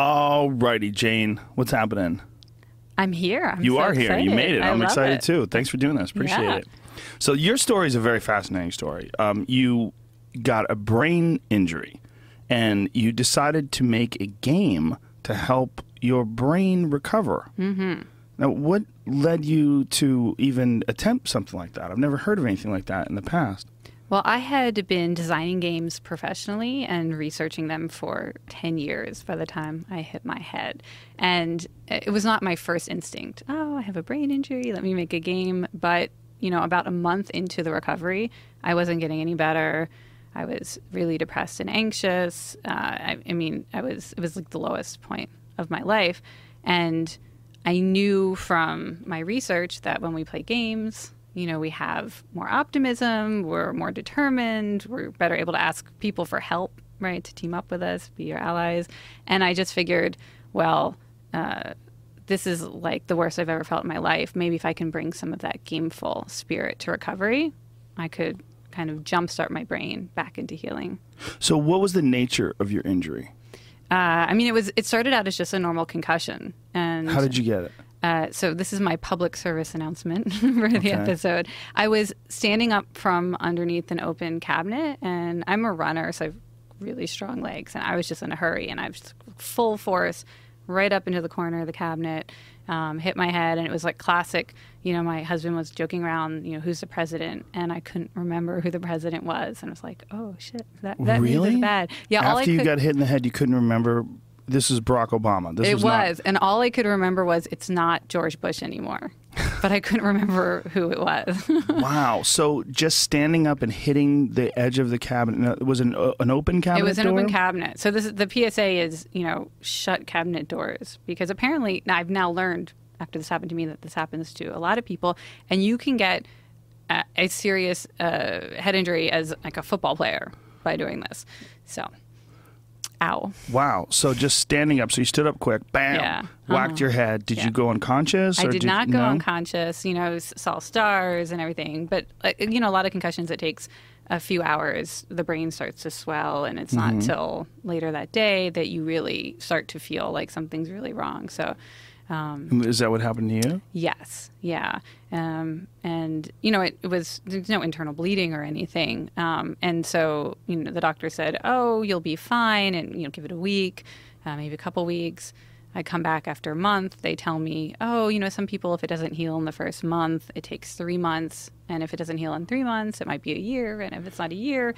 All righty, Jane. What's happening? I'm here. I'm you so are here. You made it. I I'm excited it. too. Thanks for doing this. Appreciate Yeah. it. So your story is a very fascinating story. Um, you got a brain injury, and you decided to make a game to help your brain recover. Mm-hmm. Now, what led you to even attempt something like that? I've never heard of anything like that in the past. Well, I had been designing games professionally and researching them for 10 years by the time I hit my head. And it was not my first instinct. Oh, I have a brain injury. Let me make a game. But, you know, about a month into the recovery, I wasn't getting any better. I was really depressed and anxious. Uh, I, I mean, I was, it was like the lowest point of my life. And I knew from my research that when we play games, you know, we have more optimism, we're more determined, we're better able to ask people for help, right, to team up with us, be your allies. And I just figured, well, uh, this is like the worst I've ever felt in my life. Maybe if I can bring some of that gameful spirit to recovery, I could kind of jumpstart my brain back into healing. So, what was the nature of your injury? Uh, I mean, it was it started out as just a normal concussion, and How did you get it? Uh, so this is my public service announcement for the episode. I was standing up from underneath an open cabinet, and I'm a runner, so I have really strong legs, and I was just in a hurry, and I was full force right up into the corner of the cabinet, um, hit my head, and it was like classic. You know, my husband was joking around, you know, who's the president, and I couldn't remember who the president was, and I was like, oh shit, that that really bad. Yeah, After you got hit in the head, you couldn't remember. This is Barack Obama. This it was, was, and all I could remember was it's not George Bush anymore. but I couldn't remember who it was. Wow. So just standing up and hitting the edge of the cabinet it was an uh, an open cabinet. it was an door? open cabinet. So this is, the PSA is, you know, shut cabinet doors because apparently I've now learned after this happened to me that this happens to a lot of people, and you can get a, a serious uh, head injury as like a football player by doing this. So, ow. Wow. So just standing up. So you stood up quick, bam, Yeah. whacked Uh-huh. your head. Did Yeah. you go unconscious? I or did not go no? unconscious. You know, saw stars and everything. But you know, a lot of concussions, it takes a few hours. The brain starts to swell, and it's Mm-hmm. not till later that day that you really start to feel like something's really wrong. So, um, Is that what happened to you? yes, yeah, um, and you know, it, it was there's no internal bleeding or anything. Um, and so, you know, the doctor said, "Oh, you'll be fine," and you know, give it a week, uh, maybe a couple weeks. I come back after a month. They tell me, oh, you know, some people, if it doesn't heal in the first month, it takes three months. And if it doesn't heal in three months, it might be a year. And if it's not a year,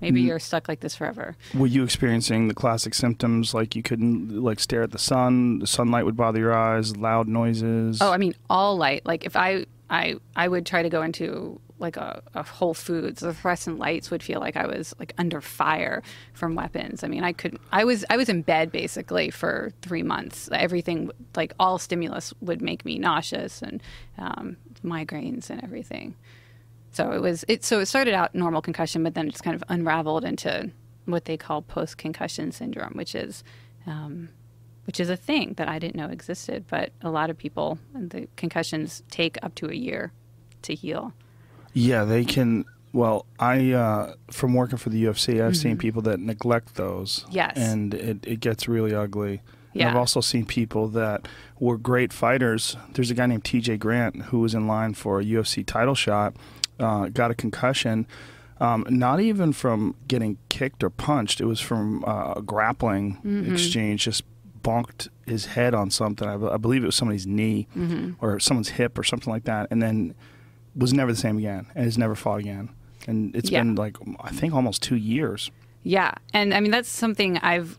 maybe you're stuck like this forever. Were you experiencing the classic symptoms like you couldn't like stare at the sun, the sunlight would bother your eyes, loud noises? Oh, I mean, all light. Like if I, I, I would try to go into like a, a Whole Foods, the fluorescent lights would feel like I was like under fire from weapons. I mean, I could, I was, I was in bed basically for three months. Everything, like all stimulus, would make me nauseous and um, migraines and everything. So it was, it. So it started out normal concussion, but then it's kind of unraveled into what they call post concussion syndrome, which is. Um, which is a thing that I didn't know existed. But a lot of people, the concussions take up to a year to heal. Yeah, they can. Well, I uh, from working for the UFC, I've seen people that neglect those. Mm-hmm. Yes. and it, it gets really ugly. Yeah. I've also seen people that were great fighters. There's a guy named T.J. Grant who was in line for a UFC title shot, uh, got a concussion. Um, not even from getting kicked or punched. It was from uh, a grappling Mm-hmm. exchange. Just bonked his head on something. I, I believe it was somebody's knee Mm-hmm. or someone's hip or something like that, and then was never the same again and has never fought again. And it's Yeah. been like I think almost two years. Yeah. And I mean, that's something I've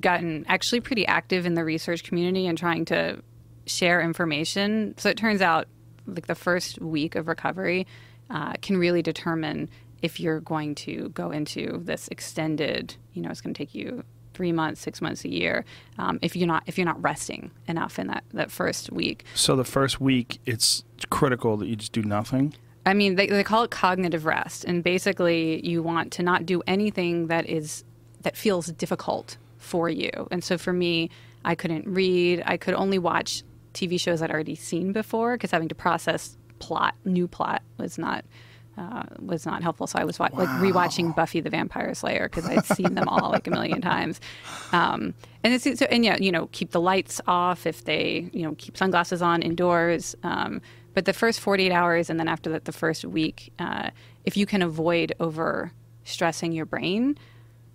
gotten actually pretty active in the research community and trying to share information. So it turns out, like, the first week of recovery uh, can really determine if you're going to go into this extended, you know, it's going to take you three months, six months, a year, um, if you're not if you're not resting enough in that, that first week. So the first week, it's critical that you just do nothing. I mean, they, they call it cognitive rest, and basically, you want to not do anything that is that feels difficult for you. And so, for me, I couldn't read. I could only watch TV shows I'd already seen before because having to process plot, new plot, was not uh, was not helpful. So I was wa- like rewatching Buffy the Vampire Slayer because I'd seen them all like a million times. Um, and it's so, and yeah, you know, keep the lights off if they you know keep sunglasses on indoors. Um, but the first 48 hours and then after that, the first week, uh, if you can avoid over stressing your brain,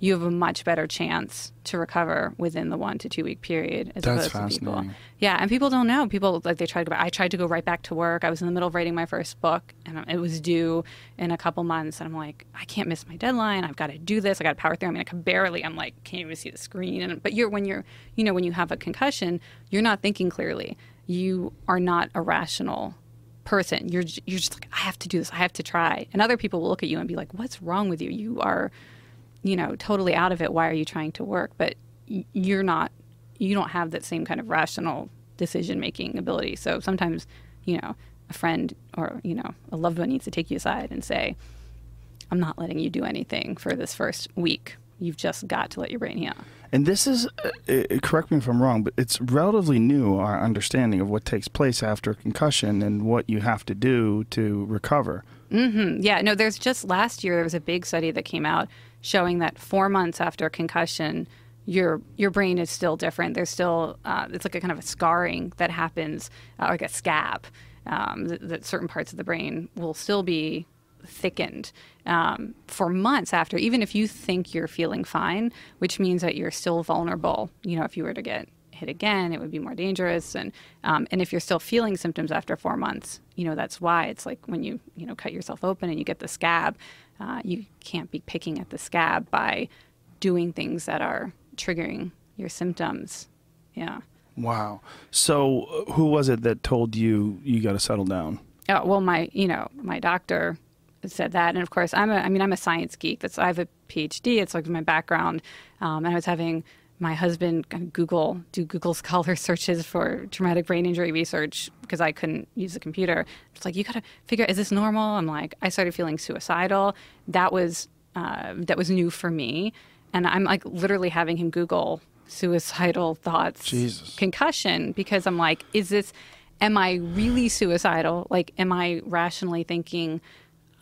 you have a much better chance to recover within the one to two week period as That's opposed to people. Yeah, and people don't know. People like they tried to go. I tried to go right back to work. I was in the middle of writing my first book, and it was due in a couple months. And I'm like, I can't miss my deadline. I've got to do this. I got to power through. I mean, I can barely. I'm like, can't even see the screen. And but you're when you're, you know, when you have a concussion, you're not thinking clearly. You are not a rational person. You're you're just like, I have to do this. I have to try. And other people will look at you and be like, What's wrong with you? You are, you know, totally out of it. Why are you trying to work? But you're not. You don't have that same kind of rational decision making ability. So sometimes, you know, a friend or you know a loved one needs to take you aside and say, I'm not letting you do anything for this first week. You've just got to let your brain heal. And this is, uh, correct me if I'm wrong, but it's relatively new, our understanding of what takes place after a concussion and what you have to do to recover. Hmm. Yeah, no, there's just last year there was a big study that came out showing that four months after concussion, your your brain is still different. There's still uh, it's like a kind of a scarring that happens, uh, like a scab. Um, that, that certain parts of the brain will still be thickened um, for months after, even if you think you're feeling fine, which means that you're still vulnerable. You know, if you were to get hit again, it would be more dangerous. And um, and if you're still feeling symptoms after four months, you know that's why it's like when you you know cut yourself open and you get the scab, uh, you can't be picking at the scab by doing things that are triggering your symptoms. Yeah. Wow. So, uh, who was it that told you you got to settle down? Oh, well, my you know my doctor said that, and of course I'm a I mean I'm a science geek. That's I have a PhD. It's like my background, um, and I was having my husband of Google do Google Scholar searches for traumatic brain injury research because I couldn't use the computer. It's like you got to figure is this normal? I'm like I started feeling suicidal. That was uh, that was new for me, and I'm like literally having him Google suicidal thoughts Jesus. concussion because I'm like, is this, am I really suicidal? Like, am I rationally thinking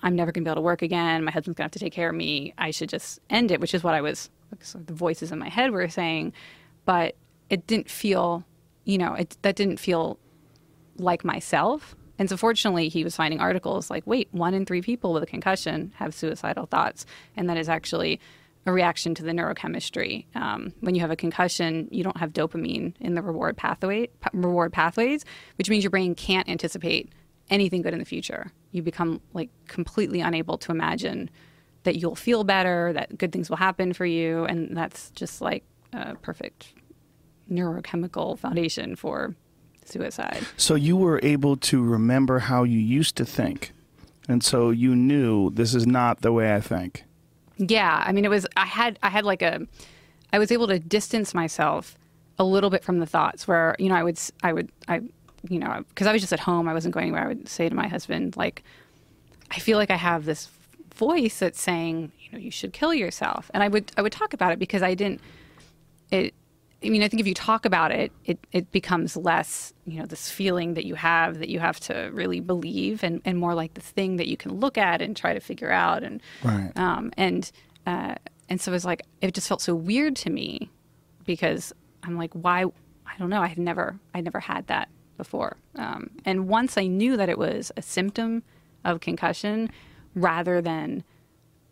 I'm never going to be able to work again? My husband's going to have to take care of me. I should just end it, which is what I was, the voices in my head were saying. But it didn't feel, you know, it, that didn't feel like myself. And so, fortunately, he was finding articles like, wait, one in three people with a concussion have suicidal thoughts. And that is actually a reaction to the neurochemistry. Um, when you have a concussion, you don't have dopamine in the reward pathway, pa- reward pathways, which means your brain can't anticipate anything good in the future. You become like completely unable to imagine that you'll feel better, that good things will happen for you, and that's just like a perfect neurochemical foundation for suicide. So, you were able to remember how you used to think. And so you knew this is not the way I think. Yeah, I mean, it was. I had. I had like a. I was able to distance myself a little bit from the thoughts. Where you know, I would. I would. I. You know, because I was just at home. I wasn't going anywhere. I would say to my husband, like, I feel like I have this voice that's saying, you know, you should kill yourself. And I would. I would talk about it because I didn't. It. I mean, I think if you talk about it, it, it becomes less, you know, this feeling that you have that you have to really believe, and, and more like the thing that you can look at and try to figure out. And Right. um, and uh, and so it was like it just felt so weird to me because I'm like, why? I don't know. I had never, I never had that before. Um, and once I knew that it was a symptom of concussion, rather than,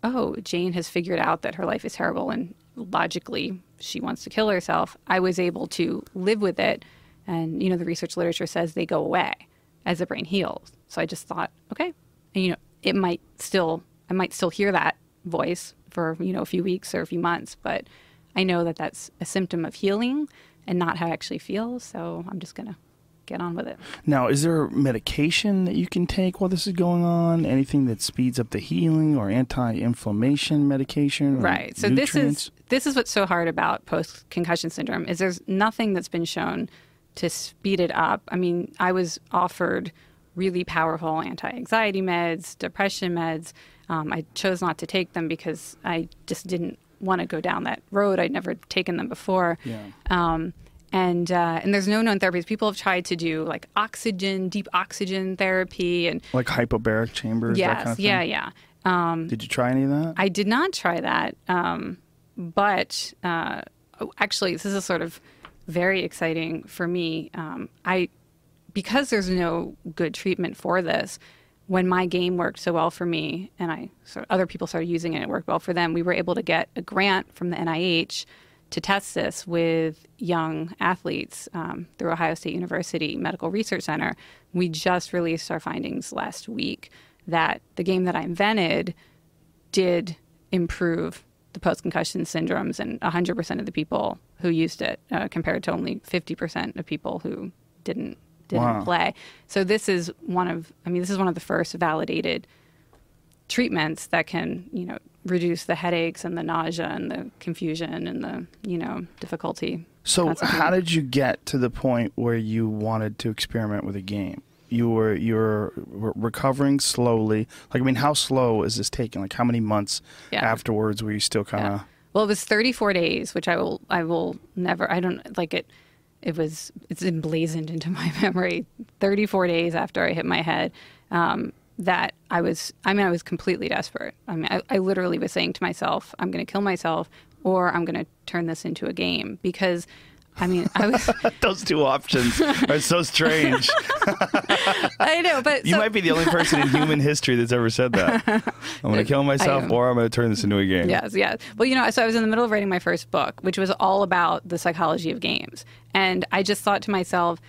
oh, Jane has figured out that her life is terrible and logically she wants to kill herself, I was able to live with it. And you know, the research literature says they go away as the brain heals. So I just thought, okay, and, you know, it might still, I might still hear that voice for you know a few weeks or a few months, but I know that that's a symptom of healing and not how I actually feel. So I'm just gonna get on with it. Now, is there medication that you can take while this is going on? Anything that speeds up the healing or anti-inflammation medication? Right. So this is this is what's so hard about post concussion syndrome is there's nothing that's been shown to speed it up. I mean, I was offered really powerful anti-anxiety meds, depression meds. Um, I chose not to take them because I just didn't want to go down that road. I'd never taken them before. Yeah. Um, And uh, and there's no known therapies. People have tried to do like oxygen, deep oxygen therapy, and Like hypobaric chambers. yes, that kind of yeah, yeah. Um, Did you try any of that? I did not try that, um, but uh, oh, actually, this is sort of very exciting for me. Um, I because there's no good treatment for this. When my game worked so well for me, and I sort of, other people started using it, it worked well for them. We were able to get a grant from the NIH to test this with young athletes um, through Ohio State University Medical Research Center. We just released our findings last week that the game that I invented did improve the post concussion syndromes in 100% of the people who used it uh, compared to only 50% of people who didn't didn't Wow. play. So this is one of I mean this is one of the first validated treatments that can, you know, reduce the headaches and the nausea and the confusion and the, you know, difficulty. So, how did you get to the point where you wanted to experiment with a game? You were you're re- recovering slowly. Like, I mean, how slow is this taking? Like, how many months Yeah. afterwards were you still kind of? Yeah. Well, it was 34 days, which I will I will never I don't like it it was it's emblazoned into my memory 34 days after I hit my head um, that I was I mean I was completely desperate. I mean I, I literally was saying to myself I'm going to kill myself or I'm going to turn this into a game because I mean I was Those two options are so strange. I know but You so- might be the only person in human history that's ever said that. I'm going to kill myself, or I'm going to turn this into a game. Yes, yes. Well, you know, so I was in the middle of writing my first book, which was all about the psychology of games. And I just thought to myself,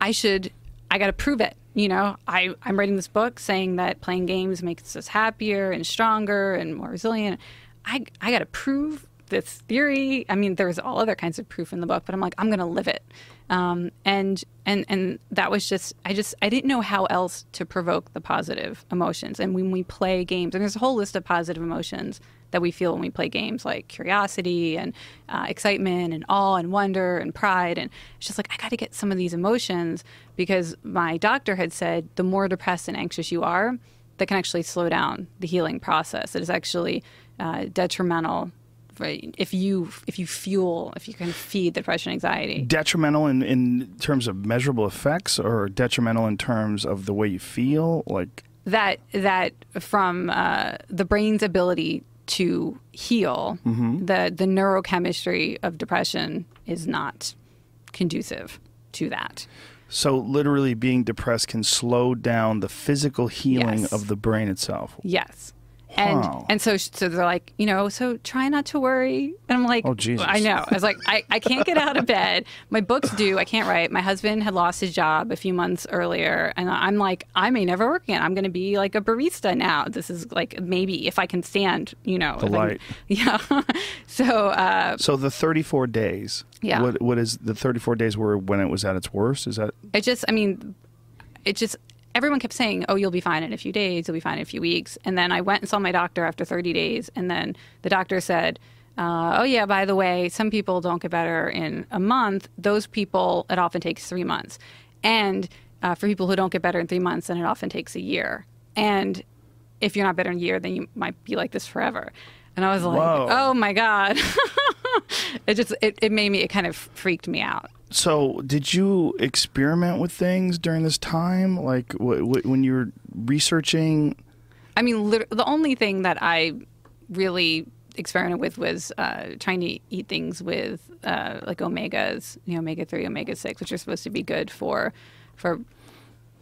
I should, I got to prove it. You know, I, I'm writing this book saying that playing games makes us happier and stronger and more resilient. I, I got to prove this theory. I mean, there's all other kinds of proof in the book, but I'm like, I'm going to live it. Um, and and and that was just I just I didn't know how else to provoke the positive emotions. And when we play games, and there's a whole list of positive emotions that we feel when we play games, like curiosity and uh, excitement and awe and wonder and pride. And it's just like I got to get some of these emotions because my doctor had said the more depressed and anxious you are, that can actually slow down the healing process. It is actually uh, detrimental. Right? If you if you fuel if you can feed the depression anxiety Detrimental in, in terms of measurable effects, or detrimental in terms of the way you feel? Like, that that from uh, the brain's ability to heal, mm-hmm. the the neurochemistry of depression is not conducive to that. so literally being depressed can slow down the physical healing Yes. of the brain itself. Yes. And Wow. and so so they're like, you know, so try not to worry. And I'm like, Oh, Jesus. I know. I was like, I, I can't get out of bed. My book's due. I can't write. My husband had lost his job a few months earlier, and I'm like, I may never work again. I'm going to be like a barista now. This is like maybe if I can stand, you know, The if I can- light. yeah. so uh, So the 34 days. Yeah. What what is the 34 days were when it was at its worst? Is that it just, I mean, it just, everyone kept saying, oh, you'll be fine in a few days, you'll be fine in a few weeks. And then I went and saw my doctor after 30 days, and then the doctor said, uh, oh, yeah, by the way, some people don't get better in a month. Those people, it often takes three months. And uh, for people who don't get better in three months, then it often takes a year. And if you're not better in a year, then you might be like this forever. And I was like, Whoa. oh my God. it just, it, it made me, it kind of freaked me out. So, did you experiment with things during this time? Like w- w- when you were researching? I mean, lit- the only thing that I really experimented with was uh, trying to eat things with uh, like omegas, you know, omega three, omega six, which are supposed to be good for for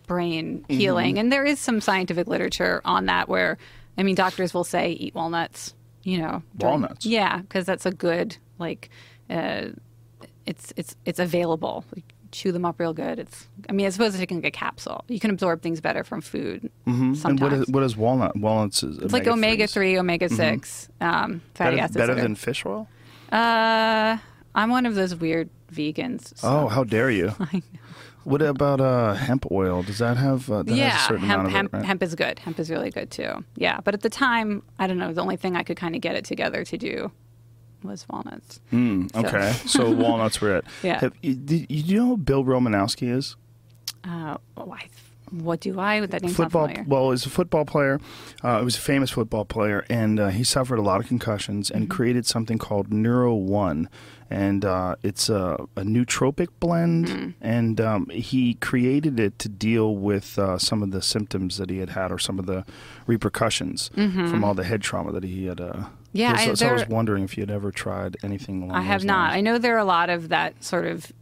brain healing. And there is some scientific literature on that where, I mean, doctors will say eat walnuts. You know, Walnuts? Yeah, because that's a good like. Uh, it's it's it's available. Like, chew them up real good. It's I mean, as opposed to taking like a capsule, you can absorb things better from food. Sometimes. And what is what is walnut? Walnuts is It's like omega three, omega 6 um, fatty Better, acids. better than fish oil? Uh, I'm one of those weird vegans. so- Oh, how dare you! I know. What about uh, hemp oil? Does that have uh, that has yeah, a certain hemp, amount of hemp? Right? hemp is good. Hemp is really good too. Yeah, but at the time, I don't know. The only thing I could kind of get it together to do was walnuts. Mm, okay, so walnuts were it. Yeah. Have, you, did, you know who Bill Romanowski is? Uh, oh, I, What do I? With that name football. Well, he's a football player. Uh, he was a famous football player, and uh, he suffered a lot of concussions and Mm-hmm. created something called Neuro One, and uh, it's a, a nootropic blend. Mm-hmm. And um, he created it to deal with uh, some of the symptoms that he had had, or some of the repercussions from all the head trauma that he had. Uh, Mm-hmm. Yeah, so, I- so I was wondering if you had ever tried anything along I have not. lines. I know there are a lot of that sort of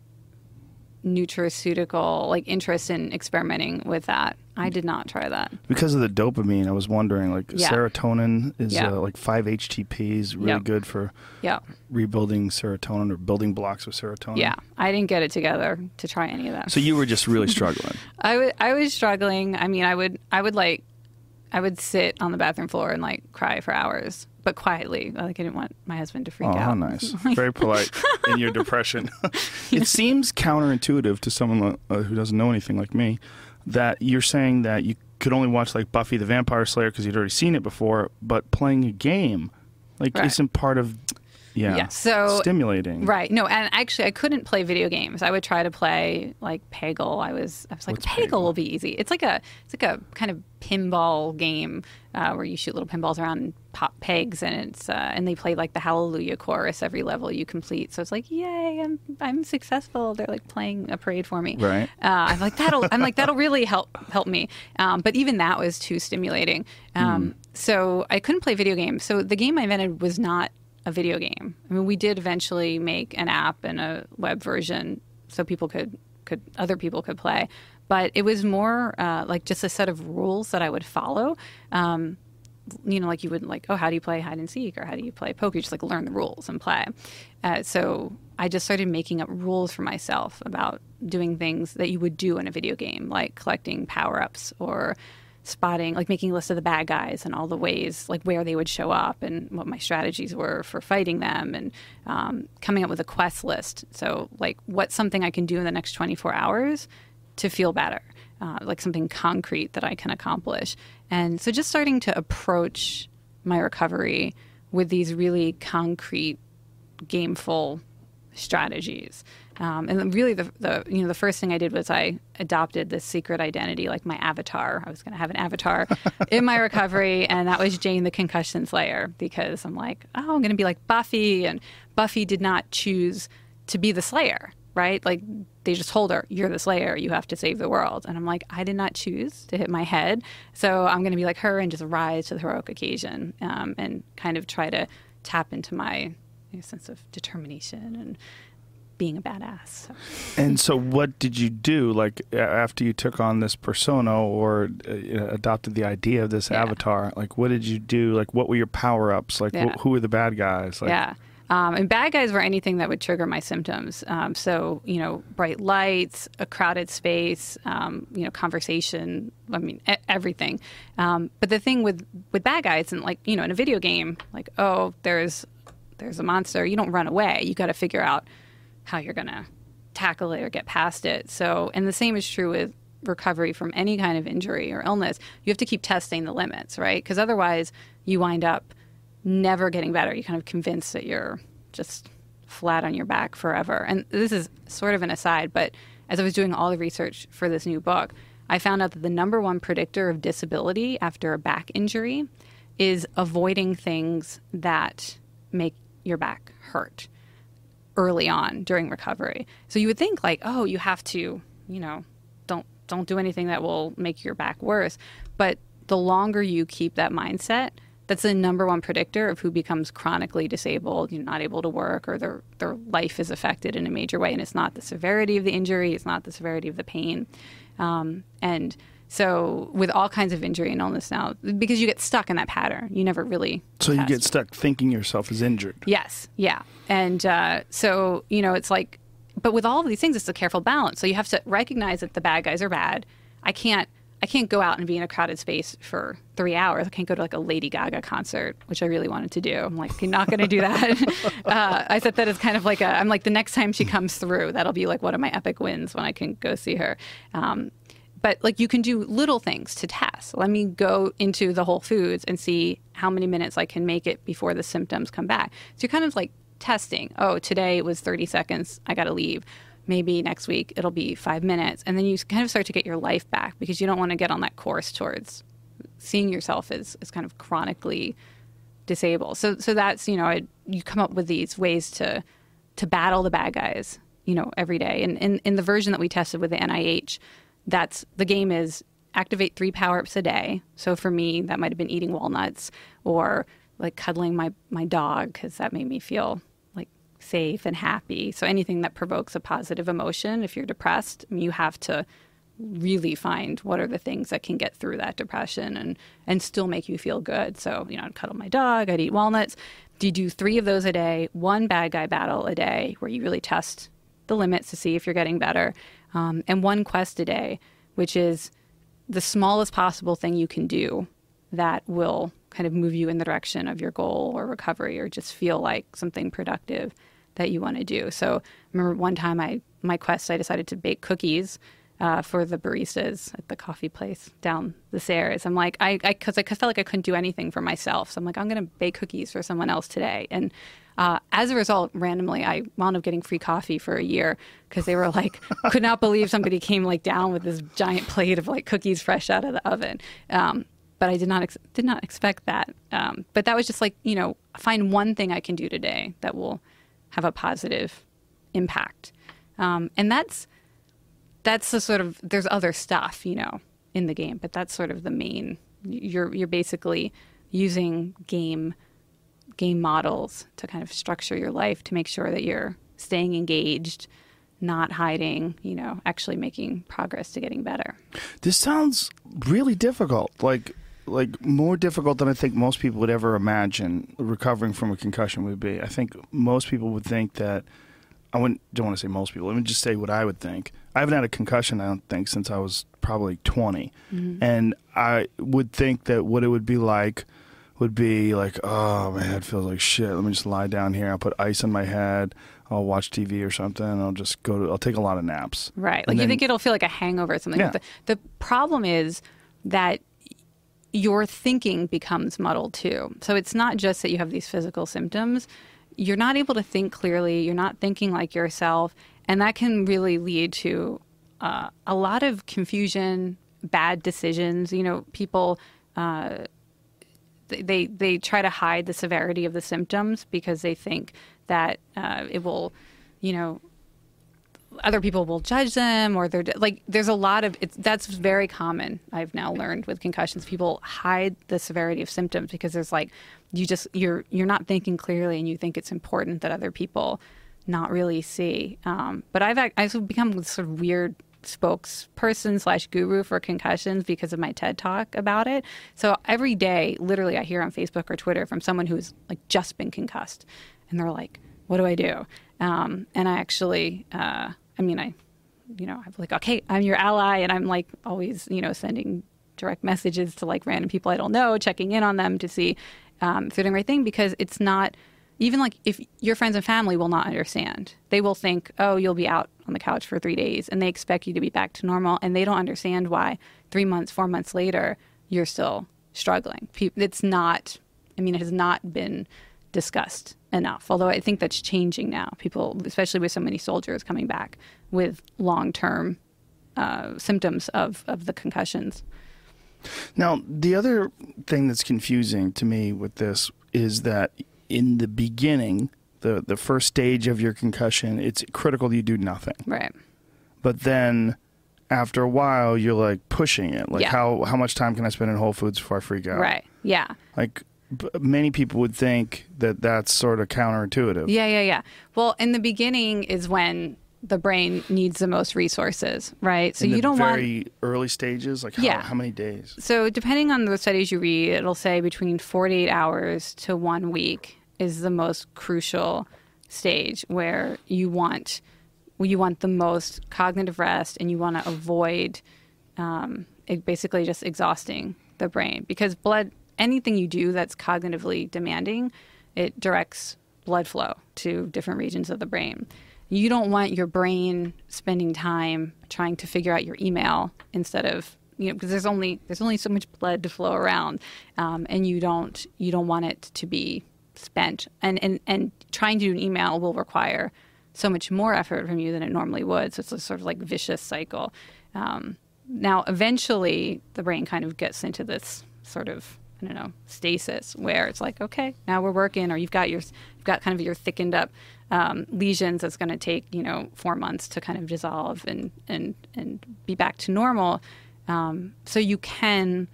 nutraceutical like interest in experimenting with that. I did not try that. because of the dopamine, I was wondering like Yeah. serotonin is Yeah. uh, like five HTPs, really Yep. good for Yeah. rebuilding serotonin or building blocks of serotonin. Yeah. I didn't get it together to try any of that. So you were just really struggling. I wa- I was struggling. I mean, I would I would like I would sit on the bathroom floor and like cry for hours, but quietly. Like I didn't want my husband to freak Oh, out. how nice. Very polite in your depression. it seems counterintuitive to someone uh, who doesn't know anything like me that you're saying that you could only watch like Buffy the Vampire Slayer because you'd already seen it before, but playing a game like Right. isn't part of yeah, Yeah, so- stimulating. Right. No, and actually I couldn't play video games. I would try to play like Peggle. I was I was like What's Peggle, Peggle? will be easy. It's like a it's like a kind of pinball game uh, where you shoot little pinballs around and pop pegs and it's uh, and they play like the hallelujah chorus every level you complete. So it's like, "Yay, I'm I'm successful." They're like playing a parade for me. Right. Uh, I'm like that'll I'm like that'll really help help me. Um, but even that was too stimulating. Um, So I couldn't play video games. So the game I invented was not a video game. I mean, we did eventually make an app and a web version so people could could other people could play, but it was more uh, like just a set of rules that I would follow. Um, you know, like you wouldn't like, oh, how do you play hide and seek or how do you play poker? You just like learn the rules and play. Uh, so I just started making up rules for myself about doing things that you would do in a video game, like collecting power ups or spotting, like making a list of the bad guys and all the ways, like where they would show up and what my strategies were for fighting them and um, coming up with a quest list. So, like, what's something I can do in the next 24 hours to feel better? Uh, like something concrete that I can accomplish. And so, just starting to approach my recovery with these really concrete, gameful strategies. Um, and really, the, the you know the first thing I did was I adopted this secret identity, like my avatar. I was going to have an avatar in my recovery, and that was Jane the Concussion Slayer, because I'm like, oh, I'm going to be like Buffy, and Buffy did not choose to be the Slayer, right? Like they just told her, "You're the Slayer. You have to save the world." And I'm like, I did not choose to hit my head, so I'm going to be like her and just rise to the heroic occasion, um, and kind of try to tap into my you know, sense of determination and being a badass. So. And so, what did you do? Like after you took on this persona or uh, adopted the idea of this Yeah. avatar, like what did you do? Like what were your power ups? Like Yeah. wh- who were the bad guys? Like, yeah. Um, and bad guys were anything that would trigger my symptoms. Um, so, you know, bright lights, a crowded space, um, you know, conversation. I mean, e- everything. Um, but the thing with with bad guys, and like you know, in a video game, like oh, there's there's a monster. You don't run away. You got to figure out how you're gonna tackle it or get past it. So, and the same is true with recovery from any kind of injury or illness. You have to keep testing the limits, right? Because otherwise, you wind up never getting better. You kind of convinced that you're just flat on your back forever. And this is sort of an aside, but as I was doing all the research for this new book, I found out that the number one predictor of disability after a back injury is avoiding things that make your back hurt early on during recovery. So you would think like, oh, you have to, you know, don't don't do anything that will make your back worse. But the longer you keep that mindset, that's the number one predictor of who becomes chronically disabled, you're not able to work, or their their life is affected in a major way. And it's not the severity of the injury, it's not the severity of the pain. Um, and so, with all kinds of injury and illness now, because you get stuck in that pattern, you never really. So you get stuck thinking yourself is injured. Yes, yeah. And uh, so, you know, it's like, but with all of these things, it's a careful balance. So you have to recognize that the bad guys are bad. I can't, I can't go out and be in a crowded space for three hours. I can't go to like a Lady Gaga concert, which I really wanted to do. I'm like, you're not going to do that. uh, I said that as kind of like a, I'm like, the next time she comes through, that'll be like one of my epic wins when I can go see her. Um, but like you can do little things to test. Let me go into the Whole Foods and see how many minutes I can make it before the symptoms come back. So you're kind of like testing. Oh, today it was 30 seconds. I got to leave. maybe next week it'll be five minutes. And then you kind of start to get your life back because you don't want to get on that course towards seeing yourself as, as kind of chronically disabled. So, so that's, you know, it, you come up with these ways to, to battle the bad guys, you know, every day. And in, in the version that we tested with the NIH, that's the game is activate three power ups a day. So for me, that might have been eating walnuts or like cuddling my, my dog because that made me feel like safe and happy. So anything that provokes a positive emotion, if you're depressed, you have to really find what are the things that can get through that depression and and still make you feel good. So, you know, I'd cuddle my dog, I'd eat walnuts. Do you do three of those a day, one bad guy battle a day where you really test the limits to see if you're getting better, um, and one quest a day, which is the smallest possible thing you can do that will kind of move you in the direction of your goal or recovery or just feel like something productive that you want to do. So, I remember one time I my quest I decided to bake cookies uh, for the baristas at the coffee place down the stairs. I'm like, I, because I, I, felt like I couldn't do anything for myself. So I'm like, I'm going to bake cookies for someone else today. And uh, as a result, randomly, I wound up getting free coffee for a year because they were like, could not believe somebody came like down with this giant plate of like cookies fresh out of the oven. Um, but I did not ex- did not expect that. Um, but that was just like you know, find one thing I can do today that will have a positive impact, um, and that's that's the sort of there's other stuff you know in the game, but that's sort of the main. You're you're basically using game game models to kind of structure your life to make sure that you're staying engaged, not hiding, you know, actually making progress to getting better. This sounds really difficult. Like like more difficult than I think most people would ever imagine recovering from a concussion would be. I think most people would think that I wouldn't don't want to say most people. Let me just say what I would think. I haven't had a concussion, I don't think, since I was probably 20. Mm-hmm. And I would think that what it would be like would be like, oh, my head feels like shit. Let me just lie down here. I'll put ice on my head. I'll watch TV or something. I'll just go to, I'll take a lot of naps. Right. Like you think it'll feel like a hangover or something. Yeah. The, the problem is that your thinking becomes muddled too. So it's not just that you have these physical symptoms. You're not able to think clearly. You're not thinking like yourself. And that can really lead to uh, a lot of confusion, bad decisions. You know, people. Uh, they they try to hide the severity of the symptoms because they think that uh, it will, you know, other people will judge them or they're like there's a lot of it's that's very common i've now learned with concussions people hide the severity of symptoms because there's like you just you're you're not thinking clearly and you think it's important that other people not really see. Um, but I've I've become this sort of weird spokesperson slash guru for concussions because of my TED talk about it. So every day, literally, I hear on Facebook or Twitter from someone who's like just been concussed, and they're like, "What do I do?" Um, and I actually, uh, I mean, I, you know, I'm like, "Okay, I'm your ally," and I'm like always, you know, sending direct messages to like random people I don't know, checking in on them to see um, if they're doing the right thing because it's not even like if your friends and family will not understand they will think oh you'll be out on the couch for three days and they expect you to be back to normal and they don't understand why three months four months later you're still struggling. It's not i mean it has not been discussed enough although i think that's changing now. People especially with so many soldiers coming back with long-term uh, symptoms of, of the concussions. Now the other thing that's confusing to me with this is that in the beginning, the the first stage of your concussion, it's critical you do nothing. Right. But then after a while, you're like pushing it. Like Yeah. how how much time can I spend in Whole Foods before I freak out? Right. Yeah. Like many people would think that that's sort of counterintuitive. Yeah, yeah, yeah. Well, in the beginning is when the brain needs the most resources, right? So you don't want very early stages. Like how, Yeah. how many days? So, depending on the studies you read, it'll say between 48 hours to one week is the most crucial stage where you want you want the most cognitive rest and you want to avoid um, basically just exhausting the brain. Because blood anything you do that's cognitively demanding it directs blood flow to different regions of the brain. You don't want your brain spending time trying to figure out your email instead of you know because there's only there's only so much blood to flow around um, and you don't you don't want it to be spent and, and and trying to do an email will require so much more effort from you than it normally would. So it's a sort of like vicious cycle. Um, now, eventually, the brain kind of gets into this sort of I don't know stasis where it's like, okay, now we're working, or you've got your you've got kind of your thickened up um, lesions that's going to take you know four months to kind of dissolve and and and be back to normal. Um, so you can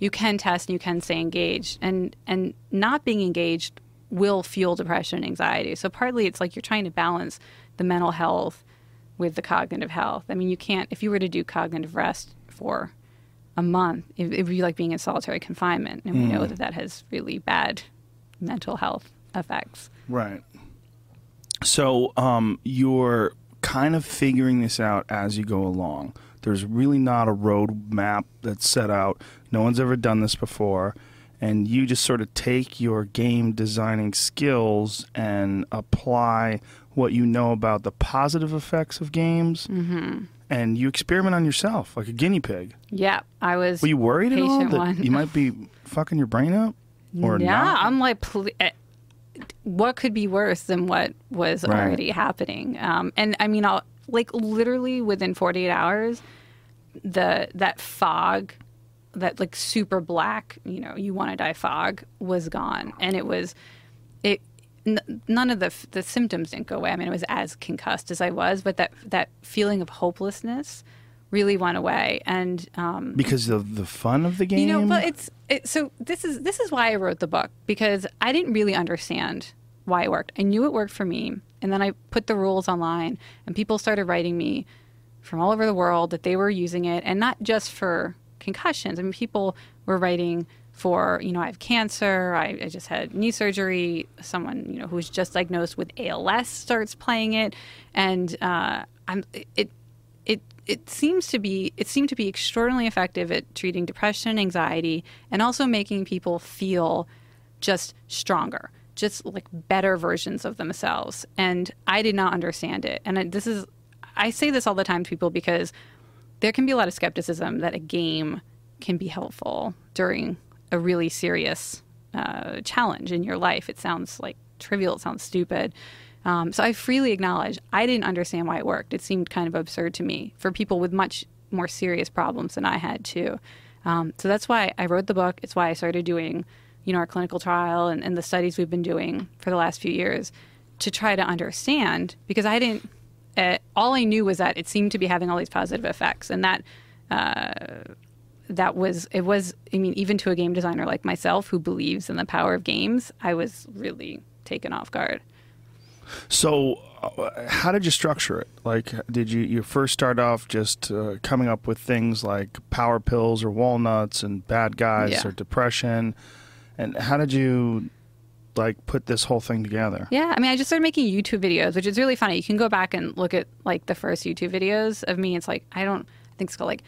you can test and you can stay engaged, and and not being engaged will fuel depression and anxiety. So partly it's like you're trying to balance the mental health with the cognitive health. I mean, you can't if you were to do cognitive rest for a month, it, it would be like being in solitary confinement, and we know that that has really bad mental health effects. Right. So um, you're kind of figuring this out as you go along. There's really not a road map that's set out. No one's ever done this before. And you just sort of take your game designing skills and apply what you know about the positive effects of games. Mm-hmm. And you experiment on yourself like a guinea pig. Yeah, I was. Were you worried at all that one. you might be fucking your brain up? Or yeah, not? I'm like, pl- eh, what could be worse than what was Right. already happening? Um, and I mean, I'll, like literally within 48 hours, the that fog, that like super black, you know, you want to die fog was gone, and it was, it. N- none of the f- the symptoms didn't go away. I mean, I was as concussed as I was, but that that feeling of hopelessness really went away, and um, because of the fun of the game. you know, but it's it, so this is this is why I wrote the book because I didn't really understand why it worked. I knew it worked for me, and then I put the rules online, and people started writing me from all over the world that they were using it, and not just for concussions. I mean, people were writing for you know I have cancer, I, I just had knee surgery. Someone you know who was just diagnosed with ALS starts playing it, and uh, I'm it it it seems to be it seemed to be extraordinarily effective at treating depression anxiety and also making people feel just stronger just like better versions of themselves and i did not understand it and this is i say this all the time to people because there can be a lot of skepticism that a game can be helpful during a really serious uh, challenge in your life. It sounds like trivial, it sounds stupid. Um, so I freely acknowledge I didn't understand why it worked. It seemed kind of absurd to me for people with much more serious problems than I had too. Um, so that's why I wrote the book. It's why I started doing, you know, our clinical trial and, and the studies we've been doing for the last few years to try to understand because I didn't. Uh, all I knew was that it seemed to be having all these positive effects, and that uh, that was it was. I mean, even to a game designer like myself who believes in the power of games, I was really taken off guard. So, uh, how did you structure it? Like, did you you first start off just uh, coming up with things like power pills or walnuts and bad guys Yeah. or depression, and how did you like put this whole thing together? Yeah, I mean, I just started making YouTube videos, which is really funny. You can go back and look at like the first YouTube videos of me. It's like I don't I think it's called like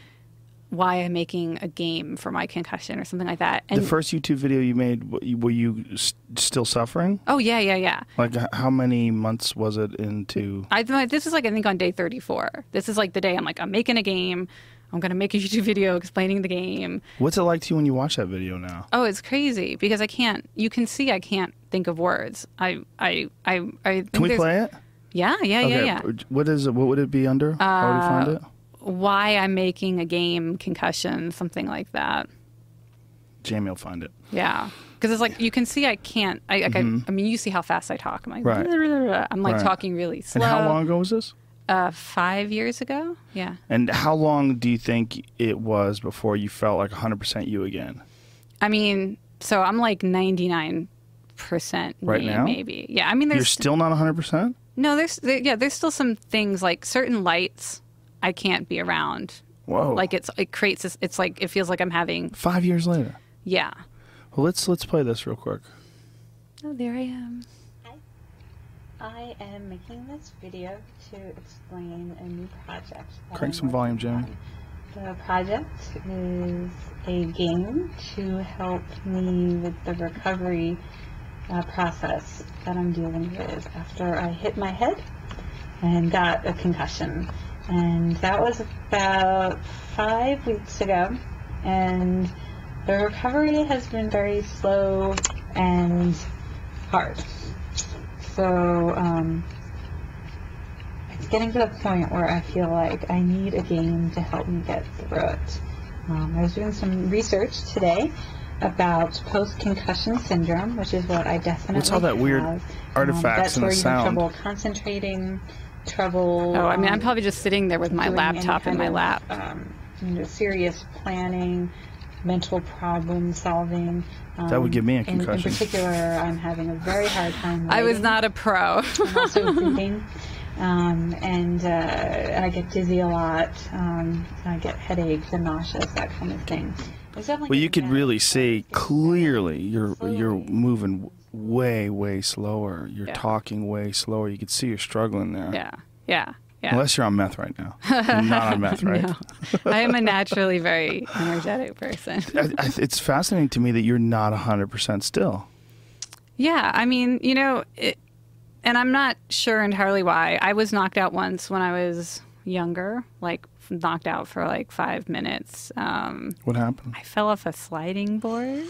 why I'm making a game for my concussion or something like that. And the first YouTube video you made, were you s- still suffering? oh yeah, yeah, yeah. Like, how many months was it into? I this is like I think on day 34. This is like the day I'm like I'm making a game. I'm gonna make a YouTube video explaining the game. What's it like to you when you watch that video now? Oh, it's crazy because I can't. You can see I can't think of words. I I I I think Can we there's- play it? Yeah, yeah, yeah, yeah. What is it? What would it be under? How would you find it? Why I'm making a game concussion, something like that. Jamie will find it. Yeah, because it's like you can see I can't. I like I, I mean, you see how fast I talk. I'm like, Mm-hmm. Right. I'm like Right. talking really slow. And how long ago was this? Uh, five years ago. Yeah. And how long do you think it was before you felt like 100% you again? I mean, so I'm like 99 percent Right now? maybe. Yeah. I mean, You're there's still not 100%? no, there's there, yeah, there's still some things like certain lights I can't be around. Whoa. Like it's it creates this. It's like it feels like I'm having Five years later. yeah. Well, let's let's play this real quick. Oh, there I am. I am making this video to explain a new project. Crank some volume, Jamie. The project is a game to help me with the recovery uh, process that I'm dealing with after I hit my head and got a concussion. And that was about five weeks ago. And the recovery has been very slow and hard. So, um, it's getting to the point where I feel like I need a game to help me get through it. Um, I was doing some research today about post-concussion syndrome, which is what I definitely What's all that weird have. artifacts um, that's and where the you sound? have trouble concentrating, trouble. Oh, I mean, I'm probably just sitting there with my doing any laptop in my of, lap. Um, you know, serious planning, mental problem solving. Um, That would give me a in- In, particular, I'm having a very hard time. I was not a pro. I'm also reading, um, and uh, and I get dizzy a lot. Um, I get headaches and nauseous, that kind of thing. Well, you could really see clearly you're you're moving way way slower. You're Yeah. talking way slower. You could see you're struggling there. yeah, yeah, yeah. Unless you're on meth right now. You're not on meth, right? No. I am a naturally very energetic person. I, I, it's fascinating to me that you're not 100% still. Yeah, I mean, you know, it, and I'm not sure entirely why. I was knocked out once when I was younger, like knocked out for like five minutes. Um, What happened? I fell off a sliding board.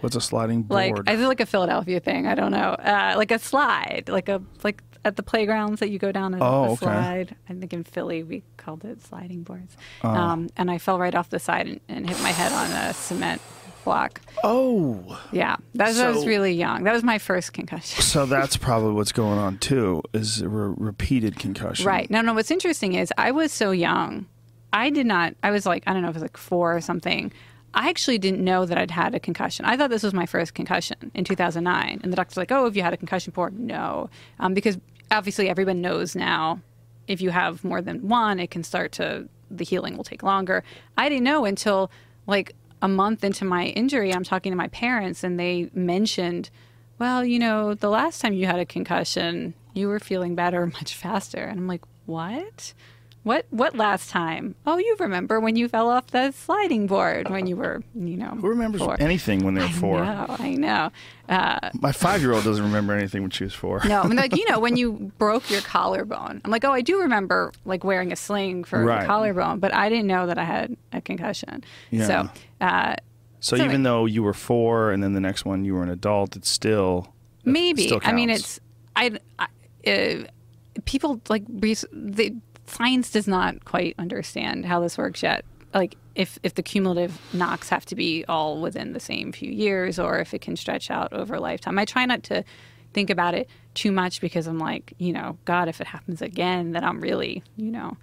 What's a sliding board? Like? I feel like a Philadelphia thing. I don't know, uh, like a slide, like a like at the playgrounds that you go down a, Oh, okay. slide. I think in Philly we called it sliding boards. Oh. Um, and I fell right off the side and, and hit my head on a cement block. oh, Yeah, that was, I was really young. That was my first concussion. so that's probably what's going on too. Is a re- repeated concussion? Right. No, no. What's interesting is I was so young. I did not. I was like I don't know if it was like four or something. I actually didn't know that I'd had a concussion. I thought this was my first concussion in 2009, and the doctor's like, "Oh, have you had a concussion before?" No, um, because obviously everyone knows now if you have more than one, it can start to the healing will take longer. I didn't know until like a month into my injury. I'm talking to my parents, and they mentioned, "Well, you know, the last time you had a concussion, you were feeling better much faster." And I'm like, "What?" What what last time? Oh, you remember when you fell off the sliding board when you were, you know, Who remembers four. anything when they're I four? know, I know. Uh, My five year old doesn't remember anything when she was four. no, I mean, like you know, when you broke your collarbone, I'm like, oh, I do remember like wearing a sling for Right. the collarbone, but I didn't know that I had a concussion. Yeah. So, uh, So, So even it- though you were four and then the next one you were an adult, it's still it maybe. still I mean, it's I, I uh, people like res- the science does not quite understand how this works yet. Like if if the cumulative knocks have to be all within the same few years, or if it can stretch out over a lifetime. I try not to think about it too much because I'm like, you know, God, if it happens again, then I'm really, you know.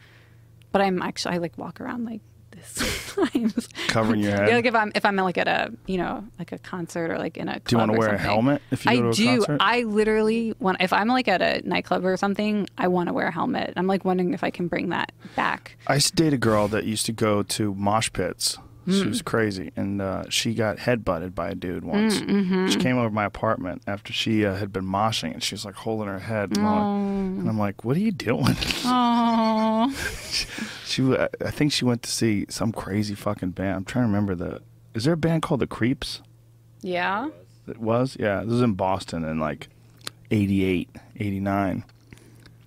But I'm actually I like walk around like sometimes. Covering your head? Yeah, like if I'm if I'm like at a you know like a concert or like in a Do you want to wear a helmet if you I go to a do. concert? I literally want if I'm like at a nightclub or something, I want to wear a helmet. I'm like wondering if I can bring that back. I used to date a girl that used to go to mosh pits. She Mm. was crazy, and uh, she got headbutted by a dude once. mm-hmm. She came over to my apartment after she uh, had been moshing, and she was like holding her head, and, I'm like- and I'm like, "What are you doing?" Oh, she, I think she went to see some crazy fucking band. I'm trying to remember the. Is there a band called the Creeps? yeah. It was, yeah. This was in Boston in like 88, 89.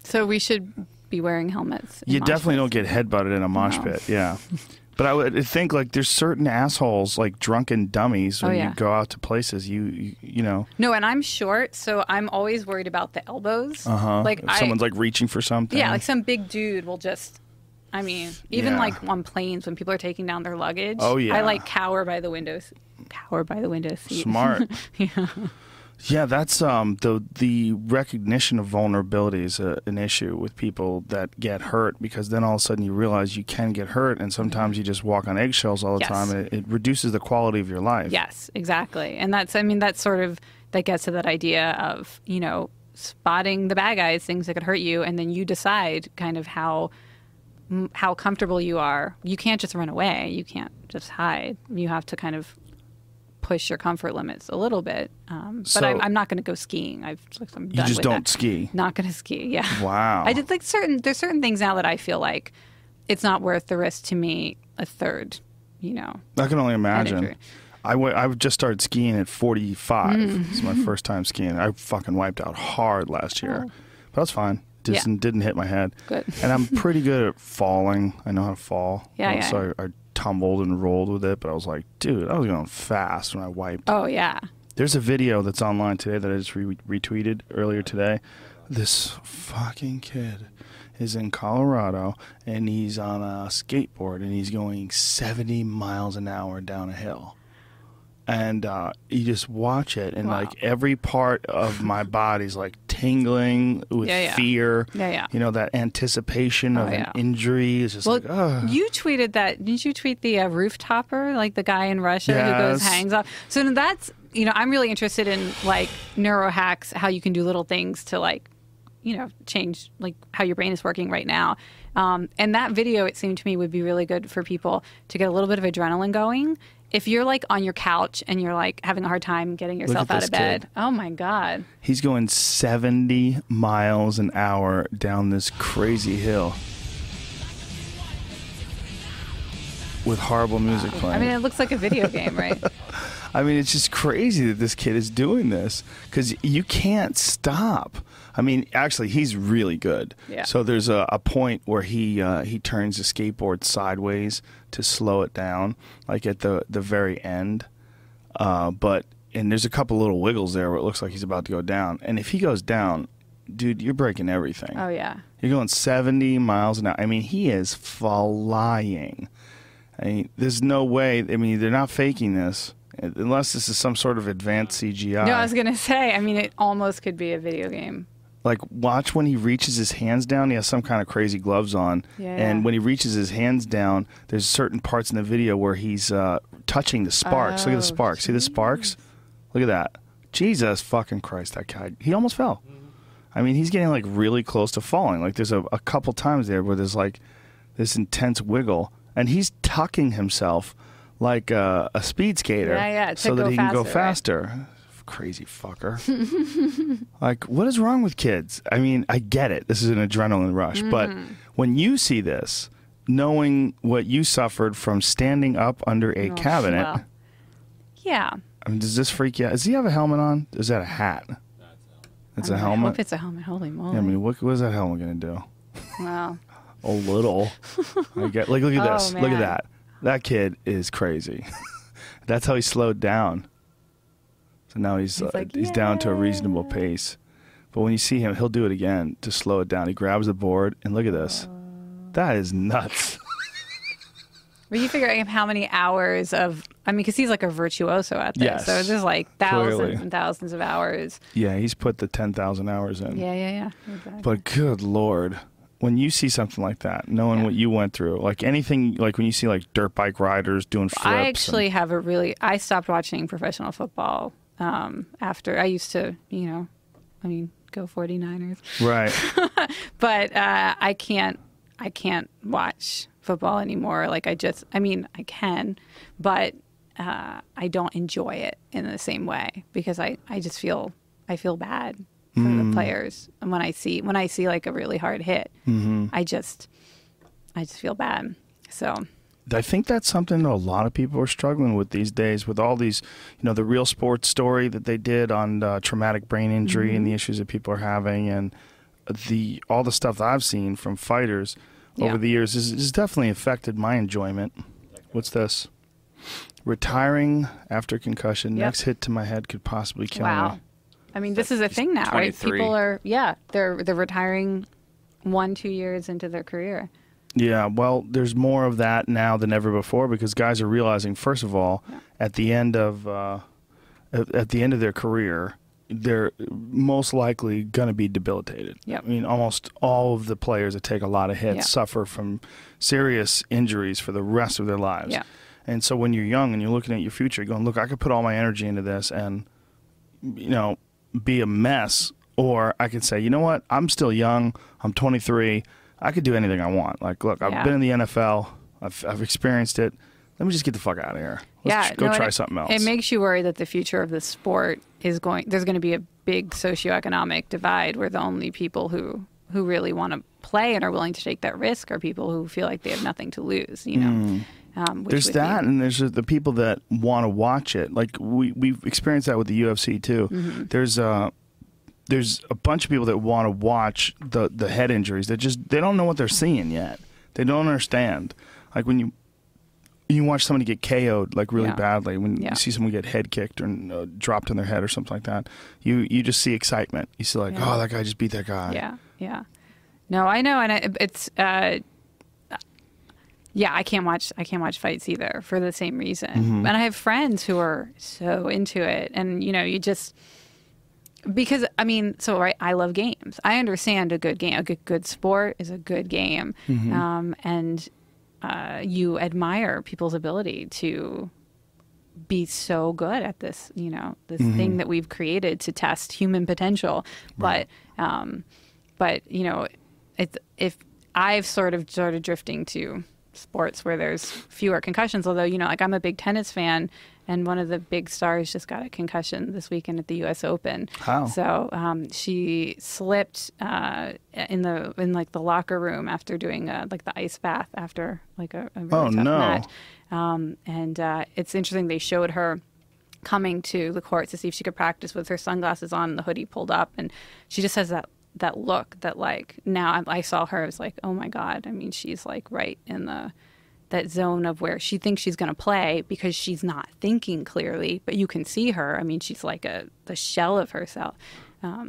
So we should be wearing helmets. You definitely don't pits. get headbutted in a mosh No. pit, yeah. But I would think like there's certain assholes like drunken dummies when Oh, yeah. you go out to places. You you, you know, No, and I'm short, so I'm always worried about the elbows. uh huh. Like if I, someone's like reaching for something. yeah, like some big dude will just. I mean, even Yeah. like on planes when people are taking down their luggage. Oh, yeah. I like cower by the windows. Cower by the window seat. smart. yeah. Yeah, that's um the the recognition of vulnerability is a, an issue with people that get hurt because then all of a sudden you realize you can get hurt and sometimes you just walk on eggshells all the Yes. time and it, it reduces the quality of your life. Yes, exactly. And that's, I mean, that's sort of, that gets to that idea of, you know, spotting the bad guys, things that could hurt you, and then you decide kind of how how comfortable you are. You can't just run away. You can't just hide. You have to kind of push your comfort limits a little bit. Um, but So- I'm, I'm not going to go skiing. I've, I'm You just don't that. ski. Not going to ski. Yeah. Wow. I did like certain. There's certain things now that I feel like it's not worth the risk to me. A third, you know. I can only imagine. I went- just started skiing at 45. Mm. It's my first time skiing. I fucking wiped out hard last year. Oh. But that's fine. Just Yeah. didn't hit my head. Good. And I'm pretty good at falling. I know how to fall. Yeah, yeah. So I, I tumbled and rolled with it, but I was like, dude, I was going fast when I wiped. Oh yeah. There's a video that's online today that I just re- retweeted earlier today. This fucking kid is in Colorado and he's on a skateboard and he's going 70 miles an hour down a hill. And uh, you just watch it, and Wow. like every part of my body's like tingling with Yeah, yeah. fear. Yeah, yeah. You know, that anticipation Oh, of yeah. an injury is just Well, like, ugh. you tweeted that. Didn't you tweet the uh, rooftopper, like the guy in Russia who goes hangs off? So that's you know, I'm really interested in like neuro hacks, how you can do little things to like, you know, change like how your brain is working right now. Um, and that video, it seemed to me, would be really good for people to get a little bit of adrenaline going. If you're like on your couch and you're like having a hard time getting yourself out of bed, kid. oh my god, He's going 70 miles an hour down this crazy hill with horrible music playing. I mean, it looks like a video game, right? I mean, it's just crazy that this kid is doing this because you can't stop. I mean, actually, he's really good. Yeah. So there's a, a point where he uh, he turns the skateboard sideways to slow it down, like at the the very end. Uh, but and there's a couple little wiggles there where it looks like he's about to go down. And if he goes down, dude, you're breaking everything. Oh yeah. You're going 70 miles an hour. I mean, he is flying. I mean, there's no way. I mean, they're not faking this unless this is some sort of advanced CGI. No, I was gonna say. I mean, it almost could be a video game. like, watch when he reaches his hands down. He has some kind of crazy gloves on, Yeah, and yeah. when he reaches his hands down, there's certain parts in the video where he's uh, touching the sparks. Look at the Oh, sparks. See the sparks? Look at that. Jesus fucking Christ! That guy. He almost fell. I mean, he's getting like really close to falling. Like there's a, a couple times there where there's like this intense wiggle, and he's tucking himself like a, a speed skater, Yeah, yeah, so that he can go faster, right? Crazy fucker. like, what is wrong with kids? I mean, I get it. This is an adrenaline rush, but Mm-hmm. when you see this, knowing what you suffered from standing up under a Oh, cabinet, well. Yeah. I mean, does this freak you out? Does he have a helmet on? Is that a hat? It's I a mean, I helmet. hope it's a helmet. Holy moly! Yeah, I mean, what, was that helmet going to do? well, A little. I get, like, look at Oh, this. Look at that. That kid is crazy. That's how he slowed down. So now he's He's uh, like, he's down to a reasonable pace. But when you see him, he'll do it again to slow it down. He grabs the board and look at this. That is nuts. but you figure out how many hours of I mean, because he's like a virtuoso at this, Yes. so there's like thousands Clearly. and thousands of hours. yeah, he's put the ten thousand hours in. Yeah, yeah, yeah. Exactly. But good lord, when you see something like that, knowing Yeah. what you went through, like anything, like when you see like dirt bike riders doing flips. I and- actually have a really. I stopped watching professional football um, after I used to, you know, I mean, go 49ers. right. but uh, I can't I can't watch football anymore. Like I just I mean I can, but uh, I don't enjoy it in the same way because I, I just feel I feel bad for the mm. players and when I see when I see like a really hard hit, mm-hmm. I just I just feel bad. So I think that's something that a lot of people are struggling with these days with all these, you know, the real sports story that they did on uh, traumatic brain injury and the mm-hmm. issues that people are having and the all the stuff that I've seen from fighters Yeah. over the years has definitely affected my enjoyment. What's this? Retiring after concussion. Yep. Next hit to my head could possibly kill wow. me. I mean, this is a thing now, right? People are yeah, they're they're retiring one two years into their career. Yeah, well, there's more of that now than ever before because guys are realizing, first of all, at the end of uh, at, at the end of their career, they're most likely going to be debilitated. Yep. I mean, almost all of the players that take a lot of hits Yeah. suffer from serious injuries for the rest of their lives. Yeah. And so when you're young and you're looking at your future, you're going, look, I could put all my energy into this and, you know, be a mess. Or I could say, you know what? I'm still young. I'm 23. I could do anything I want. Like, look, I've Yeah. been in the NFL. I've, I've experienced it. Let me just get the fuck out of here. Let's yeah, go no, try it, something else. It makes you worry that the future of the sport is going. There's going to be a big socioeconomic divide where the only people who who really want to play and are willing to take that risk are people who feel like they have nothing to lose. You know, hmm. Um, there's would be- that, and there's the people that want to watch it. Like we we've experienced that with the UFC too. Mm-hmm. There's uh there's a bunch of people that want to watch the the head injuries. They just they don't know what they're seeing yet. They don't understand. Like when you you watch somebody get KO'd like really Yeah. badly when Yeah. you see someone get head kicked or uh, dropped on their head or something like that. You you just see excitement. You see like Yeah. oh that guy just beat that guy. Yeah, yeah. No, I know, and I, it's uh, yeah, I can't watch I can't watch fights either for the same reason. Mm-hmm. And I have friends who are so into it, and you know, you just because I mean, so right, I love games. I understand a good game, a good good sport is a good game, Mm-hmm. um, and uh, you admire people's ability to be so good at this, you know, this Mm-hmm. thing that we've created to test human potential. But, um, but you know, it's if I've sort of started drifting to sports where there's fewer concussions. Although you know, like I'm a big tennis fan, and one of the big stars just got a concussion this weekend at the U.S. Open. How? So um, she slipped uh, in the in like the locker room after doing uh, like the ice bath after like a, a really Oh, tough no. match. Um, and uh, it's interesting. They showed her coming to the court to see if she could practice with her sunglasses on, and the hoodie pulled up, and she just has that that look that like now I, saw her. I was like, oh my god. I mean, she's like right in the that zone of where she thinks she's going to play because she's not thinking clearly, but you can see her. I mean, she's like a the shell of herself.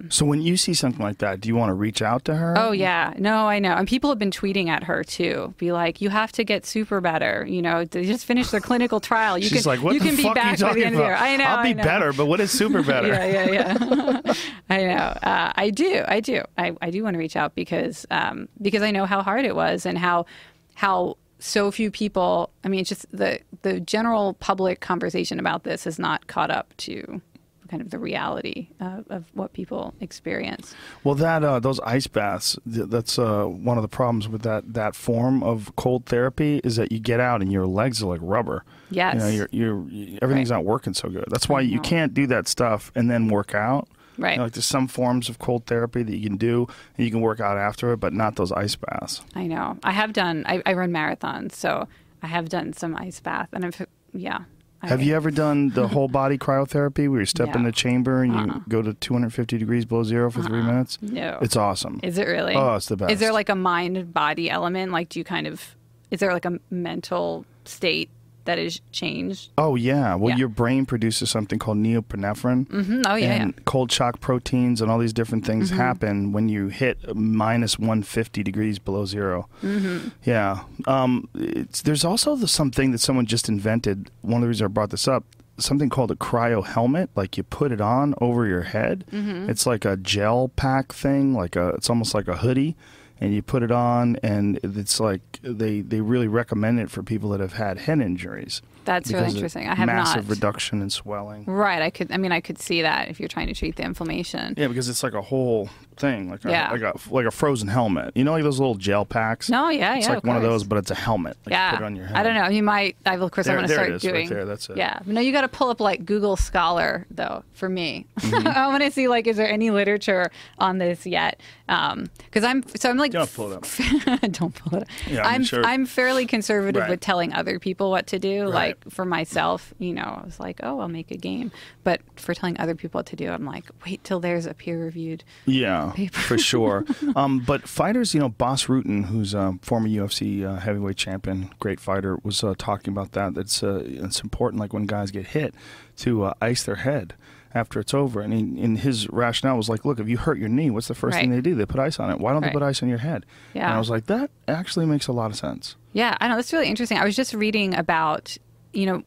So when you see something like that, do you want to reach out to her? Oh yeah, no, I know. And people have been tweeting at her too. Be like, you have to get super better. You know, they just finished their clinical trial. You She's can, like, what you the can be fuck are you back by talking the end of the year. about? I know. I'll be know. better, but what is super better? yeah, yeah, yeah. I know. Uh, I do. I do. I, I do want to reach out because um, because I know how hard it was and how how so few people. I mean, it's just the the general public conversation about this has not caught up to kind of the reality uh, of what people experience. Well, that uh, those ice baths, th- that's uh, one of the problems with that that form of cold therapy is that you get out and your legs are like rubber. Yes. You know, you're, you're, you everything's Right. not working so good. That's why you can't do that stuff and then work out. Right. You know, like there's some forms of cold therapy that you can do and you can work out after it, but not those ice baths. I know. I have done. I, I run marathons, so I have done some ice bath, and I've yeah. Have you ever done the whole body cryotherapy where you step in the chamber and you Uh-uh. go to 250 degrees below zero for three uh-uh. minutes? No. It's awesome. Is it really? Oh, it's the best. Is there like a mind body element? Like, do you kind of? Is there like a mental state that is changed? Oh yeah. Well, Yeah. your brain produces something called norepinephrine. hmm Oh yeah, and yeah. cold shock proteins and all these different things happen when you hit minus 150 degrees below 0 Mm-hmm. Yeah. Um, it's, there's also the, something that someone just invented. One of the reasons I brought this up, something called a cryo helmet. Like you put it on over your head. Mm-hmm. It's like a gel pack thing. Like a, it's almost like a hoodie. And you put it on, and it's like they, they really recommend it for people that have had head injuries. That's really interesting. I have massive not. reduction in swelling. Right. I could. I mean, I could see that if you're trying to treat the inflammation. Yeah, because it's like a whole thing, like a, Yeah. like a like a frozen helmet. You know, like those little gel packs. No. Yeah. it's yeah. like of one of those, but it's a helmet. Like yeah. put it on your head. I don't know. You might. I of course There- I'm going to there it start is, right there, that's it. Yeah. No, you got to pull up like Google Scholar though. For me, Mm-hmm. I want to see like is there any literature on this yet? Because I'm so I'm like don't pull it up. don't pull it up. Yeah, I'm I'm sure- I'm fairly conservative Right. with telling other people what to do. Right. Like for myself, you know, I was like, oh, I'll make a game. But for telling other people what to do, I'm like, wait till there's a peer reviewed. Yeah, Paper. for sure. um, but fighters, you know, Bas Rutten, who's a former UFC uh, heavyweight champion, great fighter, was uh, talking about that. That's uh, it's important, like when guys get hit, to uh, ice their head after it's over. And in, in his rationale was like, look, if you hurt your knee, what's the first thing they do? They put ice on it. Why don't Right. they put ice on your head? Yeah. And I was like, that actually makes a lot of sense. Yeah, I know that's really interesting. I was just reading about, you know,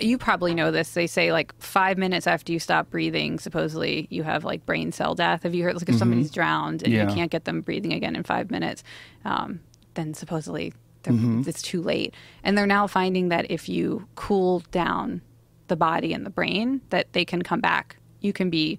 you probably know this. They say like five minutes after you stop breathing, supposedly you have like brain cell death. Have you heard? Like if somebody's drowned and Yeah. you can't get them breathing again in five minutes, um, then supposedly they're, it's too late. And they're now finding that if you cool down the body and the brain, that they can come back. You can be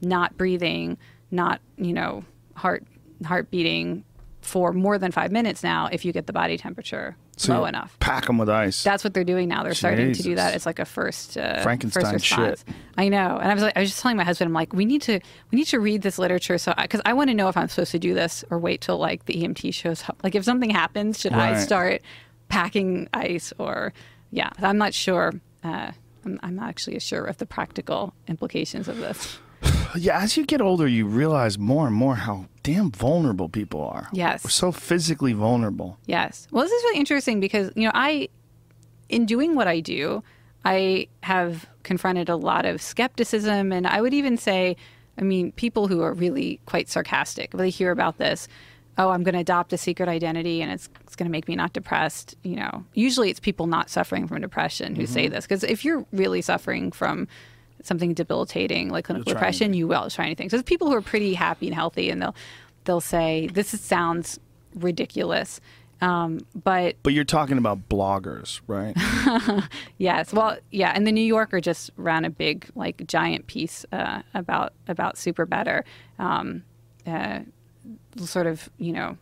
not breathing, not you know heart heart beating for more than five minutes now if you get the body temperature So low enough. Pack them with ice. That's what they're doing now. They're starting to do that. It's like a first uh, Frankenstein first response. shit. I know, and I was like, I was just telling my husband, I'm like, we need to we need to read this literature so because I, want to know if I'm supposed to do this or wait till like the EMT shows up. Like if something happens, should I start packing ice or yeah? I'm not sure. Uh, I'm, I'm not actually sure of the practical implications of this. Yeah, as you get older, you realize more and more how damn vulnerable people are. Yes. We're so physically vulnerable. Yes. Well, this is really interesting because, you know, I, in doing what I do, I have confronted a lot of skepticism. And I would even say, I mean, people who are really quite sarcastic, when they hear about this, oh, I'm going to adopt a secret identity and it's, it's going to make me not depressed. You know, usually it's people not suffering from depression who Mm-hmm. say this. Because if you're really suffering from something debilitating like clinical depression, you will try anything. So it's people who are pretty happy and healthy and they'll, they'll say, this is, sounds ridiculous. Um, but But you're talking about bloggers, right? Yes, well, yeah, and the New Yorker just ran a big, like, giant piece uh, about about SuperBetter, um, uh, sort of, you know,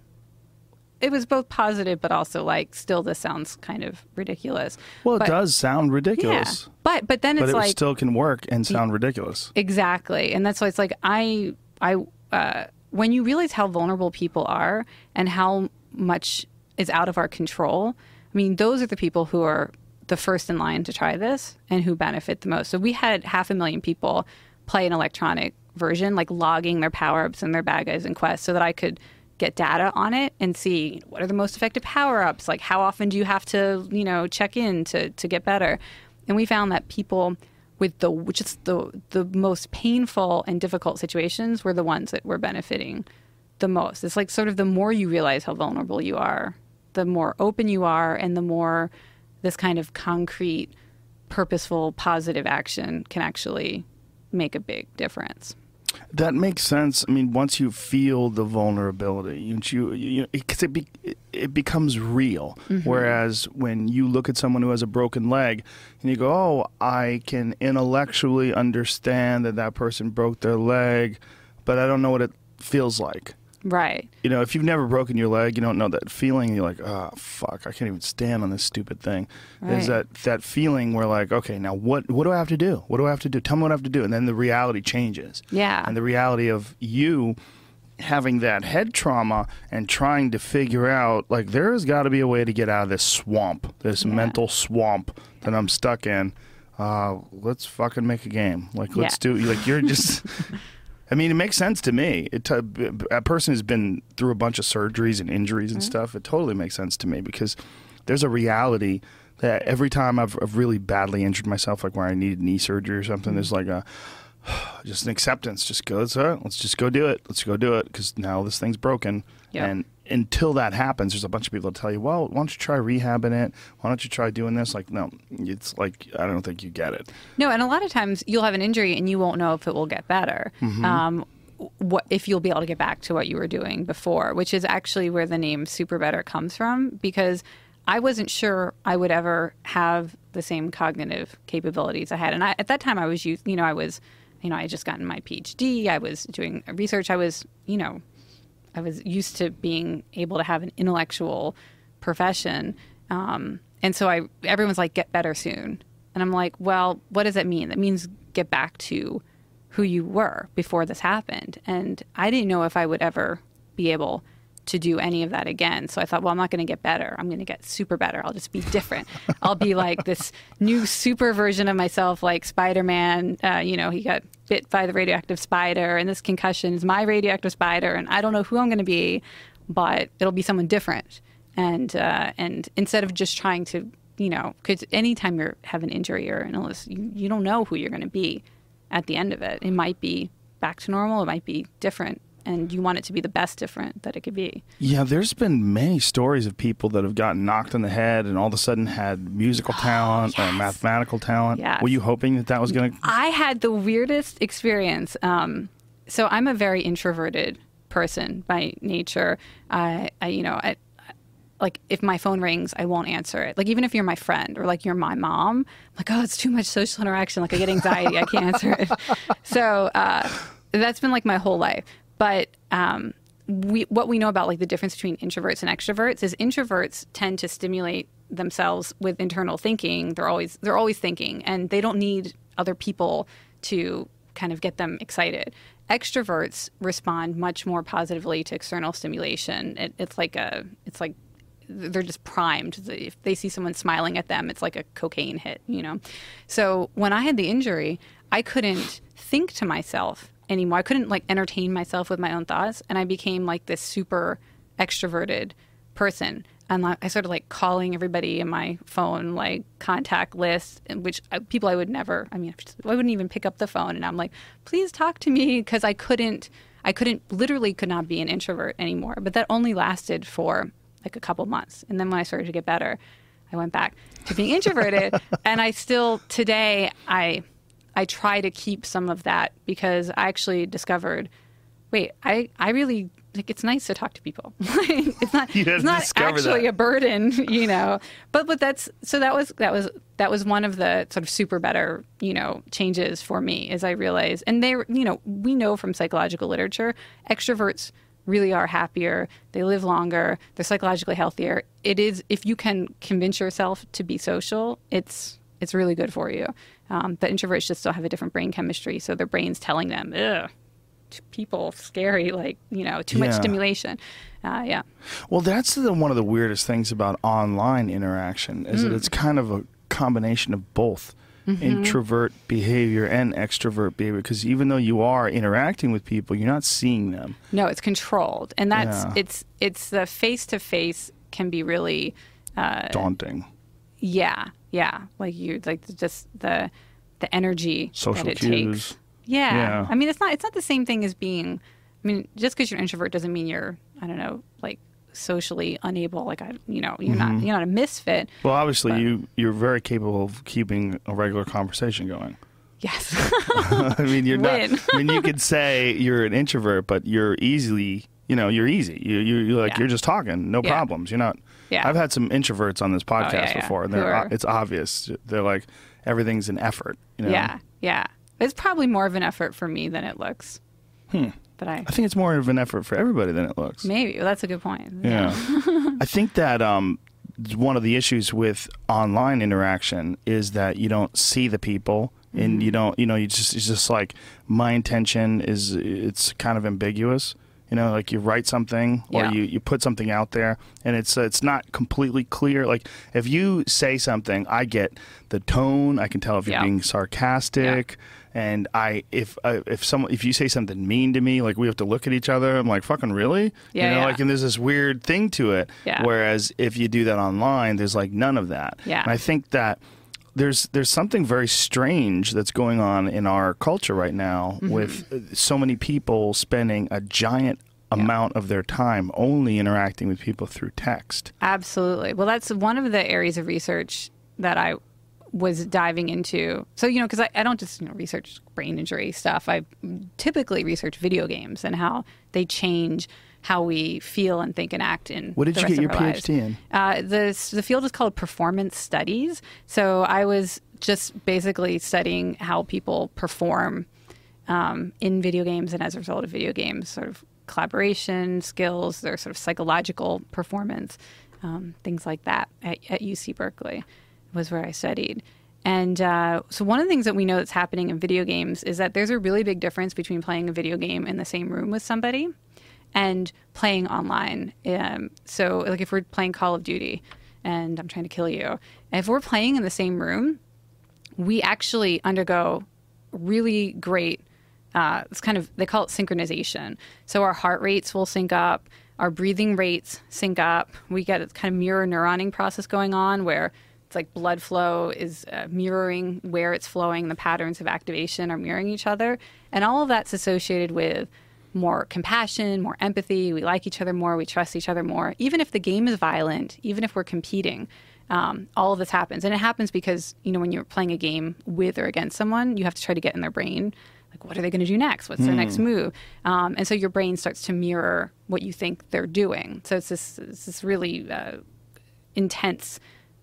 it was both positive, but also like, still, this sounds kind of ridiculous. Well, it But- does sound ridiculous. Yeah, but but then but it's it like still can work and sound ridiculous. Exactly, and that's why it's like I I uh, when you realize how vulnerable people are and how much is out of our control. I mean, those are the people who are the first in line to try this and who benefit the most. So we had half a million people play an electronic version, like logging their power ups and their bad guys and quests, so that I could get data on it and see what are the most effective power ups. Like how often do you have to, you know, check in to to get better? And we found that people with the is the the most painful and difficult situations were the ones that were benefiting the most. It's like sort of the more you realize how vulnerable you are, the more open you are, and the more this kind of concrete, purposeful, positive action can actually make a big difference. That makes sense. I mean, once you feel the vulnerability, you, you, because it, be, it becomes real. Mm-hmm. Whereas when you look at someone who has a broken leg and you go, "Oh, I can intellectually understand that that person broke their leg, but I don't know what it feels like." Right. You know, if you've never broken your leg, you don't know that feeling. You're like, "Oh, fuck, I can't even stand on this stupid thing." Right. that that feeling where like, okay, now what what do I have to do? What do I have to do? Tell me what I have to do, and then the reality changes Yeah. and the reality of you having that head trauma and trying to figure out like there has got to be a way to get out of this swamp this Yeah. mental swamp that i'm stuck in uh, let's fucking make a game like let's Yeah. do like you're just i mean it makes sense to me it t- a person who's been through a bunch of surgeries and injuries and mm-hmm. stuff it totally makes sense to me because there's a reality that every time I've, I've really badly injured myself like where i needed knee surgery or something there's mm-hmm. like a just an acceptance. Just go, so let's just go do it. Let's go do it because now this thing's broken. Yeah. And until that happens, there's a bunch of people that tell you, well, why don't you try rehabbing it? Why don't you try doing this? Like, no, it's like, I don't think you get it. No, and a lot of times you'll have an injury and you won't know if it will get better. Um, what if you'll be able to get back to what you were doing before, which is actually where the name SuperBetter comes from, because I wasn't sure I would ever have the same cognitive capabilities I had, and I, at that time I was you know, I was, you know, I had just gotten my PhD, I was doing research, I was, you know, I was used to being able to have an intellectual profession. Um, and so I, everyone's like, get better soon. And I'm like, well, what does that mean? That means get back to who you were before this happened. And I didn't know if I would ever be able to do any of that again. So I thought, well, I'm not going to get better. I'm going to get super better. I'll just be different. I'll be like this new super version of myself, like Spider Man. Uh, you know, he got bit by the radioactive spider, and this concussion is my radioactive spider. And I don't know who I'm going to be, but it'll be someone different. And uh, and instead of just trying to, you know, because anytime you have an injury or an illness, you, you don't know who you're going to be at the end of it. It might be back to normal. It might be different. And you want it to be the best different that it could be. Yeah, there's been many stories of people that have gotten knocked on the head and all of a sudden had musical talent or mathematical talent. Yes. Were you hoping that that was going to? I had the weirdest experience. Um, so I'm a very introverted person by nature. I, I you know, I, like if my phone rings, I won't answer it. Like even if you're my friend or like you're my mom, I'm like oh, it's too much social interaction. Like I get anxiety, I can't answer it. So uh, that's been like my whole life. But um, we, what we know about like the difference between introverts and extroverts is introverts tend to stimulate themselves with internal thinking. They're always they're always thinking, and they don't need other people to kind of get them excited. Extroverts respond much more positively to external stimulation. It, it's like a it's like they're just primed. If they see someone smiling at them, it's like a cocaine hit, you know. So when I had the injury, I couldn't think to myself anymore. I couldn't like entertain myself with my own thoughts, and I became like this super extroverted person. And I started like calling everybody in my phone, like contact list, which uh, people I would never. I mean, I wouldn't even pick up the phone, and I'm like, please talk to me because I couldn't. I couldn't literally could not be an introvert anymore. But that only lasted for like a couple months, and then when I started to get better, I went back to being introverted. and I still today I I try to keep some of that because I actually discovered, wait, I I really like it's nice to talk to people. it's not it's not actually that. a burden, you know. But but that's so that was that was that was one of the sort of super better, you know, changes for me as I realized and they you know, we know from psychological literature, extroverts really are happier, they live longer, they're psychologically healthier. It is if you can convince yourself to be social, it's it's really good for you. Um, but introverts just still have a different brain chemistry, so their brain's telling them, ugh, people scary, like you know, too much stimulation. Uh, yeah. Well, that's the, one of the weirdest things about online interaction is Mm. that it's kind of a combination of both Mm-hmm. introvert behavior and extrovert behavior. Because even though you are interacting with people, you're not seeing them. No, it's controlled, and that's Yeah. it's it's the face to face can be really, uh, Daunting. Yeah, yeah, like you like just the the energy Social that it cues. takes. Yeah. Yeah. I mean it's not it's not the same thing as being. I mean, just because you're an introvert doesn't mean you're I don't know like socially unable. Like I, you know, you're Mm-hmm. not you're not a misfit. Well, obviously, But- you you're very capable of keeping a regular conversation going. Yes. I mean, you're not. I mean, you could say you're an introvert, but you're easily. You know, you're easy. You you you're like Yeah. you're just talking, no Yeah. problems. You're not. Yeah. I've had some introverts on this podcast yeah, yeah. before, and they're are- it's obvious. They're like everything's an effort. You know? Yeah. Yeah. It's probably more of an effort for me than it looks. But I I think it's more of an effort for everybody than it looks. maybe well, that's a good point. Yeah. I think that um, one of the issues with online interaction is that you don't see the people and Mm-hmm. you don't, you know, you just, it's just like my intention is, it's kind of ambiguous. You know, like you write something or Yeah. you, you put something out there and it's, uh, it's not completely clear. Like if you say something, I get the tone. I can tell if you're Yeah. being sarcastic. And I, if uh, if someone, if you say something mean to me, like we have to look at each other. I'm like, fucking really? Yeah, you know, yeah. like, and there's this weird thing to it. Yeah. Whereas if you do that online, there's like none of that. Yeah. And I think that there's there's something very strange that's going on in our culture right now Mm-hmm. with uh, so many people spending a giant amount of their time only interacting with people through text. Absolutely. Well, that's one of the areas of research that I was diving into. So, you know, because I, I don't just you know, research brain injury stuff, I typically research video games and how they change how we feel and think and act in What did you get your our lives. PhD in? Uh, the the field is called performance studies. So I was just basically studying how people perform um, in video games and as a result of video games, sort of collaboration skills, their sort of psychological performance, um, things like that at, at UC Berkeley was where I studied. And uh, so, one of the things that we know that's happening in video games is that there's a really big difference between playing a video game in the same room with somebody and playing online. Um, so, like if we're playing Call of Duty and I'm trying to kill you, if we're playing in the same room, we actually undergo really great. Uh, it's kind of they call it synchronization. So our heart rates will sync up, our breathing rates sync up. We get a kind of mirror neuroning process going on where it's like blood flow is uh, mirroring where it's flowing. The patterns of activation are mirroring each other, and all of that's associated with more compassion, more empathy. We like each other more. We trust each other more. Even if the game is violent, even if we're competing, um, all of this happens. And it happens because, you know, when you're playing a game with or against someone, you have to try to get in their brain. Like, what are they going to do next? What's their next move? Um, and so your brain starts to mirror what you think they're doing. So it's this, it's this really uh, intense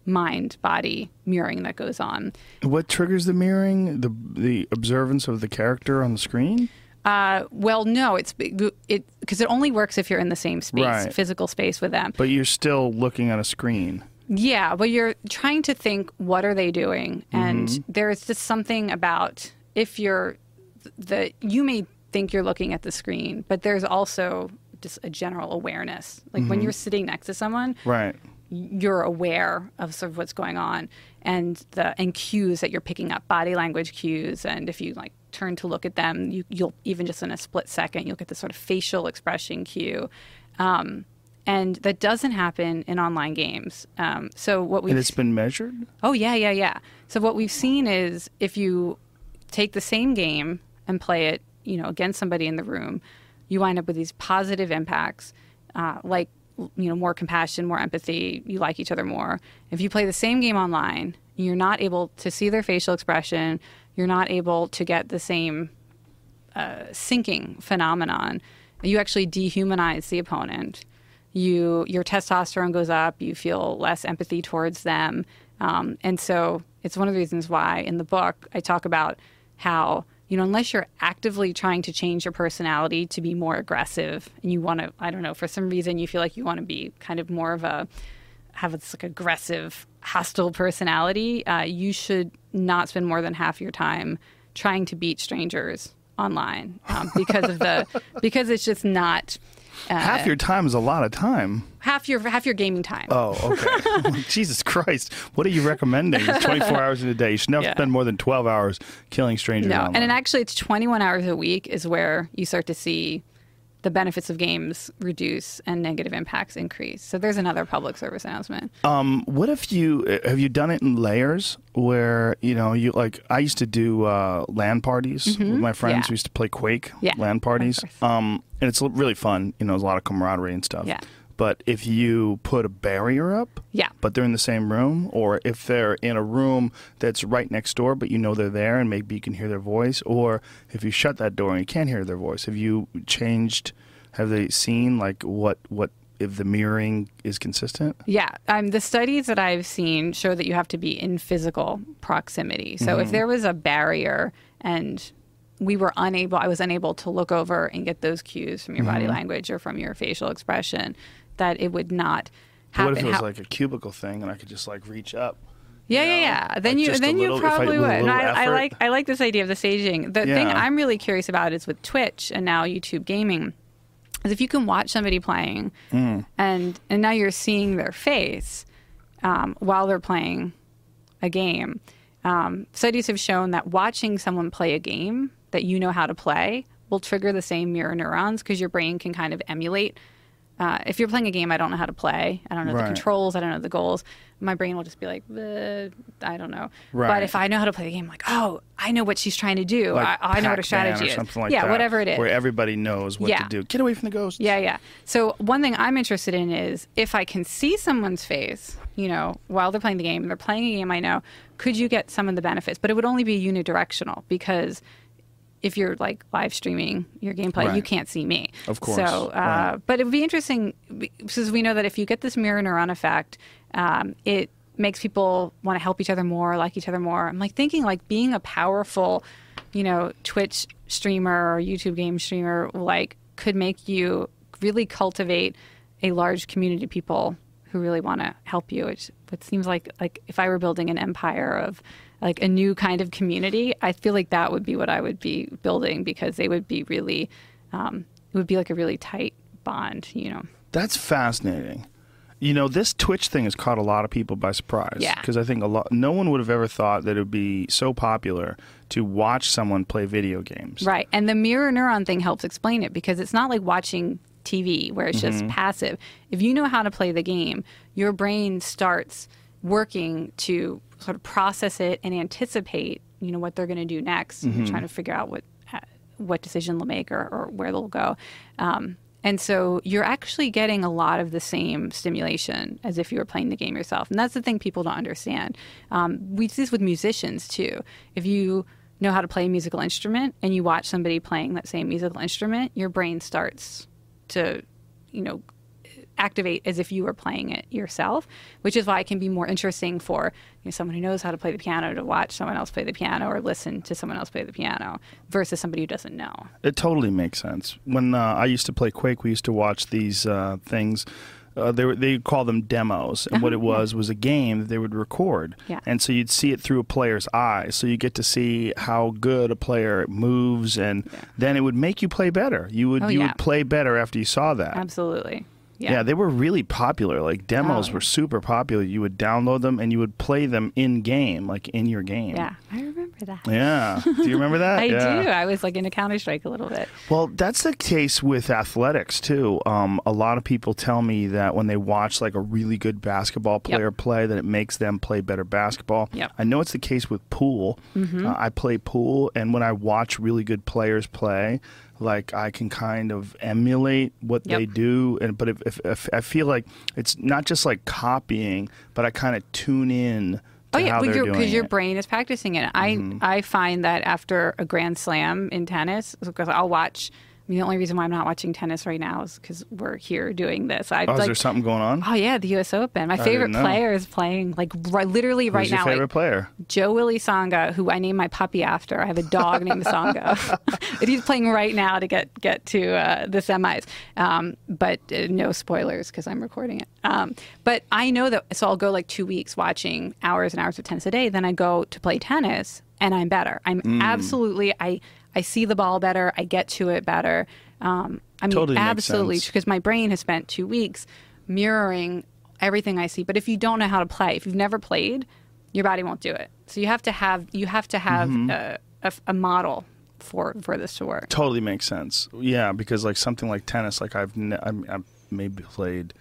mind body mirroring that goes on. What triggers the mirroring? The the observance of the character on the screen? Uh, well, no, it's it because it only works if you're in the same space, Right. physical space with them. But you're still looking at a screen. Yeah, but you're trying to think what are they doing, and Mm-hmm. there's just something about if you're the you may think you're looking at the screen, but there's also just a general awareness. Like Mm-hmm. when you're sitting next to someone, Right. you're aware of sort of what's going on and the and cues that you're picking up body language cues and if you like turn to look at them you, you'll even just in a split second you'll get this sort of facial expression cue um, and that doesn't happen in online games um, so what we And it's been measured? Oh yeah, yeah, yeah. So what we've seen is if you take the same game and play it, you know, against somebody in the room, you wind up with these positive impacts, uh, like you know more compassion, more empathy. You like each other more. If you play the same game online, you're not able to see their facial expression. You're not able to get the same uh, syncing phenomenon. You actually dehumanize the opponent. You your testosterone goes up. You feel less empathy towards them, um, and so it's one of the reasons why in the book I talk about how you know unless you're actively trying to change your personality to be more aggressive and you want to I don't know for some reason you feel like you want to be kind of more of a have this like aggressive hostile personality, uh, you should not spend more than half your time trying to beat strangers online um, because of the because it's just not uh, half your time is a lot of time. Half your half your gaming time. Oh, okay. Jesus Christ! What are you recommending? It's Twenty four hours in a day. You should never yeah. spend more than twelve hours killing strangers. No, online. and actually, it's twenty one hours a week is where you start to see the benefits of games reduce and negative impacts increase. So there's another public service announcement. Um, what if you have you done it in layers where you know you like I used to do uh, LAN parties mm-hmm. with my friends. Yeah. We used to play Quake yeah, LAN parties. Um, and it's really fun. You know, there's a lot of camaraderie and stuff. Yeah. But if you put a barrier up, yeah. but they're in the same room, or if they're in a room that's right next door, but you know they're there and maybe you can hear their voice, or if you shut that door and you can't hear their voice, have you changed? Have they seen like what what if the mirroring is consistent? Yeah, um, the studies that I've seen show that you have to be in physical proximity. So mm-hmm. if there was a barrier and we were unable, I was unable to look over and get those cues from your mm-hmm. body language or from your facial expression, that it would not happen. What if it was How- like a cubicle thing and I could just like reach up? Yeah, yeah, yeah. Then you then little, you probably I, would. No, I, I, like I like this idea of the staging. The yeah. thing I'm really curious about is with Twitch and now YouTube gaming. Is if you can watch somebody playing, mm. and and now you're seeing their face um, while they're playing a game. Um, studies have shown that watching someone play a game that you know how to play will trigger the same mirror neurons because your brain can kind of emulate uh, if you're playing a game I don't know how to play, I don't know right. the controls, I don't know the goals, my brain will just be like, I don't know. Right. But if I know how to play the game, like, oh, I know what she's trying to do. Like I, I know what her strategy is. Something like yeah, that, whatever it is. Where everybody knows what yeah. to do. Get away from the ghosts. Yeah, yeah. So one thing I'm interested in is if I can see someone's face, you know, while they're playing the game, they're playing a game I know, could you get some of the benefits? But it would only be unidirectional because if you're like live streaming your gameplay, right. you can't see me. Of course. So, uh, right. but it would be interesting because we know that if you get this mirror neuron effect, um, it makes people want to help each other more, like each other more. I'm like thinking like being a powerful, you know, Twitch streamer or YouTube game streamer, like could make you really cultivate a large community of people who really want to help you. It seems like like if I were building an empire of like a new kind of community, I feel like that would be what I would be building because they would be really, um, it would be like a really tight bond, you know. That's fascinating. You know, this Twitch thing has caught a lot of people by surprise. Yeah. Because I think a lot, no one would have ever thought that it would be so popular to watch someone play video games. Right. And the mirror neuron thing helps explain it because it's not like watching TV where it's just mm-hmm. passive. If you know how to play the game, your brain starts working to sort of process it and anticipate, you know, what they're going to do next, mm-hmm. trying to figure out what uh, what decision they'll make or, or where they'll go. Um, and so you're actually getting a lot of the same stimulation as if you were playing the game yourself. And that's the thing people don't understand. Um, we see this with musicians too. If you know how to play a musical instrument and you watch somebody playing that same musical instrument, your brain starts to, you know, activate as if you were playing it yourself, which is why it can be more interesting for you know, someone who knows how to play the piano to watch someone else play the piano or listen to someone else play the piano versus somebody who doesn't know. It totally makes sense. When uh, I used to play Quake, we used to watch these uh, things. Uh, they were, they call them demos, and uh-huh, what it was was a game that they would record, yeah. and so you'd see it through a player's eyes. So you get to see how good a player moves, and yeah. then it would make you play better. You would oh, you yeah. would play better after you saw that. Absolutely. Yeah. yeah. they were really popular. Like demos oh. were super popular. You would download them and you would play them in game, like in your game. Yeah, I remember that. Yeah. Do you remember that? I yeah. do. I was like into Counter Strike a little bit. Well, that's the case with athletics too. Um, a lot of people tell me that when they watch like a really good basketball player play, that it makes them play better basketball. Yep. I know it's the case with pool. Uh, I play pool, and when I watch really good players play, like I can kind of emulate what Yep. they do. And but if, if, if I feel like it's not just like copying, but I kind of tune in. To Oh yeah, because your brain is practicing it. I Mm-hmm. I find that after a grand slam in tennis, because I'll watch. I mean, the only reason why I'm not watching tennis right now is because we're here doing this. I Oh, is there something going on? Oh yeah, the U.S. Open. My favorite player is playing like literally right Who's your now. favorite like, player? Jo-Wilfried Tsonga, who I named my puppy after. I have a dog named Tsonga, and he's playing right now to get get to uh, the semis. Um, but uh, no spoilers because I'm recording it. Um, but I know that, so I'll go like two weeks watching hours and hours of tennis a day. Then I go to play tennis, and I'm better. I'm Mm. absolutely I I see the ball better. I get to it better. Um, I mean, Totally absolutely, because my brain has spent two weeks mirroring everything I see. But if you don't know how to play, if you've never played, your body won't do it. So you have to have you have to have Mm-hmm. a, a, a model for for this to work. Totally makes sense. Yeah, because like something like tennis, like I've ne- I'm, I've maybe played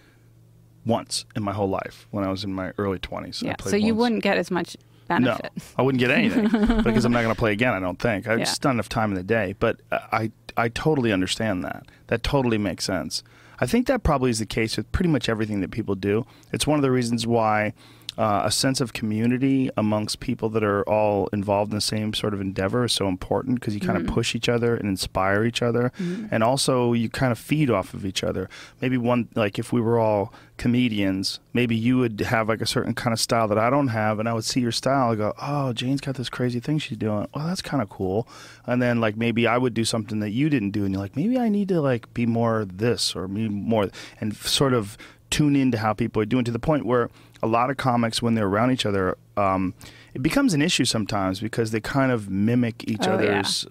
once in my whole life when I was in my early twenties. Yeah. So you wouldn't get as much No. I wouldn't get anything because I'm not going to play again. I don't think I've Yeah. just not enough time in the day. But I I totally understand that. That totally makes sense. I think that probably is the case with pretty much everything that people do. It's one of the reasons why uh, a sense of community amongst people that are all involved in the same sort of endeavor is so important because you kind of push each other and inspire each other, and also you kind of feed off of each other. Maybe one like if we were all comedians, maybe you would have like a certain kind of style that I don't have, and I would see your style. and go, oh, Jane's got this crazy thing she's doing. Well, that's kind of cool. And then like maybe I would do something that you didn't do, and you're like, maybe I need to like be more this or be more, and sort of tune into how people are doing to the point where a lot of comics when they're around each other um, it becomes an issue sometimes because they kind of mimic each Oh, yeah. other's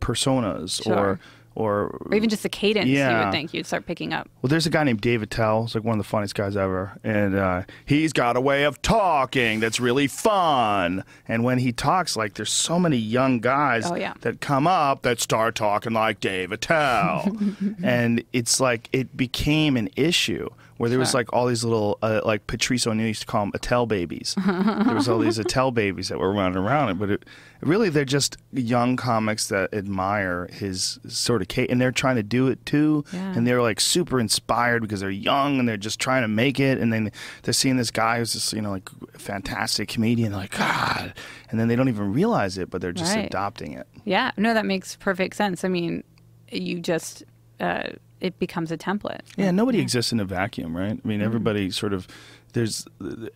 personas Sure. or or Or even just the cadence, yeah. you would think you'd start picking up. well, there's a guy named Dave Attell. He's like one of the funniest guys ever, and uh, he's got a way of talking that's really fun. And when he talks, like there's so many young guys Oh, yeah. that come up that start talking like Dave Attell, and it's like it became an issue where there was like all these little uh, like Patrice O'Neal used to call them Attell babies. there was all these Attell babies that were running around it, but it, really they're just young comics that admire his sort of ca- and they're trying to do it too, Yeah. and they're like super inspired because they're young and they're just trying to make it, and then they're seeing this guy who's just you know like fantastic comedian, like God, and then they don't even realize it, but they're just Right. adopting it. Yeah. No, that makes perfect sense. I mean, you just uh, it becomes a template. Yeah, nobody exists in a vacuum, right? I Mm-hmm. mean, everybody sort of there's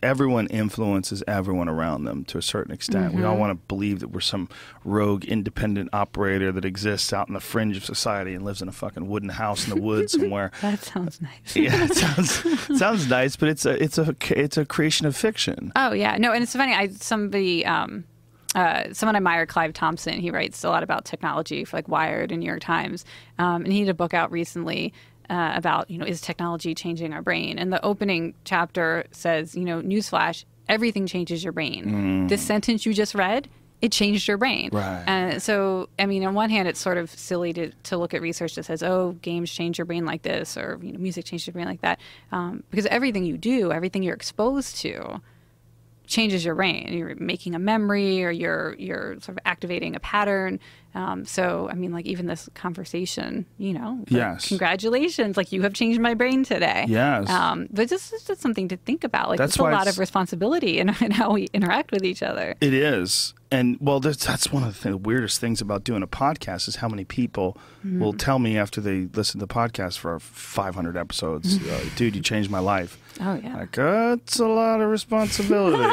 everyone influences everyone around them to a certain extent. We Mm-hmm. all want to believe that we're some rogue independent operator that exists out in the fringe of society and lives in a fucking wooden house in the woods somewhere. That sounds nice. yeah, it sounds sounds nice, but it's a it's a it's a creation of fiction. Oh yeah, no, and it's funny. I somebody, um, uh, someone I admire, Clive Thompson. He writes a lot about technology for like Wired and New York Times, um, and he had a book out recently uh, about you know is technology changing our brain? And the opening chapter says, you know, newsflash, everything changes your brain. This sentence you just read. It changed your brain. Right. And so, I mean, on one hand, it's sort of silly to, to look at research that says, oh, games change your brain like this, or you know, music changes your brain like that. Um, because everything you do, everything you're exposed to, changes your brain. You're making a memory or you're you're sort of activating a pattern. Um, so I mean, like even this conversation, you know, like, Yes. congratulations, like you have changed my brain today. Yes. Um, but this is just something to think about. Like That's it's a lot of responsibility in, in how we interact with each other. It is. And well, that's, that's one of the, th- weirdest things about doing a podcast is how many people Mm-hmm. will tell me after they listen to the podcast for 500 episodes, uh, dude, you changed my life. Oh yeah. Like, that's a lot of responsibility.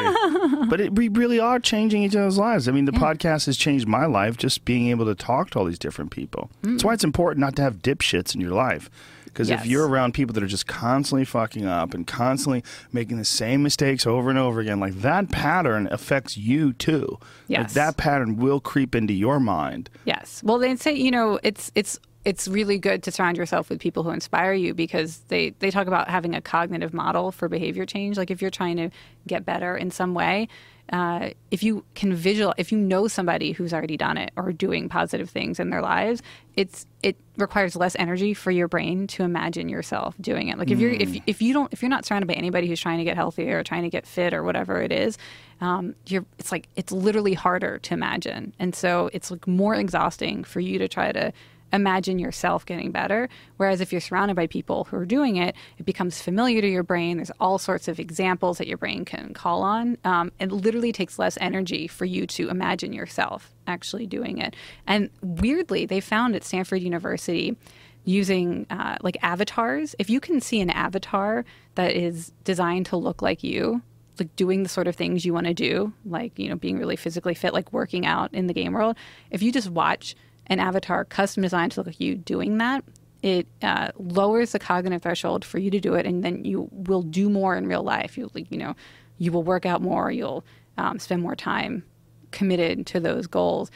but it, we really are changing each other's lives. I mean, the podcast has changed my life just being able to talk to all these different people. That's why mm. it's important not to have dipshits in your life. Because if you're around people that are just constantly fucking up and constantly making the same mistakes over and over again, like that pattern affects you too. Like Yes. that pattern will creep into your mind. Yes. Well, they say you know it's it's it's really good to surround yourself with people who inspire you because they, they talk about having a cognitive model for behavior change. Like if you're trying to get better in some way, uh, if you can visual, if you know somebody who's already done it or doing positive things in their lives, it's it requires less energy for your brain to imagine yourself doing it. Like if you're if if you don't if you're not surrounded by anybody who's trying to get healthy or trying to get fit or whatever it is, um, you're it's like it's literally harder to imagine, and so it's like more exhausting for you to try to imagine yourself getting better. Whereas if you're surrounded by people who are doing it, it becomes familiar to your brain. There's all sorts of examples that your brain can call on. Um, it literally takes less energy for you to imagine yourself actually doing it. And weirdly, they found at Stanford University using uh, like avatars. If you can see an avatar that is designed to look like you, like doing the sort of things you want to do, like you know being really physically fit, like working out in the game world. If you just watch an avatar custom designed to look like you doing that, it uh, lowers the cognitive threshold for you to do it, and then you will do more in real life. You you know, you will work out more. You'll um, spend more time committed to those goals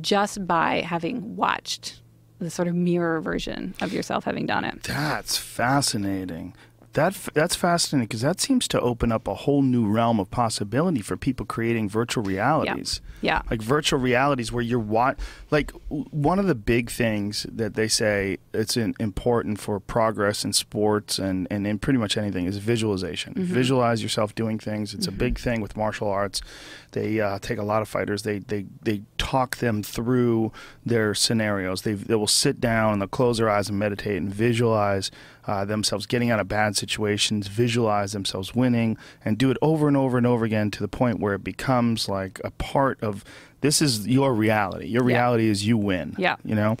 just by having watched the sort of mirror version of yourself having done it. That's fascinating. That that's fascinating because that seems to open up a whole new realm of possibility for people creating virtual realities. Yeah. Yeah. Like virtual realities where you're what like one of the big things that they say it's in, important for progress in sports and, and in pretty much anything is visualization. Mm-hmm. Visualize yourself doing things. It's mm-hmm. a big thing with martial arts. They uh, take a lot of fighters. They they they talk them through their scenarios. They they will sit down and they'll close their eyes and meditate and visualize uh, themselves getting out of bad situations, visualize themselves winning, and do it over and over and over again to the point where it becomes like a part of this is your reality. Your reality yeah. is you win. Yeah. You know?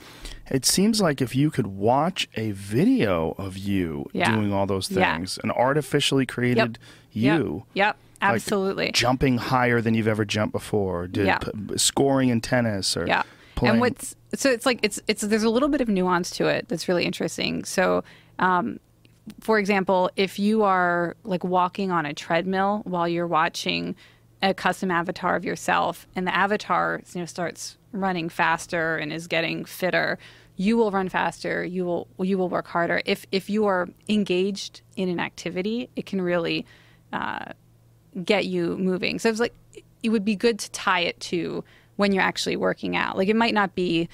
It seems like if you could watch a video of you yeah. doing all those things, yeah. an artificially created yep. you. Yep. yep. Absolutely. Like jumping higher than you've ever jumped before, did yeah. p- scoring in tennis or yeah. Playing. And what's so it's like it's it's there's a little bit of nuance to it that's really interesting. So um, for example, if you are like walking on a treadmill while you're watching a custom avatar of yourself, and the avatar you know starts running faster and is getting fitter, you will run faster. You will you will work harder. If if you are engaged in an activity, it can really uh, get you moving. So it's like it would be good to tie it to when you're actually working out. Like it might not be,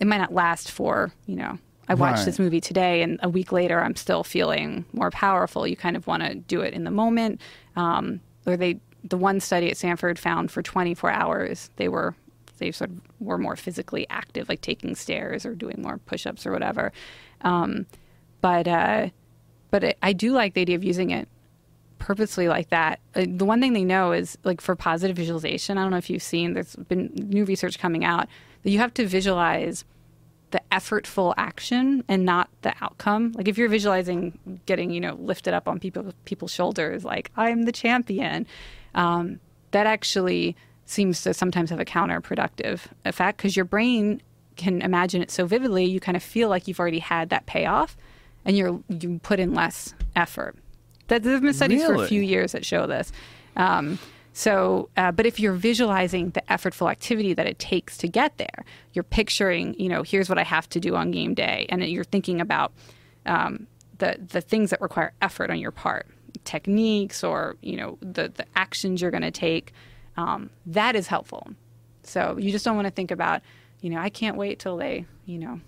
it might not last for you know I watched right. this movie today, and a week later, I'm still feeling more powerful. You kind of want to do it in the moment. Um, or they, the one study at Stanford found for 24 hours, they were they sort of were more physically active, like taking stairs or doing more push-ups or whatever. Um, but uh, but it, I do like the idea of using it purposely like that. Uh, the one thing they know is like for positive visualization. I don't know if you've seen. There's been new research coming out that you have to visualize the effortful action and not the outcome. Like if you're visualizing getting, you know, lifted up on people people's shoulders, like I'm the champion, um, that actually seems to sometimes have a counterproductive effect because your brain can imagine it so vividly, you kind of feel like you've already had that payoff, and you're you put in less effort. That there's been studies really? for a few years that show this. Um, so, uh, but if you're visualizing the effortful activity that it takes to get there, you're picturing, you know, here's what I have to do on game day, and you're thinking about um, the the things that require effort on your part, techniques, or you know, the the actions you're going to take. Um, that is helpful. So you just don't want to think about, you know, I can't wait till they, you know,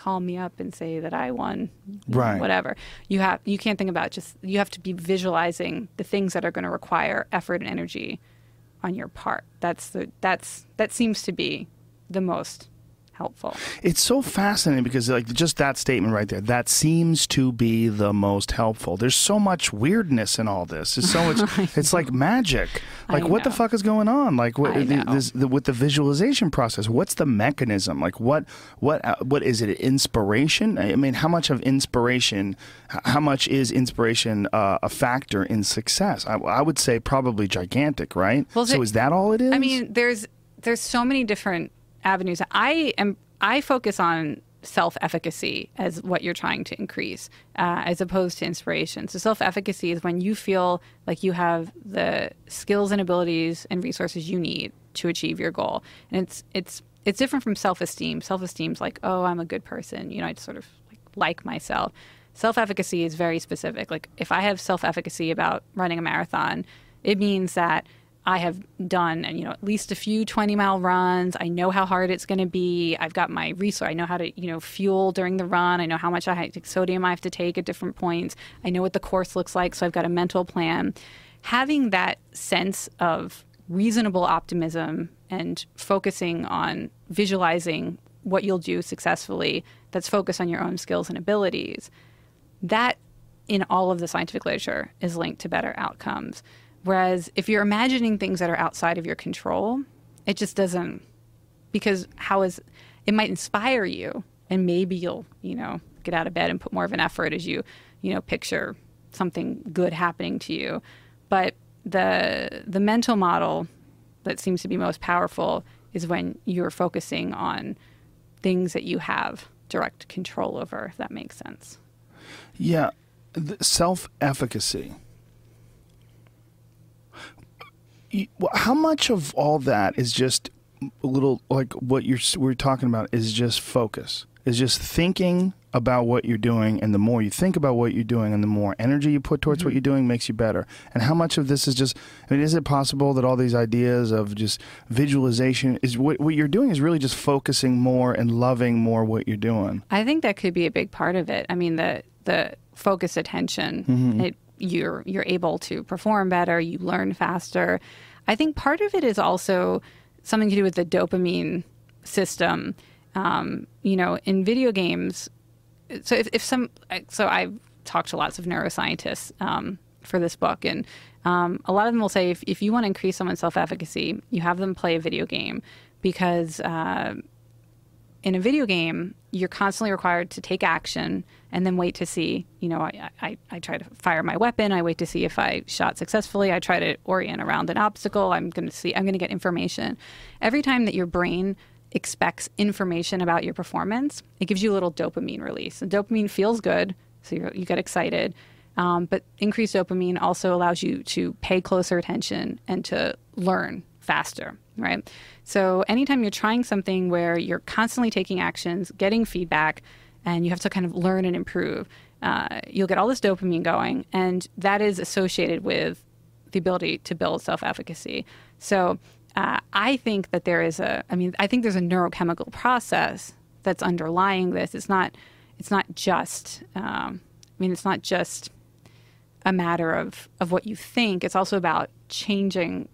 call me up and say that I won, right? Know, whatever. You have you can't think about just you have to be visualizing the things that are going to require effort and energy on your part. That's the that's that seems to be the most helpful. It's so fascinating because like just that statement right there, that seems to be the most helpful. There's so much weirdness in all this. It's so much it's like magic. Like what the fuck is going on? Like what this, the, with the visualization process, what's the mechanism? Like what what uh, what is it inspiration? I mean, how much of inspiration how much is inspiration uh, a factor in success? I, I, would say probably gigantic, right? Well, so is that all it is? I mean, there's there's so many different avenues. I am I focus on self efficacy as what you're trying to increase, uh, as opposed to inspiration. So self efficacy is when you feel like you have the skills and abilities and resources you need to achieve your goal, and it's it's it's different from self-esteem. Self-esteem's like, oh, I'm a good person. You know, I sort of like, like myself. Self-efficacy is very specific. Like if I have self-efficacy about running a marathon, it means that I have done, you know, at least a few 20 mile runs. I know how hard it's going to be. I've got my resource. I know how to, you know, fuel during the run. I know how much I have, sodium I have to take at different points. I know what the course looks like. So I've got a mental plan. Having that sense of reasonable optimism and focusing on visualizing what you'll do successfully that's focused on your own skills and abilities, that in all of the scientific literature is linked to better outcomes. Whereas if you're imagining things that are outside of your control, it just doesn't, because how is, it might inspire you and maybe you'll, you know, get out of bed and put more of an effort as you, you know, picture something good happening to you. But the, the mental model that seems to be most powerful is when you're focusing on things that you have direct control over, if that makes sense. Yeah. Self efficacy how much of all that is just a little like what you're we're talking about is just focus is just thinking about what you're doing and the more you think about what you're doing and the more energy you put towards mm-hmm. what you're doing makes you better and how much of this is just i mean is it possible that all these ideas of just visualization is what, what you're doing is really just focusing more and loving more what you're doing i think that could be a big part of it i mean the the focused attention mm-hmm. it you're you're able to perform better, you learn faster. I think part of it is also something to do with the dopamine system. Um, you know, in video games, so if, if some, so I've talked to lots of neuroscientists um, for this book, and um, a lot of them will say if, if you want to increase someone's self efficacy, you have them play a video game because uh, in a video game, you're constantly required to take action and then wait to see. You know, I, I, I, try to fire my weapon. I wait to see if I shot successfully. I try to orient around an obstacle. I'm going to see. I'm going to get information. Every time that your brain expects information about your performance, it gives you a little dopamine release. And dopamine feels good, so you get excited. Um, but increased dopamine also allows you to pay closer attention and to learn faster, right? So anytime you're trying something where you're constantly taking actions, getting feedback, and you have to kind of learn and improve, uh, you'll get all this dopamine going, and that is associated with the ability to build self efficacy. So uh, I think that there is a, I mean, I think there's a neurochemical process that's underlying this. It's not, it's not just, um, I mean, it's not just a matter of, of what you think. It's also about changing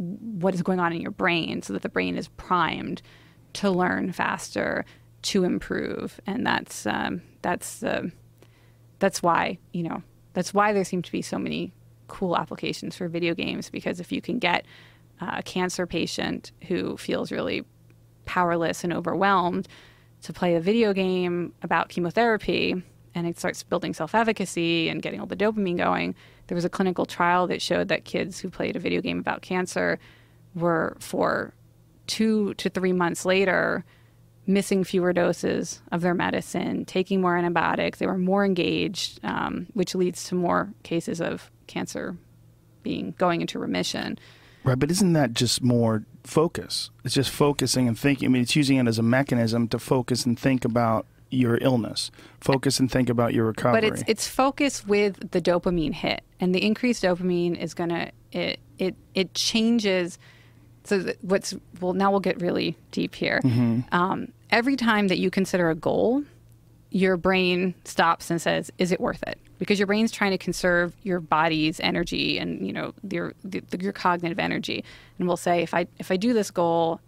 what is going on in your brain so that the brain is primed to learn faster, to improve, and that's um, that's uh, that's why you know that's why there seem to be so many cool applications for video games because if you can get uh, a cancer patient who feels really powerless and overwhelmed to play a video game about chemotherapy and it starts building self efficacy and getting all the dopamine going. There was a clinical trial that showed that kids who played a video game about cancer were, for two to three months later, missing fewer doses of their medicine, taking more antibiotics. They were more engaged, um, which leads to more cases of cancer being going into remission. Right, but isn't that just more focus? It's just focusing and thinking. I mean, it's using it as a mechanism to focus and think about your illness. Focus and think about your recovery. But it's it's focus with the dopamine hit, and the increased dopamine is gonna it it it changes. So what's well now we'll get really deep here. Mm-hmm. Um, every time that you consider a goal, your brain stops and says, "Is it worth it?" Because your brain's trying to conserve your body's energy and you know your the, your cognitive energy, and we'll say, "If I if I do this goal,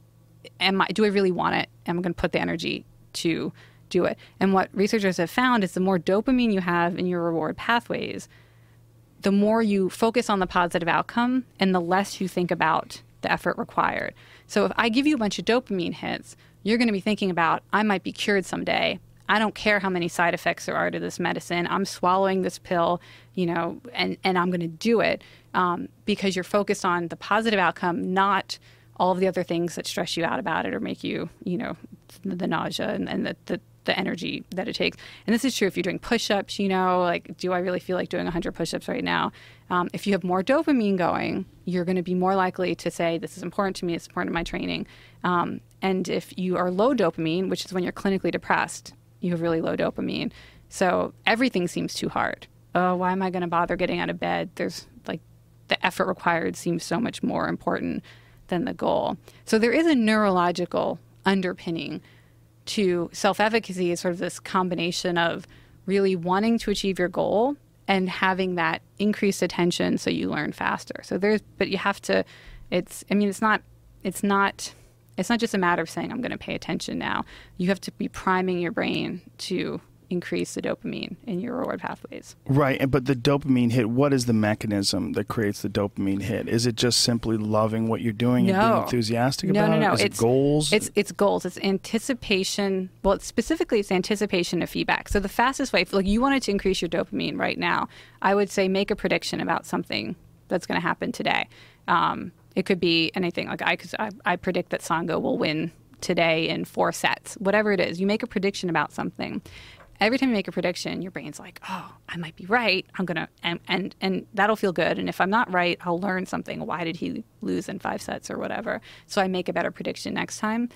am I do I really want it? Am I going to put the energy to do it. And what researchers have found is the more dopamine you have in your reward pathways, the more you focus on the positive outcome and the less you think about the effort required. So if I give you a bunch of dopamine hits, you're going to be thinking about, I might be cured someday. I don't care how many side effects there are to this medicine. I'm swallowing this pill, you know, and, and I'm going to do it um, because you're focused on the positive outcome, not all of the other things that stress you out about it or make you, you know, the nausea and, and the, the the energy that it takes. And this is true if you're doing push ups, you know, like, do I really feel like doing 100 push ups right now? Um, if you have more dopamine going, you're going to be more likely to say, This is important to me, it's important to my training. Um, and if you are low dopamine, which is when you're clinically depressed, you have really low dopamine. So everything seems too hard. Oh, why am I going to bother getting out of bed? There's like the effort required seems so much more important than the goal. So there is a neurological underpinning to self efficacy is sort of this combination of really wanting to achieve your goal and having that increased attention so you learn faster. So there's, but you have to, it's, I mean, it's not, it's not, it's not just a matter of saying, I'm going to pay attention now. You have to be priming your brain to increase the dopamine in your reward pathways. Right, and but the dopamine hit. What is the mechanism that creates the dopamine hit? Is it just simply loving what you're doing and being No. enthusiastic No, about no, no. it? Is It's it goals? It's it's goals. It's anticipation. Well, it's specifically, it's anticipation of feedback. So the fastest way, like you wanted to increase your dopamine right now, I would say make a prediction about something that's going to happen today. Um, it could be anything. Like I, could, I, I predict that Tsonga will win today in four sets. Whatever it is, you make a prediction about something. Every time you make a prediction, your brain's like, "Oh, I might be right. I'm gonna," and and and that'll feel good. And if I'm not right, I'll learn something. Why did he lose in five sets or whatever? So I make a better prediction next time.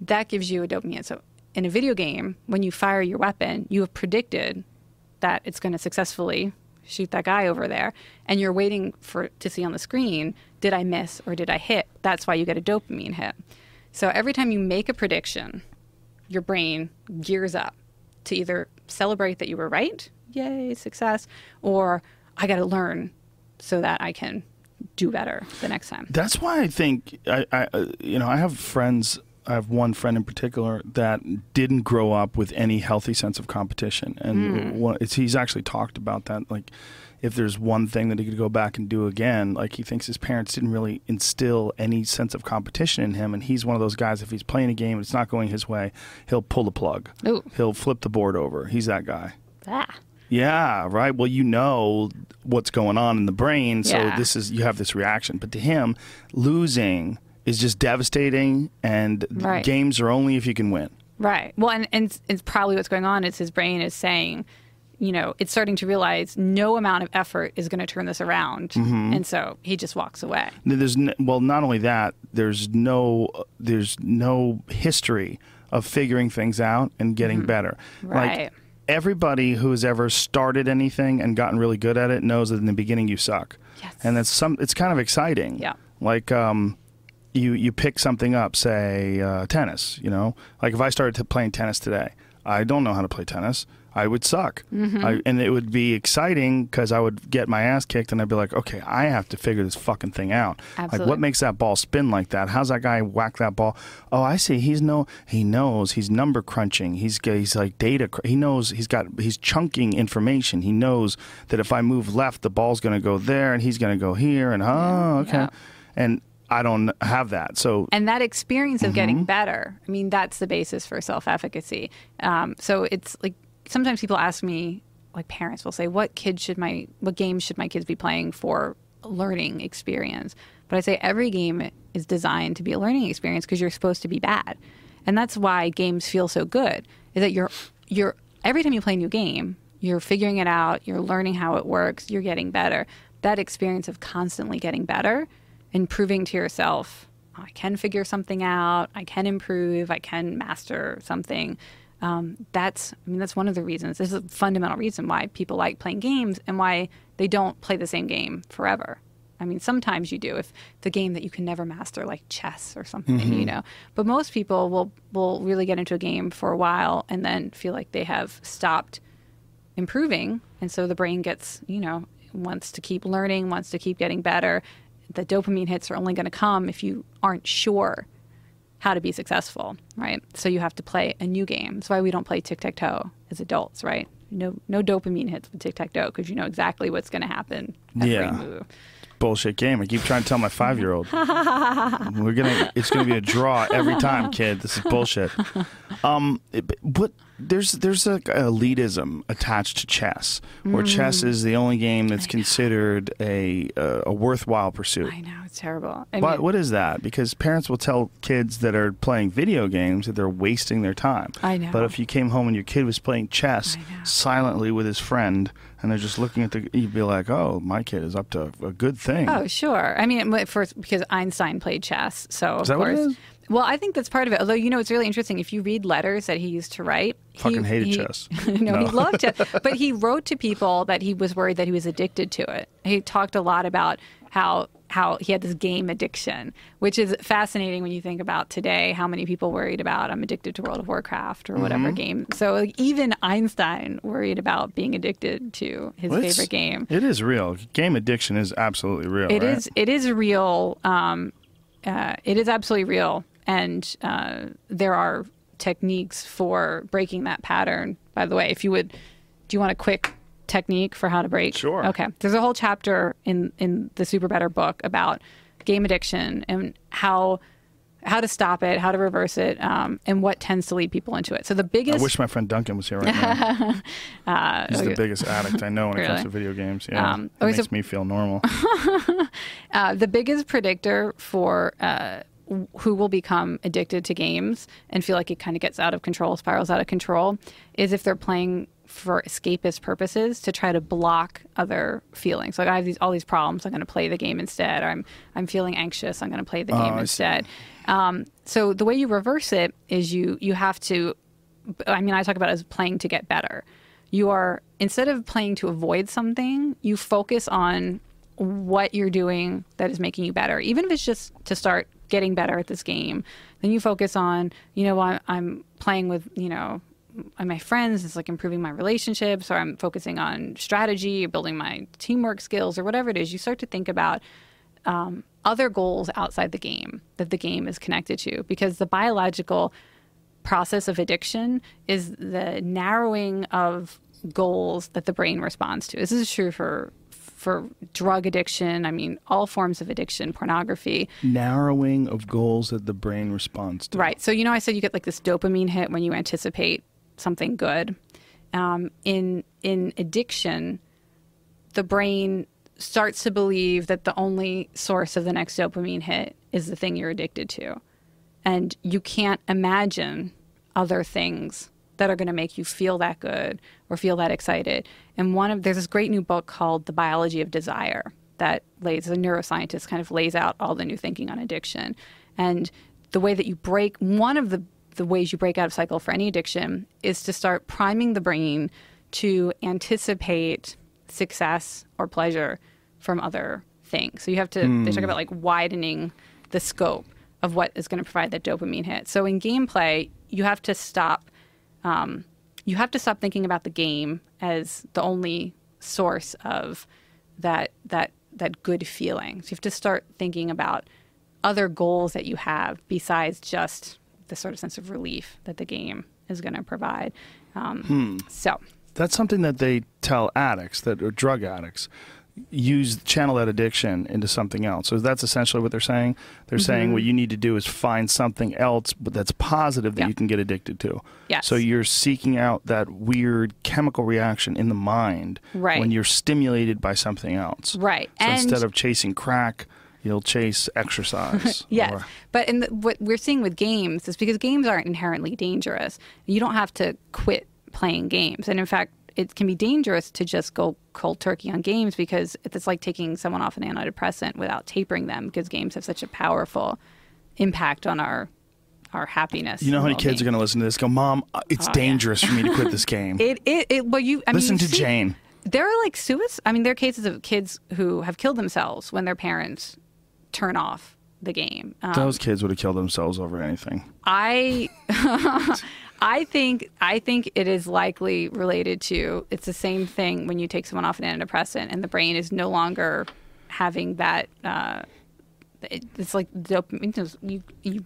That gives you a dopamine. So in a video game, when you fire your weapon, you have predicted that it's going to successfully shoot that guy over there and you're waiting for to see on the screen did i miss or did i hit that's why you get a dopamine hit so every time you make a prediction your brain gears up to either celebrate that you were right yay success or i got to learn so that i can do better the next time That's why I think I, I, uh, you know, I have friends. I have one friend in particular that didn't grow up with any healthy sense of competition, and one, it's, he's actually talked about that. Like, if there's one thing that he could go back and do again, like he thinks his parents didn't really instill any sense of competition in him, and he's one of those guys. If he's playing a game and it's not going his way, he'll pull the plug. Ooh. He'll flip the board over. He's that guy. ah. Yeah, right. Well, you know what's going on in the brain, so Yeah. this is you have this reaction. But to him, losing is just devastating, and Right. games are only if you can win. Right. Well, and, and it's- probably what's going on is his brain is saying, you know, it's starting to realize no amount of effort is going to turn this around, Mm-hmm. and so he just walks away. There's well, not only that, there's no there's no history of figuring things out and getting better. Mm-hmm. Right. Like everybody who's ever started anything and gotten really good at it knows that in the beginning you suck. Yes. And that's some. It's kind of exciting. Yeah. Like um, you you pick something up, say uh, tennis. You know, like if I started playing tennis today, I don't know how to play tennis. I would suck, Mm-hmm. I, and it would be exciting because I would get my ass kicked, and I'd be like, "Okay, I have to figure this fucking thing out. Like, what makes that ball spin like that? How's that guy whack that ball? Oh, I see. He's no, he knows. He's number crunching. He's he's like data. cr- He knows. He's got. He's chunking information. He knows that if I move left, the ball's going to go there, and he's going to go here, and oh, okay, yeah. and I don't have that. So And that experience of Mm-hmm. getting better, I mean, that's the basis for self efficacy. Um, so it's like sometimes people ask me, like parents will say, "What kid should my what games should my kids be playing for learning experience?" But I say every game is designed to be a learning experience because you're supposed to be bad, and that's why games feel so good. Is that you're you're every time you play a new game, you're figuring it out, you're learning how it works, you're getting better. That experience of constantly getting better and proving to yourself, "Oh, I can figure something out, I can improve, I can master something. Um, that's, I mean, that's one of the reasons. This is a fundamental reason why people like playing games and why they don't play the same game forever. I mean, sometimes you do if the game that you can never master, like chess or something, you know. But most people will will really get into a game for a while and then feel like they have stopped improving and so the brain gets you know wants to keep learning wants to keep getting better the dopamine hits are only going to come if you aren't sure how to be successful right so you have to play a new game that's why we don't play tic-tac-toe as adults right no no dopamine hits with tic-tac-toe because you know exactly what's going to happen every Yeah. move bullshit game. I keep trying to tell my five year old. We're gonna it's gonna be a draw every time, kid. This is bullshit. Um it- what there's there's like elitism attached to chess, where chess is the only game that's considered a uh, a worthwhile pursuit. I know it's terrible. I What mean, what is that? Because parents will tell kids that are playing video games that they're wasting their time. I know. But if you came home and your kid was playing chess silently with his friend, and they're just looking at the, you'd be like, "Oh, my kid is up to a good thing." Oh, sure. I mean, first because Einstein played chess, so of Is that what it course. Well, I think that's part of it. Although you know, it's really interesting. If you read letters that he used to write, Fucking he, hated he- chess. no, No. he loved chess, but he wrote to people that he was worried that he was addicted to it. He talked a lot about how how he had this game addiction, which is fascinating when you think about today. How many people worried about I'm addicted to World of Warcraft or whatever Mm-hmm. game. So like, even Einstein worried about being addicted to his Well, favorite game. It is real. Game addiction is absolutely real. It right? is. It is real. Um, uh, it is absolutely real, and uh, there are techniques for breaking that pattern. By the way, if you would, do you want a quick technique for how to break? Sure. Okay. There's a whole chapter in in the SuperBetter book about game addiction and how how to stop it, how to reverse it, um, and what tends to lead people into it. So the biggest. I wish my friend Duncan was here right now. He's the biggest addict I know when it comes Uh, to video games. Yeah, Um, it makes a- me feel normal. Uh, the biggest predictor for uh, who will become addicted to games and feel like it kind of gets out of control, spirals out of control, is if they're playing for escapist purposes to try to block other feelings. Like I have these all these problems, I'm going to play the game instead. Or I'm I'm feeling anxious, I'm going to play the game Oh, I instead. Um, so the way you reverse it is you you have to. I mean, I talk about it as playing to get better. You are instead of playing to avoid something, you focus on what you're doing that is making you better, even if it's just to start getting better at this game. Then you focus on, you know, I'm, I'm playing with, you know, my friends. It's like improving my relationships, or I'm focusing on strategy, or building my teamwork skills, or whatever it is. You start to think about um, other goals outside the game that the game is connected to, because the biological process of addiction is the narrowing of goals that the brain responds to. This is true for for drug addiction. I mean, all forms of addiction, pornography. Narrowing of goals that the brain responds to. Right. So you know, I said you get like this dopamine hit when you anticipate something good. Um, in in addiction, the brain starts to believe that the only source of the next dopamine hit is the thing you're addicted to, and you can't imagine other things that are going to make you feel that good or feel that excited. And one of there's this great new book called The Biology of Desire that lays a neuroscientist kind of lays out all the new thinking on addiction and the way that you break one of the the ways you break out of cycle for any addiction is to start priming the brain to anticipate success or pleasure from other things. So you have to they talk hmm. about like widening the scope of what is going to provide that dopamine hit. So in gameplay, you have to stop um, you have to stop thinking about the game as the only source of that that that good feeling. So you have to start thinking about other goals that you have besides just the sort of sense of relief that the game is going to provide. Um, So That's something that they tell addicts that are drug addicts use channel that addiction into something else. So that's essentially what they're saying. They're Mm-hmm. saying what you need to do is find something else but that's positive that Yeah. you can get addicted to. Yes. So you're seeking out that weird chemical reaction in the mind Right. when you're stimulated by something else. Right. So And- instead of chasing crack, you'll chase exercise. Yes, or- but in the, what we're seeing with games is because games aren't inherently dangerous. You don't have to quit playing games, and in fact, it can be dangerous to just go cold turkey on games because it's like taking someone off an antidepressant without tapering them because games have such a powerful impact on our our happiness. you know how many kids are going to listen to this? Go, Mom, uh, it's Oh, yeah. dangerous for me to quit this game. It it, it well you I Listen mean, you to see- Jane. There are like suicide. I mean, there are cases of kids who have killed themselves when their parents turn off the game. Um, Those kids would have killed themselves over anything. I I think I think it is likely related to it's the same thing when you take someone off an antidepressant and the brain is no longer having that. Uh, it, it's like dopamine. You you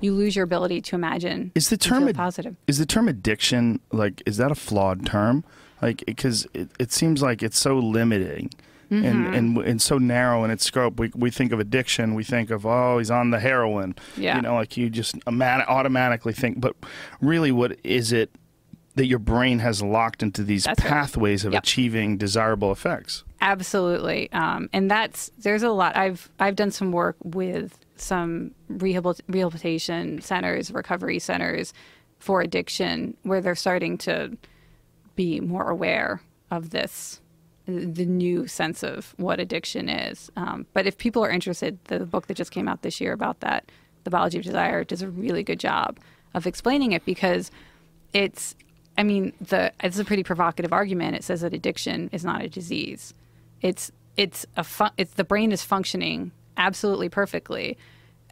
you lose your ability to imagine. Is the term ad- positive? Is the term addiction like is that a flawed term? Like because it, it seems like it's so limiting. Mm-hmm. And, and and so narrow in its scope. We we think of addiction. We think of oh he's on the heroin. Yeah. You know, like you just automatically think. But really, what is it? that your brain has locked into these That's right. pathways of Yep. achieving desirable effects. Absolutely, um, and that's there's a lot. I've I've done some work with some rehabil- rehabilitation centers, recovery centers for addiction, where they're starting to be more aware of this, the new sense of what addiction is. Um, but if people are interested, the book that just came out this year about that, The Biology of Desire, does a really good job of explaining it because it's I mean, the it's a pretty provocative argument. It says that addiction is not a disease. It's it's a fun, it's the brain is functioning absolutely perfectly.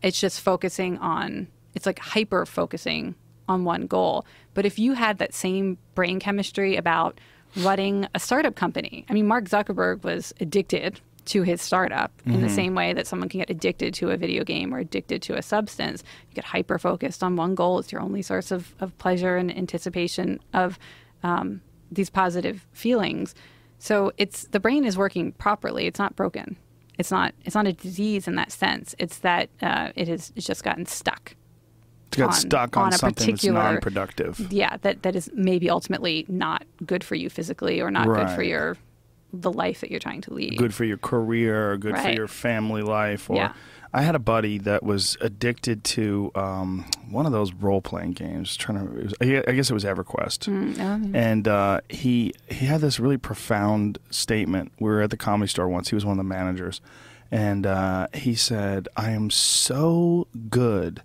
It's just focusing on it's like hyper focusing on one goal. But if you had that same brain chemistry about running a startup company, I mean, Mark Zuckerberg was addicted to his startup in the same way that someone can get addicted to a video game or addicted to a substance. You get hyper focused on one goal. It's your only source of, of pleasure and anticipation of um, these positive feelings. So it's the brain is working properly. It's not broken. It's not. It's not a disease in that sense. It's that uh, it has. It's just gotten stuck. Got On- stuck on, on a something particular- that's non-productive. Yeah, that that is maybe ultimately not good for you physically or not good for your the life that you're trying to lead. Good for your career, or good for your family life. Or Yeah. I had a buddy that was addicted to um, one of those role-playing games. Trying to, it was, I guess it was EverQuest. Mm, oh, and uh, he he had this really profound statement. We were at the comedy store once. He was one of the managers, and uh, he said, "I am so good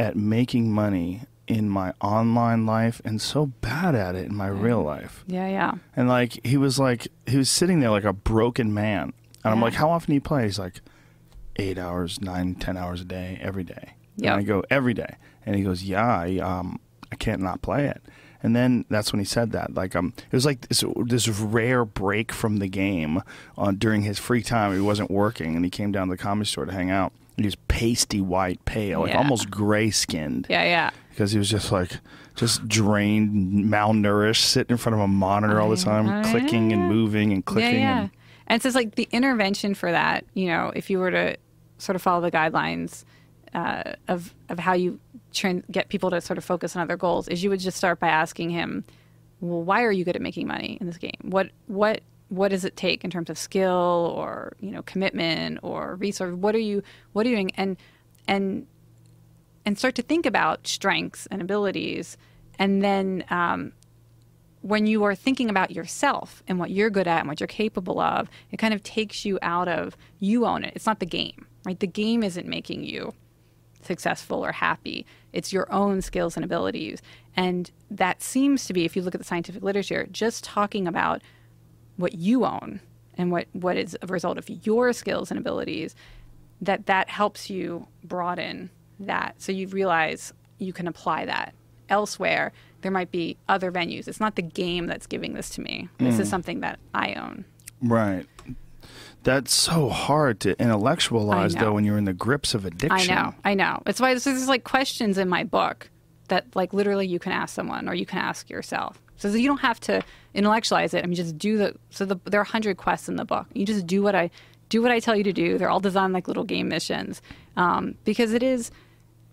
at making money in my online life, and so bad at it in my real life." yeah, yeah. And like he was like he was sitting there like a broken man, and I'm like, "How often do you play?" He's like, eight hours, nine, ten hours a day, every day." Yeah. And I go, "Every day," and he goes, "Yeah, I um I can't not play it." And then that's when he said that. Like um, it was like this this rare break from the game on during his free time. He wasn't working, and he came down to the comedy store to hang out. And he was pasty white, pale, like Yeah. almost gray skinned Yeah, yeah. because he was just like just drained, malnourished, sitting in front of a monitor all the time, clicking and moving and clicking. Yeah, yeah. And, And so it's like the intervention for that, you know, if you were to sort of follow the guidelines uh, of of how you tran get people to sort of focus on other goals, is you would just start by asking him, well, why are you good at making money in this game? What what what does it take in terms of skill or you know commitment or resource? What are you what are you doing? And and and start to think about strengths and abilities, and then um, when you are thinking about yourself and what you're good at and what you're capable of, it kind of takes you out of you own it. It's not the game, right? The game isn't making you successful or happy. It's your own skills and abilities. And that seems to be, if you look at the scientific literature, just talking about what you own and what, what is a result of your skills and abilities, that that helps you broaden that. So you realize you can apply that elsewhere. There might be other venues. It's not the game that's giving this to me. This is mm. something that I own. right. That's so hard to intellectualize, though, when you're in the grips of addiction. I know, I know. It's why there's, there's like questions in my book that like literally you can ask someone or you can ask yourself. So you don't have to intellectualize it. I mean, just do the. So the, there are hundred quests in the book. You just do what I do what I tell you to do. They're all designed like little game missions um, because it is.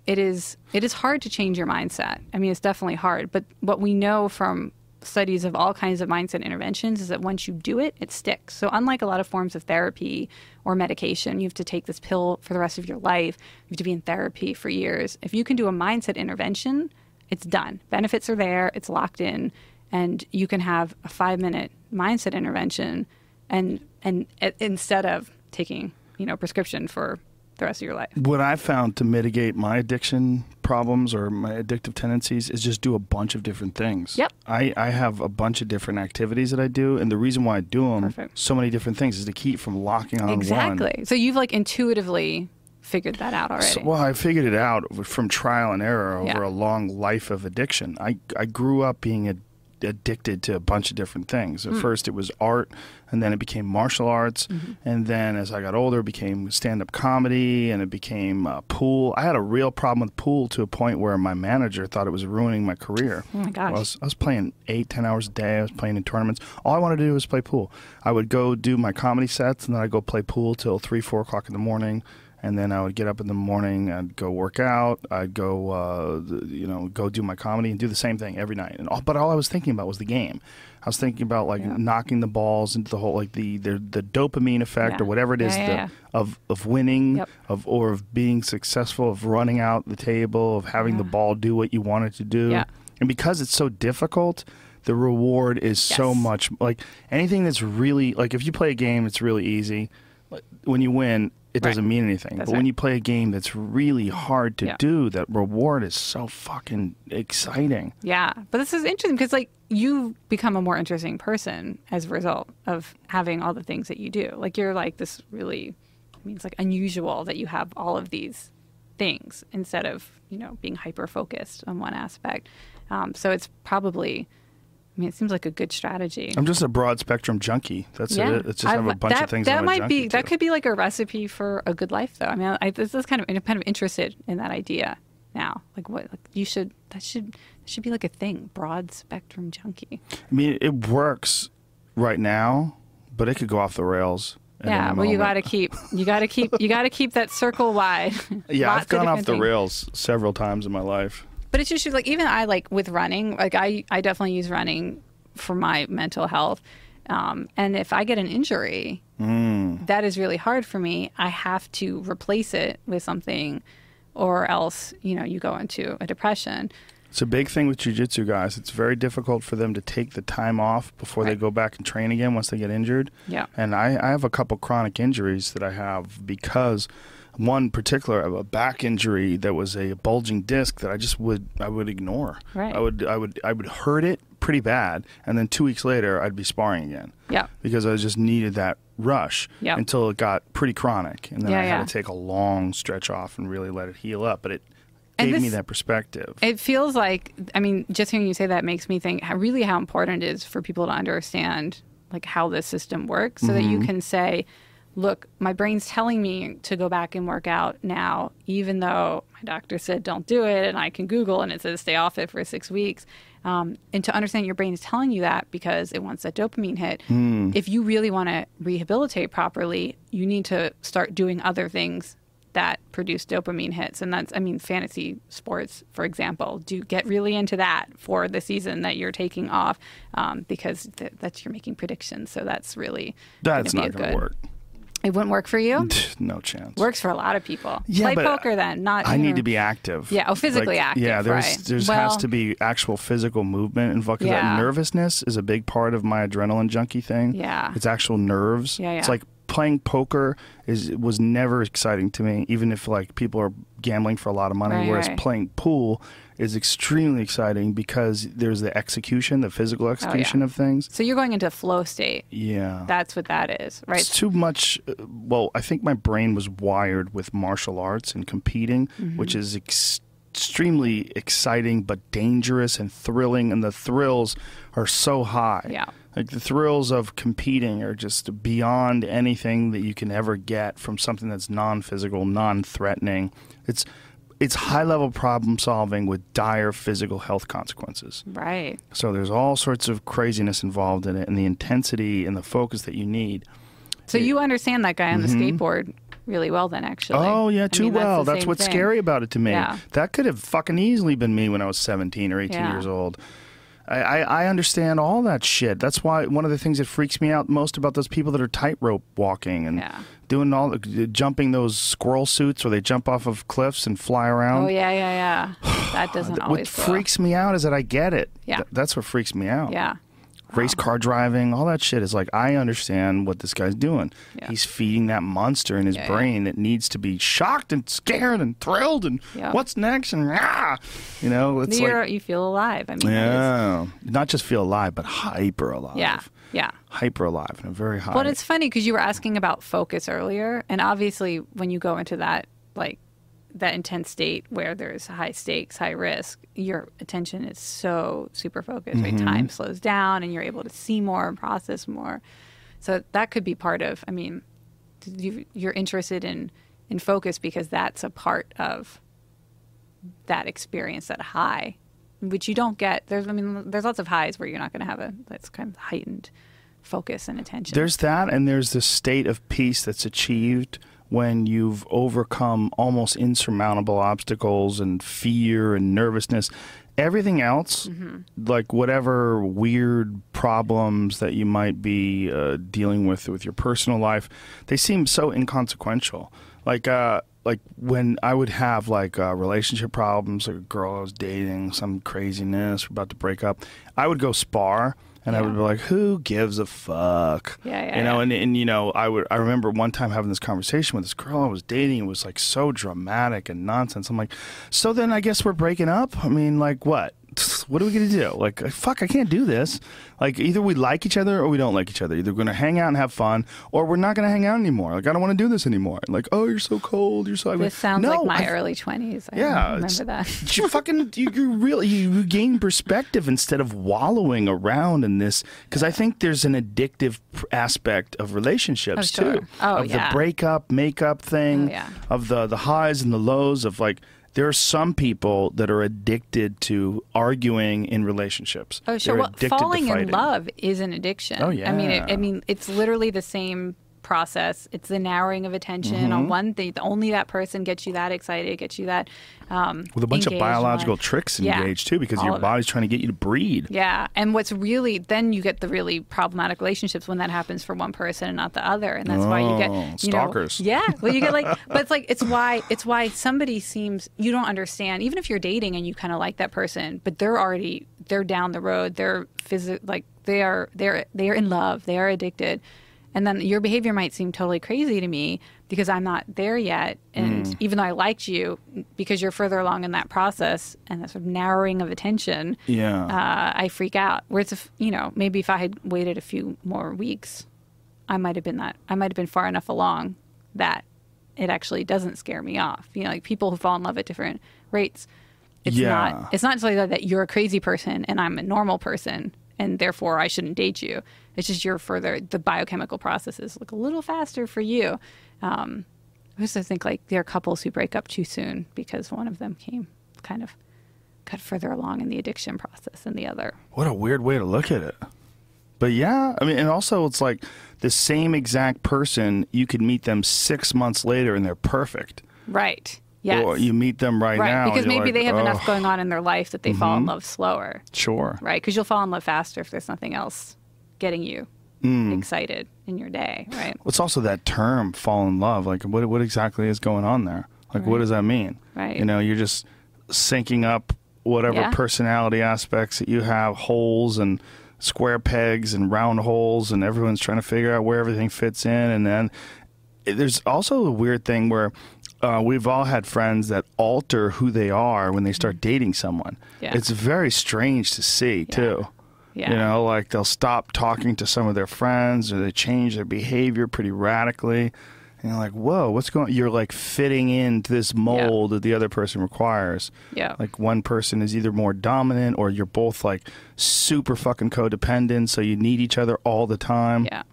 It is it is hard to change your mindset. I mean, it's definitely hard. But what we know from studies of all kinds of mindset interventions is that once you do it, it sticks. So unlike a lot of forms of therapy or medication, you have to take this pill for the rest of your life. You have to be in therapy for years. If you can do a mindset intervention, it's done. Benefits are there. It's locked in, and you can have a five minute mindset intervention, and and uh, instead of taking you know prescription for the rest of your life. What I found to mitigate my addiction problems or my addictive tendencies is just do a bunch of different things. Yep. I, I have a bunch of different activities that I do, and the reason why I do them Perfect. so many different things is to keep from locking on one. Exactly. So you've like intuitively figured that out already. So, well, I figured it out from trial and error over Yeah. a long life of addiction. I, I grew up being ad- addicted to a bunch of different things. At first, it was art, and then it became martial arts, Mm-hmm. and then as I got older, it became stand up comedy, and it became uh, pool. I had a real problem with pool to a point where my manager thought it was ruining my career. Oh my gosh. I was, I was playing eight, ten hours a day. I was playing in tournaments. All I wanted to do was play pool. I would go do my comedy sets, and then I'd go play pool till three, four o'clock in the morning, and then I would get up in the morning. I'd go work out. I'd go, uh, you know, go do my comedy and do the same thing every night. And all, but all I was thinking about was the game. I was thinking about like Yeah. knocking the balls into the hole, like the the, the dopamine effect Yeah. or whatever it is Yeah, the, of of winning, Yep. of or of being successful, of running out the table, of having the ball do what you want it to do. And because it's so difficult, the reward is so much like anything that's really like if you play a game it's really easy. When you win, it Right. doesn't mean anything. That's but when you play a game that's really hard to Yeah. do, that reward is so fucking exciting. Yeah, but this is interesting because like you become a more interesting person as a result of having all the things that you do. Like you're like this really, I mean, it's like unusual that you have all of these things instead of you know being hyper focused on one aspect. Um, so it's probably, I mean, it seems like a good strategy. I'm just a broad spectrum junkie. That's it. It's just have a bunch that, of things That I'm might be that to. could be like a recipe for a good life, though. I mean, I, this is kind of I'm kind of interested in that idea now. Like, what like you should that should that should be like a thing. Broad spectrum junkie. I mean, it works right now, but it could go off the rails. yeah. Well, you got to keep you got to keep you got to keep that circle wide. Yeah, Lots I've gone of off the things. rails several times in my life. But it's just like even I like with running, like I I definitely use running for my mental health. Um, and if I get an injury, Mm. that is really hard for me. I have to replace it with something, or else you know you go into a depression. It's a big thing with jujitsu guys. It's very difficult for them to take the time off before they go back and train again once they get injured. Yeah. And I, I have a couple chronic injuries that I have because one particular a back injury that was a bulging disc that I just would I would ignore. Right. I would I would I would hurt it pretty bad and then 2 weeks later I'd be sparring again Yeah. because I just needed that rush Yep. until it got pretty chronic and then Yeah, I yeah. had to take a long stretch off and really let it heal up but it gave me that perspective. It feels like I mean, just hearing you say that makes me think how, really how important it is for people to understand like how this system works, so that you mm-hmm. can say, "Look, my brain's telling me to go back and work out now, even though my doctor said don't do it, and I can Google and it says stay off it for six weeks." Um, and to understand your brain is telling you that because it wants that dopamine hit. If you really want to rehabilitate properly, you need to start doing other things that produce dopamine hits and that's i mean fantasy sports for example do get really into that for the season that you're taking off um, because th- that's you're making predictions so that's really That's not going to work. It wouldn't work for you No chance. works for a lot of people Yeah, play but poker then not I you need to be active. Yeah, oh, physically active, Yeah, there's right. there's Well- has to be actual physical movement involved. 'cause Yeah. that nervousness is a big part of my adrenaline junkie thing. Yeah. it's actual nerves. Yeah, It's yeah. like playing poker is was never exciting to me, even if like people are gambling for a lot of money. Right, whereas right. playing pool is extremely exciting because there's the execution, the physical execution of things. so you're going into flow state Yeah. that's what that is right It's too much. uh, Well, I think my brain was wired with martial arts and competing, Mm-hmm. which is ex- extremely exciting but dangerous and thrilling, and the thrills are so high. Yeah. Like the thrills of competing are just beyond anything that you can ever get from something that's non-physical, non-threatening. It's it's high-level problem solving with dire physical health consequences. right So there's all sorts of craziness involved in it, and the intensity and the focus that you need. so you understand that guy on the skateboard really well then actually Mm-hmm. Oh yeah, I too mean, well. the That's what's thing. scary about it to me. Yeah. That could have fucking easily been me when I was seventeen or eighteen Yeah. years old. I, I, I understand all that shit. That's why one of the things that freaks me out most about those people that are tightrope walking and Yeah. Doing all the- jumping those squirrel suits where they jump off of cliffs and fly around. oh yeah yeah yeah that doesn't what always go. freaks me out is that I get it. Yeah. Th- that's what freaks me out. yeah Race car driving, all that shit is like I understand what this guy's doing. Yeah. He's feeding that monster in his Yeah, yeah. brain that needs to be shocked and scared and thrilled and Yeah. what's next and ah, you know, it's You're, like you feel alive i mean yeah, not just feel alive, but hyper alive. yeah yeah hyper alive and a very high. But it's funny because you were asking about focus earlier, and obviously when you go into that like that intense state where there's high stakes, high risk, your attention is so super focused. Right, mm-hmm. time slows down, and you're able to see more and process more. So that could be part of. I mean, you, you're interested in in focus because that's a part of that experience, that high, which you don't get. There's, I mean, there's lots of highs where you're not going to have a that's kind of heightened focus and attention. There's that, and there's this state of peace that's achieved when you've overcome almost insurmountable obstacles and fear and nervousness. Everything else, like whatever weird problems that you might be uh, dealing with with your personal life, they seem so inconsequential. Like, uh, like when I would have like uh, relationship problems, like a girl I was dating, some craziness, we're about to break up, I would go spar. And I would be like, "Who gives a fuck?" Yeah, yeah, You know, yeah. and and you know, I would. I remember one time having this conversation with this girl I was dating. It was like so dramatic and nonsense. I'm like, so then I guess we're breaking up. I mean, like what? What are we gonna do? Like, uh, fuck, I can't do this. Like, either we like each other or we don't like each other. Either we're gonna hang out and have fun, or we're not gonna hang out anymore. Like, I don't want to do this anymore. Like, oh, you're so cold. You're so. This sounds no, like my I- early 20s. I Yeah, remember that. you fucking you, you really you, you gain perspective instead of wallowing around in this because I think there's an addictive aspect of relationships Oh, sure. too Oh, of yeah. the breakup makeup thing Oh, yeah. of the the highs and the lows of like there are some people that are addicted to arguing in relationships. Oh, sure. Well, falling in love is an addiction. Oh, yeah. I mean, it, yeah. I mean, it's literally the same process. It's the narrowing of attention Mm-hmm. on one thing. Only that person gets you that excited, gets you that um, with a bunch of engaged in biological tricks Yeah, engaged too because your body's trying to get you to breed. Yeah, and what's really then you get the really problematic relationships when that happens for one person and not the other, and that's why you Oh, get you stalkers. Know, yeah, well, you get like, but it's like it's why it's why somebody seems you don't understand even if you're dating and you kind of like that person, but they're already they're down the road, they're physic like they are they're they're in love, they are addicted. And then your behavior might seem totally crazy to me because I'm not there yet. And Mm. even though I liked you, because you're further along in that process and that sort of narrowing of attention, Yeah. uh, I freak out. Whereas if you know, maybe if I had waited a few more weeks, I might have been that. I might have been far enough along that it actually doesn't scare me off. You know, like people who fall in love at different rates. It's Yeah. not. It's not necessarily that you're a crazy person and I'm a normal person, and therefore I shouldn't date you. It's just you're further. The biochemical processes look a little faster for you. Um, I also think like there are couples who break up too soon because one of them came kind of got further along in the addiction process than the other. What a weird way to look at it. But yeah, I mean, and also it's like the same exact person, you could meet them six months later and they're perfect. Right. Yes. Or you meet them right, right. now. because maybe like, they have enough going on in their life that they fall in love slower. Sure. Right. Because you'll fall in love faster if there's nothing else getting you Mm. excited in your day. Right. What's also that term, fall in love? Like, what, what exactly is going on there? Like, what does that mean? Right. You know, you're just syncing up whatever Yeah. personality aspects that you have, holes and square pegs and round holes, and everyone's trying to figure out where everything fits in. And then there's also a weird thing where uh, we've all had friends that alter who they are when they start dating someone. Yeah. It's very strange to see, too. Yeah. You know, like they'll stop talking to some of their friends or they change their behavior pretty radically. And you're like, whoa, what's going You're like fitting into this mold that the other person requires. Yeah. Like one person is either more dominant or you're both like super fucking codependent. So you need each other all the time. Yeah.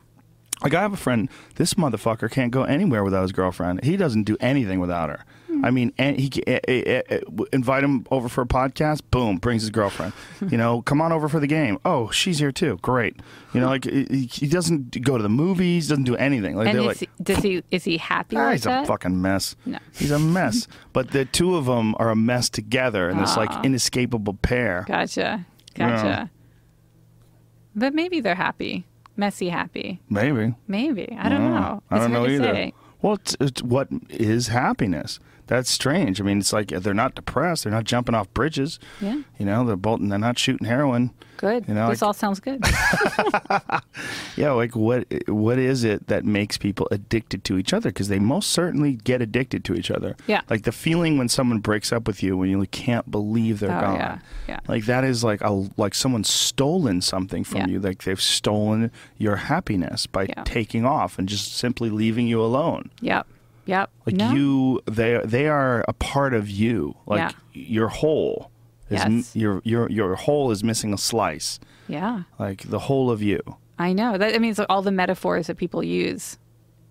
Like I have a friend, this motherfucker can't go anywhere without his girlfriend. He doesn't do anything without her. I mean, and he eh, eh, invite him over for a podcast. Boom, brings his girlfriend. you know, come on over for the game. Oh, she's here too. Great. You know, like he, he doesn't go to the movies. Doesn't do anything. Like And is like, he, does he is he happy ah, with he's that? a fucking mess. No. He's a mess. but the two of them are a mess together, and this like inescapable pair. Gotcha. Gotcha. Yeah. But maybe they're happy. Messy happy. Maybe. Maybe. I don't Mm, know. I don't It's know either. say. Well, it's, it's what is happiness? That's strange. I mean, it's like they're not depressed. They're not jumping off bridges. Yeah. You know, they're bolting. They're not shooting heroin. Good. You know, this like- all sounds good. Yeah, like what? What is it that makes people addicted to each other? Because they most certainly get addicted to each other. Yeah. Like the feeling when someone breaks up with you, when you can't believe they're Oh, gone. yeah, yeah. Like that is like a like someone's stolen something from Yeah. you. Like they've stolen your happiness by Yeah. taking off and just simply leaving you alone. yep. Yep. Like No. you, they they are a part of you. Like Yeah. your whole is m- Yes. your your your whole is missing a slice. Yeah. Like the whole of you. I know. That I mean, all the metaphors that people use.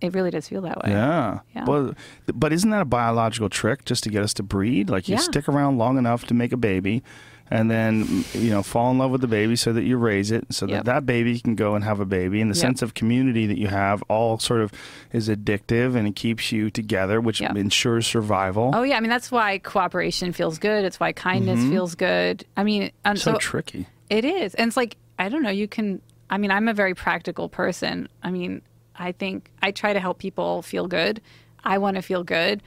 It really does feel that way. Yeah. Yeah. Well, but isn't that a biological trick just to get us to breed? Like you Yeah. stick around long enough to make a baby, and then you know fall in love with the baby so that you raise it so that Yep. that baby can go and have a baby and the Yep. sense of community that you have all sort of is addictive and it keeps you together which Yep. ensures survival Oh yeah, I mean that's why cooperation feels good. It's why kindness feels good. I mean, and so, so, tricky it is, and it's like I don't know. You can. I mean, I'm a very practical person. I mean, I think I try to help people feel good. I want to feel good.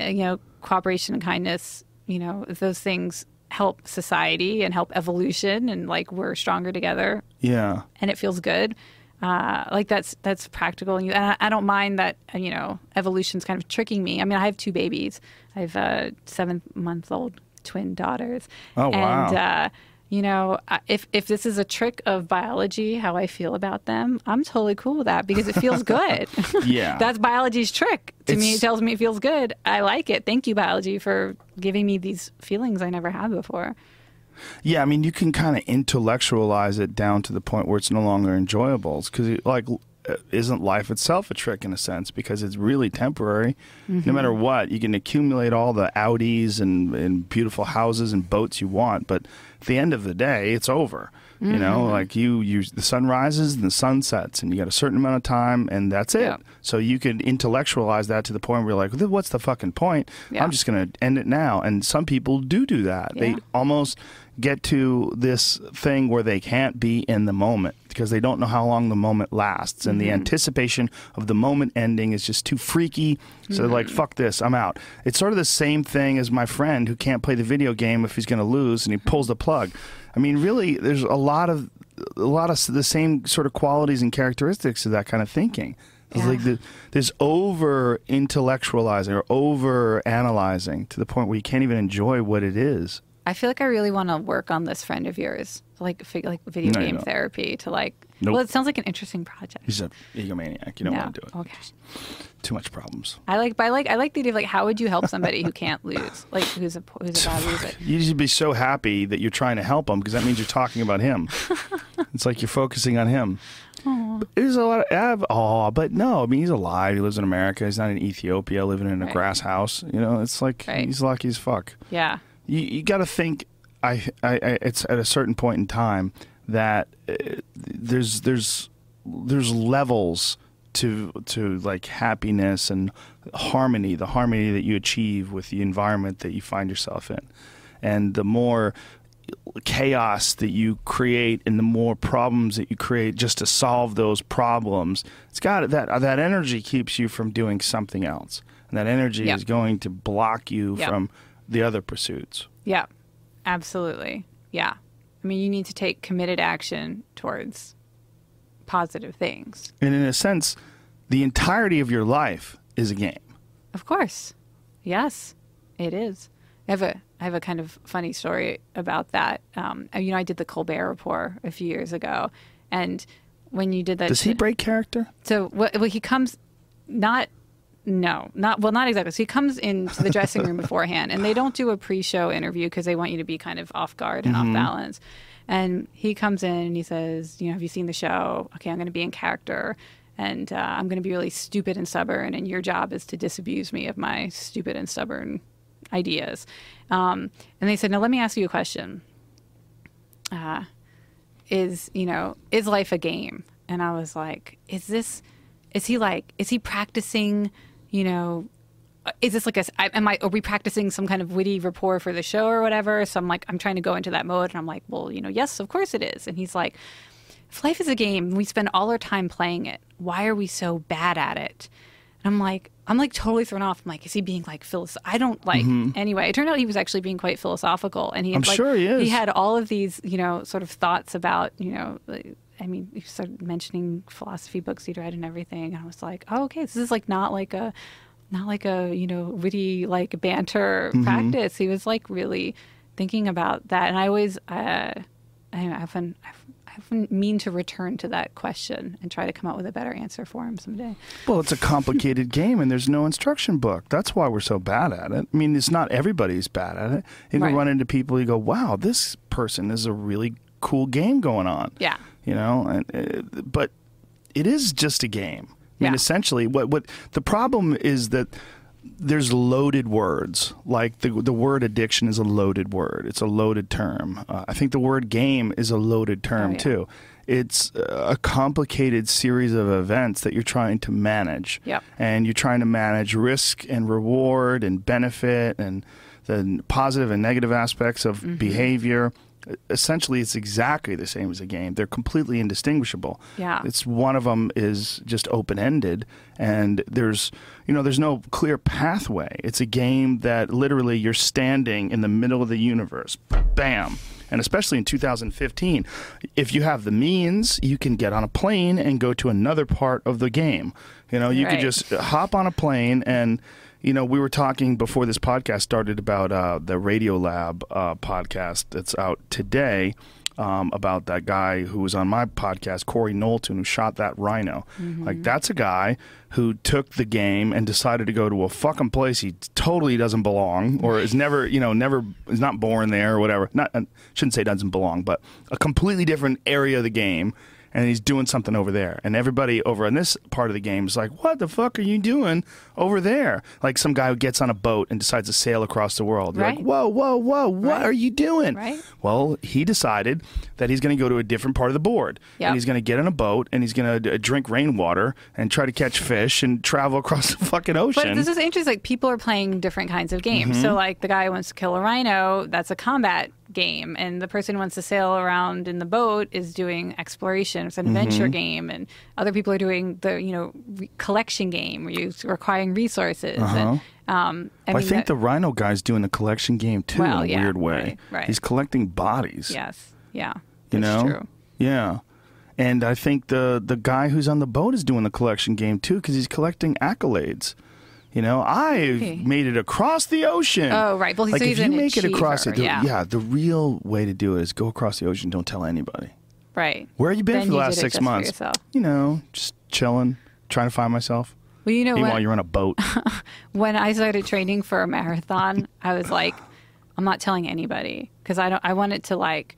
Uh, you know, cooperation and kindness. You know, those things help society and help evolution, and like we're stronger together. yeah and it feels good. Uh, like that's that's practical, and, you, and I, I don't mind that. uh, You know, evolution's kind of tricking me. I mean, I have two babies. I have a seven month old twin daughters. Oh, wow. And uh, you know, if if this is a trick of biology, how I feel about them, I'm totally cool with that because it feels good. Yeah. that's biology's trick. To me, it tells me it feels good. I like it. Thank you, biology, for giving me these feelings I never had before. Yeah, I mean, you can kind of intellectualize it down to the point where it's no longer enjoyable. Because, like, Uh, isn't life itself a trick in a sense? Because it's really temporary. No mm-hmm. matter what, you can accumulate all the Audis and, and beautiful houses and boats you want, but at the end of the day, it's over. You know, mm-hmm. like you, you, the sun rises and the sun sets, and you got a certain amount of time, and that's it. Yeah. So you can intellectualize that to the point where you're like, what's the fucking point? Yeah. I'm just going to end it now. And some people do do that. They almost get to this thing where they can't be in the moment because they don't know how long the moment lasts. And the mm-hmm. anticipation of the moment ending is just too freaky. So they're like, mm-hmm. fuck this, I'm out. It's sort of the same thing as my friend who can't play the video game if he's going to lose and he pulls the plug. I mean, really, there's a lot of a lot of the same sort of qualities and characteristics of that kind of thinking. It's Yeah. like the, there's over intellectualizing or over analyzing to the point where you can't even enjoy what it is. I feel like I really want to work on this friend of yours, like fig- like video No, you game don't. therapy, to like. Nope. Well, it sounds like an interesting project. He's an egomaniac. You don't no. want to do it. Okay. Too much problems. I like, but I like, I like the idea of like, how would you help somebody who can't lose, like who's a who's a bad loser? You should be so happy that you're trying to help him because that means you're talking about him. it's like you're focusing on him. But There's a lot of oh, but no. I mean, he's alive. He lives in America. He's not in Ethiopia living in a Right. grass house. You know, it's like Right. he's lucky as fuck. Yeah. You, you got to think I, I, I it's at a certain point in time that uh, there's there's there's levels to to like happiness and harmony the harmony that you achieve with the environment that you find yourself in and the more chaos that you create and the more problems that you create just to solve those problems it's got that that energy keeps you from doing something else and that energy Yep. is going to block you Yep. from the other pursuits Yeah. Absolutely. Yeah. I mean, you need to take committed action towards positive things. And in a sense, the entirety of your life is a game. Of course. Yes, it is. I have a I have a kind of funny story about that. Um, you know, I did the Colbert Report a few years ago, and when you did that, Does he break character? So well, well, he comes not no not well not exactly. So he comes into the dressing room beforehand, and they don't do a pre-show interview because they want you to be kind of off guard and off balance. And he comes in and he says, you know, have you seen the show? Okay, I'm going to be in character. And uh, I'm going to be really stupid and stubborn, and your job is to disabuse me of my stupid and stubborn ideas. Um, and they said, "Now let me ask you a question. Uh, is you know is life a game and i was like is this is he like is he practicing you know is this like a am i are we practicing some kind of witty rapport for the show or whatever? So i'm like i'm trying to go into that mode and i'm like well you know yes of course it is. And he's like if life is a game we spend all our time playing it. Why are we so bad at it? And i'm like i'm like totally thrown off. I'm like is he being like philosoph i don't like anyway. It turned out he was actually being quite philosophical and he had, Mm-hmm. I'm like, sure he is. he had all of these you know sort of thoughts about you know like, I mean, you started mentioning philosophy books he'd read and everything, and I was like, "Oh, okay, this is like not like a, not like a you know witty like banter Mm-hmm. practice." He was like really thinking about that, and I always, uh, I often, I often mean to return to that question and try to come up with a better answer for him someday. Well, it's a complicated game and there's no instruction book. That's why we're so bad at it. I mean, it's not everybody's bad at it. You Right. run into people, you go, wow, this person is a really cool game going on. Yeah. You know, and, uh, but it is just a game. I mean, Yeah. essentially, what, what the problem is that there's loaded words. Like the the word addiction is a loaded word. It's a loaded term. Uh, I think the word game is a loaded term Oh, yeah. too. It's a complicated series of events that you're trying to manage. Yep. And you're trying to manage risk and reward and benefit and the positive and negative aspects of Mm-hmm. behavior. Essentially, it's exactly the same as a game. They're completely indistinguishable. Yeah. It's one of them is just open ended, and there's you know there's no clear pathway. It's a game that literally you're standing in the middle of the universe. Bam. And especially in 2015, if you have the means, you can get on a plane and go to another part of the game. You know, you could just hop on a plane and you know we were talking before this podcast started about uh, the Radiolab uh, podcast that's out today um, about that guy who was on my podcast corey knowlton who shot that rhino. Like that's a guy who took the game and decided to go to a fucking place he totally doesn't belong or is never you know never is not born there or whatever. Not I shouldn't say doesn't belong but a completely different area of the game and he's doing something over there. And everybody over in this part of the game is like, "What the fuck are you doing over there?" Like some guy who gets on a boat and decides to sail across the world. You're Right. like, "Whoa, whoa, whoa! What Right. are you doing?" Right. Well, he decided that he's going to go to a different part of the board, Yep. and he's going to get on a boat and he's going to drink rainwater and try to catch fish and travel across the fucking ocean. But this is interesting. Like people are playing different kinds of games. Mm-hmm. So like the guy who wants to kill a rhino, that's a combat game, and the person who wants to sail around in the boat is doing exploration. It's an Mm-hmm. adventure game, and other people are doing the you know re- collection game where you're requiring resources. And, um, I, Uh-huh. I think that- the Rhino guy's doing a collection game too Well, in a yeah, weird way. right, right. He's collecting bodies. yes, yeah, you that's know true. yeah and i think the the guy who's on the boat is doing the collection game too because he's collecting accolades you know i've Okay. made it across the ocean Oh, right. Well, like so if you an make it across it the, yeah. the real way to do it is go across the ocean don't tell anybody Right. where have you been Then for the last six months you know just chilling trying to find myself Well, you know meanwhile what? you're on a boat when I started training for a marathon, I was like, I'm not telling anybody because I don't. I want it to like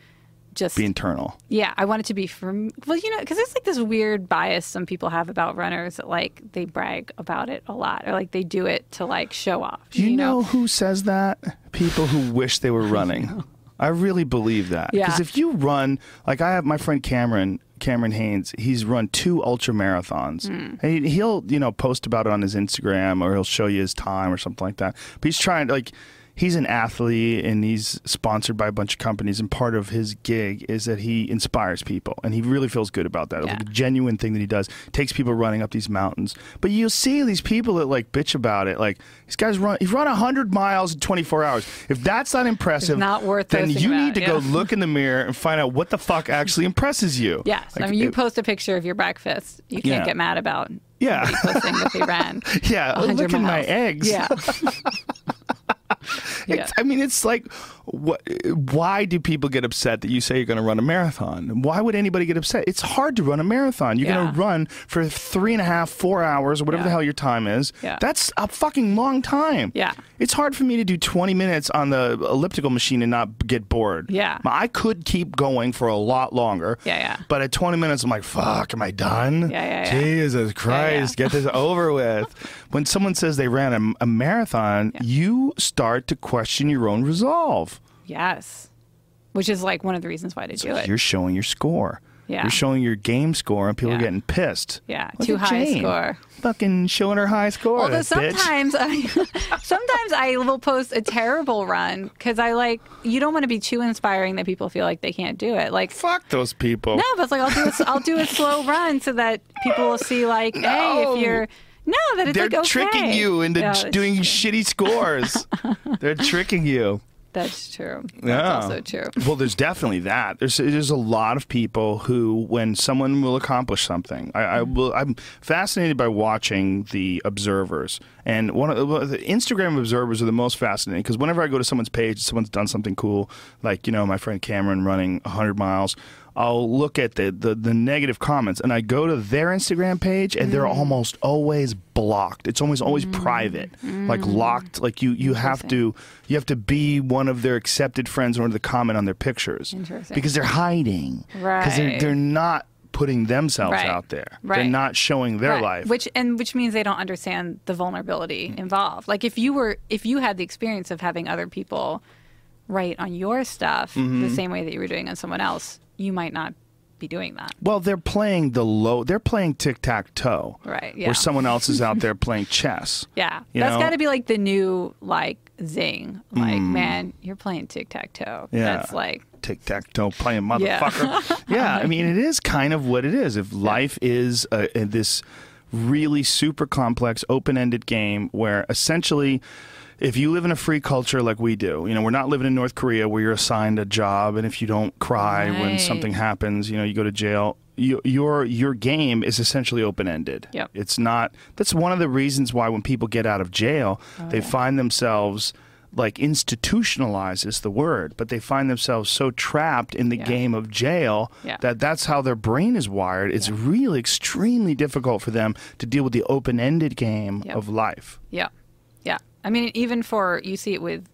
just be internal yeah. I want it to be from well, you know, because it's like this weird bias some people have about runners that like they brag about it a lot or like they do it to like show off. do you, know, who says that people who wish they were running I really believe that. Yeah. Because if you run, like I have my friend Cameron, Cameron Hanes, he's run two ultra marathons. And he, he'll, you know, post about it on his Instagram or he'll show you his time or something like that. But he's trying, to, like, he's an athlete and he's sponsored by a bunch of companies. And part of his gig is that he inspires people. And he really feels good about that. It's Yeah. like a genuine thing that he does. Takes people running up these mountains. But you'll see these people that, like, bitch about it. Like, these guys run, he's run 100 miles in 24 hours. If that's not impressive, It's not worth then you about, need to go look in the mirror and find out what the fuck actually impresses you. Yes, I mean you it- post a picture of your breakfast. You can't Yeah. get mad about Yeah. posting that they ran. Yeah, 100 look at my eggs. Yeah. yeah. I mean, it's like, what? Why do people get upset that you say you're going to run a marathon? Why would anybody get upset? It's hard to run a marathon. You're going to run for three and a half, four hours, or whatever the hell your time is. Yeah. That's a fucking long time. Yeah. It's hard for me to do 20 minutes on the elliptical machine and not get bored. Yeah. I could keep going for a lot longer. Yeah, yeah. But at 20 minutes, I'm like, fuck, am I done? Yeah, yeah, yeah. Jesus Christ, get this over with. When someone says they ran a, a marathon, you start to question your own resolve. Yes. Which is like one of the reasons why to do it. You're showing your score. Yeah. You're showing your game score, and people are getting pissed. Yeah, Look too high Jane. score. Fucking showing her high score. Although sometimes I, sometimes I will post a terrible run because I like you don't want to be too inspiring that people feel like they can't do it. Like Fuck those people. no, but it's like I'll do a, I'll do a slow run so that people will see like hey if you're no that it's They're like okay. tricking you into Yeah, that's doing shitty scores. They're tricking you. That's true. That's Yeah. also true. Well, there's definitely that. There's there's a lot of people who, when someone will accomplish something, I, I mm-hmm. will. I'm fascinated by watching the observers, and one of the, the Instagram observers are the most fascinating because whenever I go to someone's page, someone's done something cool, like you know my friend Cameron running 100 miles. I'll look at the, the, the negative comments and I go to their Instagram page and they're mm. almost always blocked. It's almost always mm. private, mm. like locked. Like you, you have to you have to be one of their accepted friends in order to comment on their pictures Interesting. because they're hiding Right. because they're they're not putting themselves Right. out there. Right. They're not showing their Right. life. which and which means they don't understand the vulnerability involved. Like if you were if you had the experience of having other people write on your stuff Mm-hmm. the same way that you were doing on someone else, you might not be doing that. well, they're playing the low. They're playing tic tac toe. Right, yeah. Where someone else is out there playing chess. Yeah, You that's got to be like the new like zing. Like, man, you're playing tic tac toe. Yeah. That's like, tic tac toe playing motherfucker. Yeah. I mean, it is kind of what it is. If life is uh, this really super complex, open ended game where essentially, if you live in a free culture like we do, you know, we're not living in North Korea where you're assigned a job, and if you don't cry when something happens, you know, you go to jail. You, your your game is essentially open ended. Yep. It's not. That's one of the reasons why when people get out of jail, Oh, they find themselves like institutionalized is the word, but they find themselves so trapped in the Yeah. game of jail Yeah. that that's how their brain is wired. It's really extremely difficult for them to deal with the open ended game Yep. of life. yeah, yeah. I mean, even for you see it with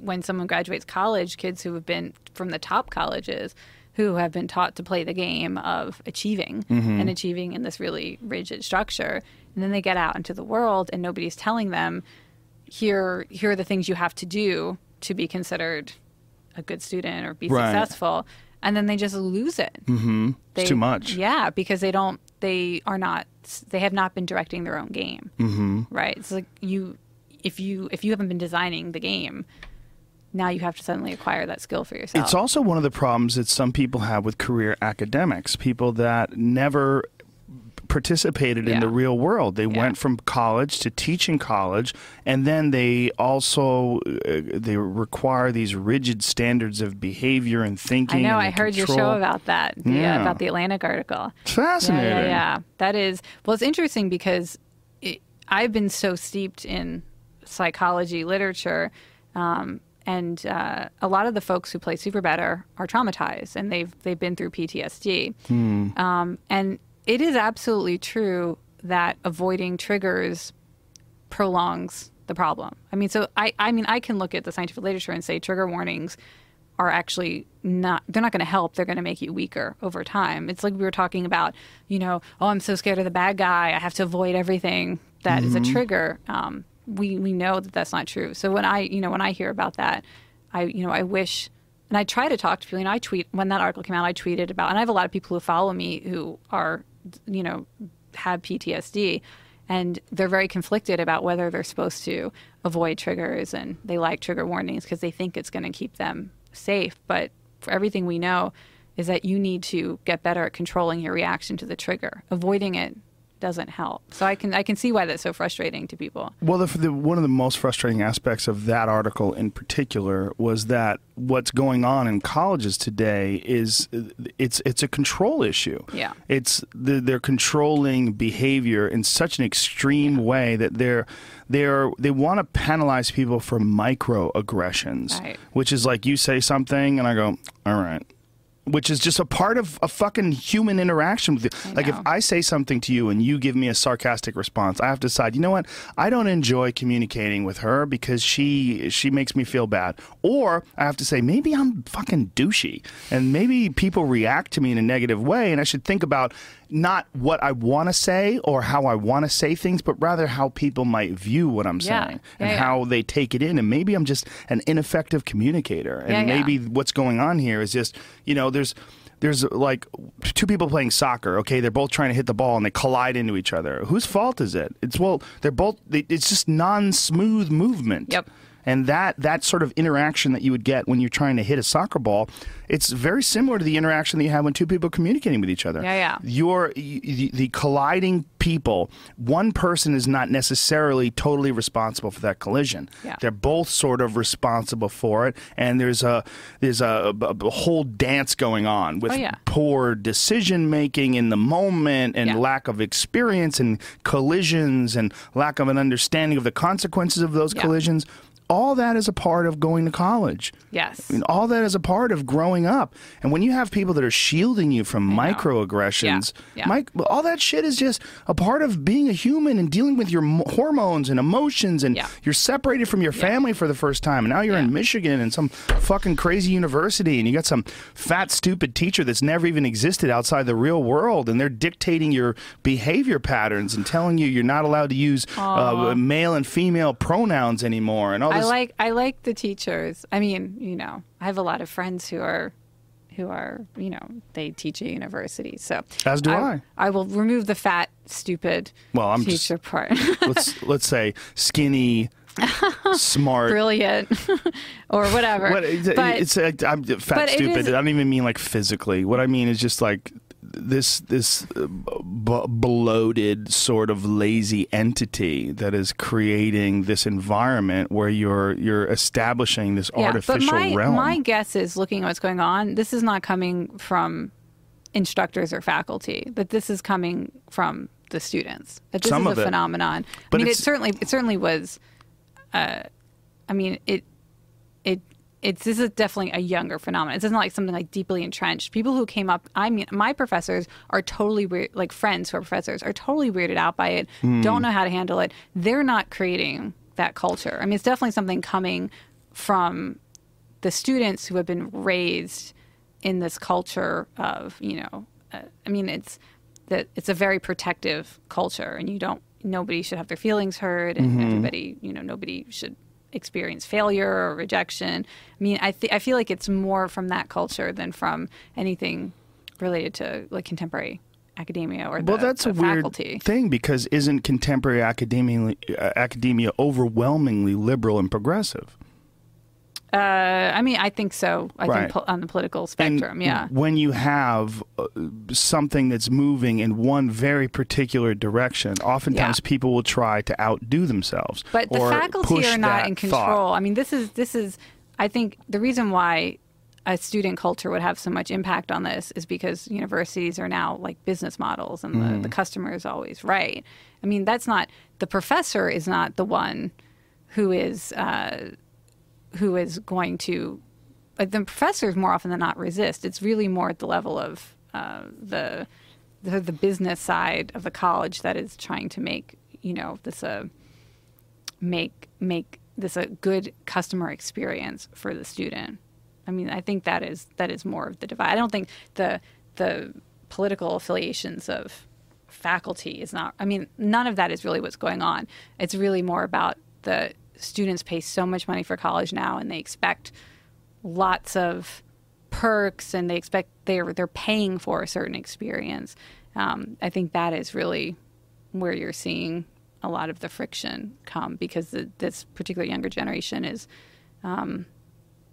when someone graduates college, kids who have been from the top colleges who have been taught to play the game of achieving Mm-hmm. and achieving in this really rigid structure, and then they get out into the world and nobody's telling them here here are the things you have to do to be considered a good student or be Right. successful and then they just lose it mm-hmm. It's too much. yeah because they don't they are not they have not been directing their own game mm-hmm. right it's like you if you if you haven't been designing the game now you have to suddenly acquire that skill for yourself It's also one of the problems that some people have with career academics, people that never participated in the real world. They went from college to teaching college and then they also uh, they require these rigid standards of behavior and thinking. I know. I heard your show about that. The, Yeah. uh, about the Atlantic article. It's fascinating. Yeah, yeah, yeah. That is well. It's interesting because it, I've been so steeped in psychology literature, um, and uh, a lot of the folks who play SuperBetter are traumatized, and they've they've been through PTSD. Um, and it is absolutely true that avoiding triggers prolongs the problem. I mean, so I, I mean, I can look at the scientific literature and say trigger warnings are actually not, they're not going to help. They're going to make you weaker over time. It's like we were talking about, you know, oh, I'm so scared of the bad guy. I have to avoid everything that is a trigger. Um, we, we know that that's not true. So when I, you know, when I hear about that, I, you know, I wish, and I try to talk to people. Know, I tweet when that article came out. I tweeted about, and I have a lot of people who follow me who are, you know, have PTSD, and they're very conflicted about whether they're supposed to avoid triggers and they like trigger warnings because they think it's going to keep them safe. But for everything we know, is that you need to get better at controlling your reaction to the trigger. Avoiding it doesn't help. So I can I can see why that's so frustrating to people. Well, the, the, one of the most frustrating aspects of that article in particular was that what's going on in colleges today is it's it's a control issue. Yeah. it's the, they're controlling behavior in such an extreme way that they're they're they want to penalize people for microaggressions, Right. which is like you say something and I go, all right. Which is just a part of a fucking human interaction with you. Like if. I say something to you and you give me a sarcastic response, I have to decide, you know what? I don't enjoy communicating with her because she she makes me feel bad. Or I have to say, maybe I'm fucking douchey and maybe people react to me in a negative way and I should think about not what I want to say or how I want to say things, but rather how people might view what I'm Yeah. saying Yeah, and yeah. how they take it in. And maybe I'm just an ineffective communicator. And maybe what's going on here is just, you know, there's there's like two people playing soccer. Okay, they're both trying to hit the ball and they collide into each other. Whose fault is it? It's well, they're both. They, it's just non-smooth movement. Yep. And that that sort of interaction that you would get when you're trying to hit a soccer ball, it's very similar to the interaction that you have when two people are communicating with each other. Yeah, yeah. Your y- y- the colliding people, one person is not necessarily totally responsible for that collision. Yeah. They're both sort of responsible for it, and there's a there's a, a, whole dance going on with Oh, yeah. poor decision making in the moment and Yeah. lack of experience and collisions and lack of an understanding of the consequences of those collisions. All that is a part of going to college. Yes. I mean, all that is a part of growing up. And when you have people that are shielding you from microaggressions, Yeah, yeah. mic- all that shit is just a part of being a human and dealing with your m- hormones and emotions. And Yeah. you're separated from your family for the first time. And now you're in Michigan in some fucking crazy university, and you got some fat, stupid teacher that's never even existed outside the real world, and they're dictating your behavior patterns and telling you you're not allowed to use uh, male and female pronouns anymore, and all I like I like the teachers. I mean, you know, I have a lot of friends who are who are, you know, they teach at university. So As do I. I will remove the fat, stupid Well, I'm just- teacher part. let's let's say skinny, smart. Brilliant, or whatever. What, it's, but it's I'm fat, but stupid. I don't even mean like physically. What I mean is just like this this uh, b- bloated sort of lazy entity that is creating this environment where you're you're establishing this artificial but my, realm. My guess is, looking at what's going on, this is not coming from instructors or faculty. That this is coming from the students. That this Some is a it. phenomenon. But I mean, it certainly it certainly was. Uh, I mean, it it's this is definitely a younger phenomenon. It's not like something like deeply entrenched. People who came up, I mean, my professors are totally weird. Like friends who are professors are totally weirded out by it. Hmm. Don't know how to handle it. They're not creating that culture. I mean, it's definitely something coming from the students who have been raised in this culture of you know. Uh, I mean, it's that it's a very protective culture, and you don't. Nobody should have their feelings hurt, and everybody, you know, nobody should experience failure or rejection. I mean, I th- I feel like it's more from that culture than from anything related to like contemporary academia or the, well, that's a weird thing because isn't contemporary academia uh, academia overwhelmingly liberal and progressive? Uh, I mean, I think so. I Right. think po- on the political And spectrum, yeah. When you have uh, something that's moving in one very particular direction, oftentimes Yeah. people will try to outdo themselves. But the faculty are not in thought. control. I mean, this is this is. I think the reason why a student culture would have so much impact on this is because universities are now like business models, and Mm-hmm. the, the customer is always right. I mean, that's not the professor is not the one who is uh, who is going to. Like the professors more often than not resist. It's really more at the level of uh, the, the the business side of the college that is trying to make you know this a make make this a good customer experience for the student. I mean, I think that is that is more of the divide. I don't think the the political affiliations of faculty is not. I mean, none of that is really what's going on. It's really more about the students pay so much money for college now, and they expect lots of perks, and they expect they're they're paying for a certain experience. Um, I think that is really where you're seeing a lot of the friction come because the, this particular younger generation is um,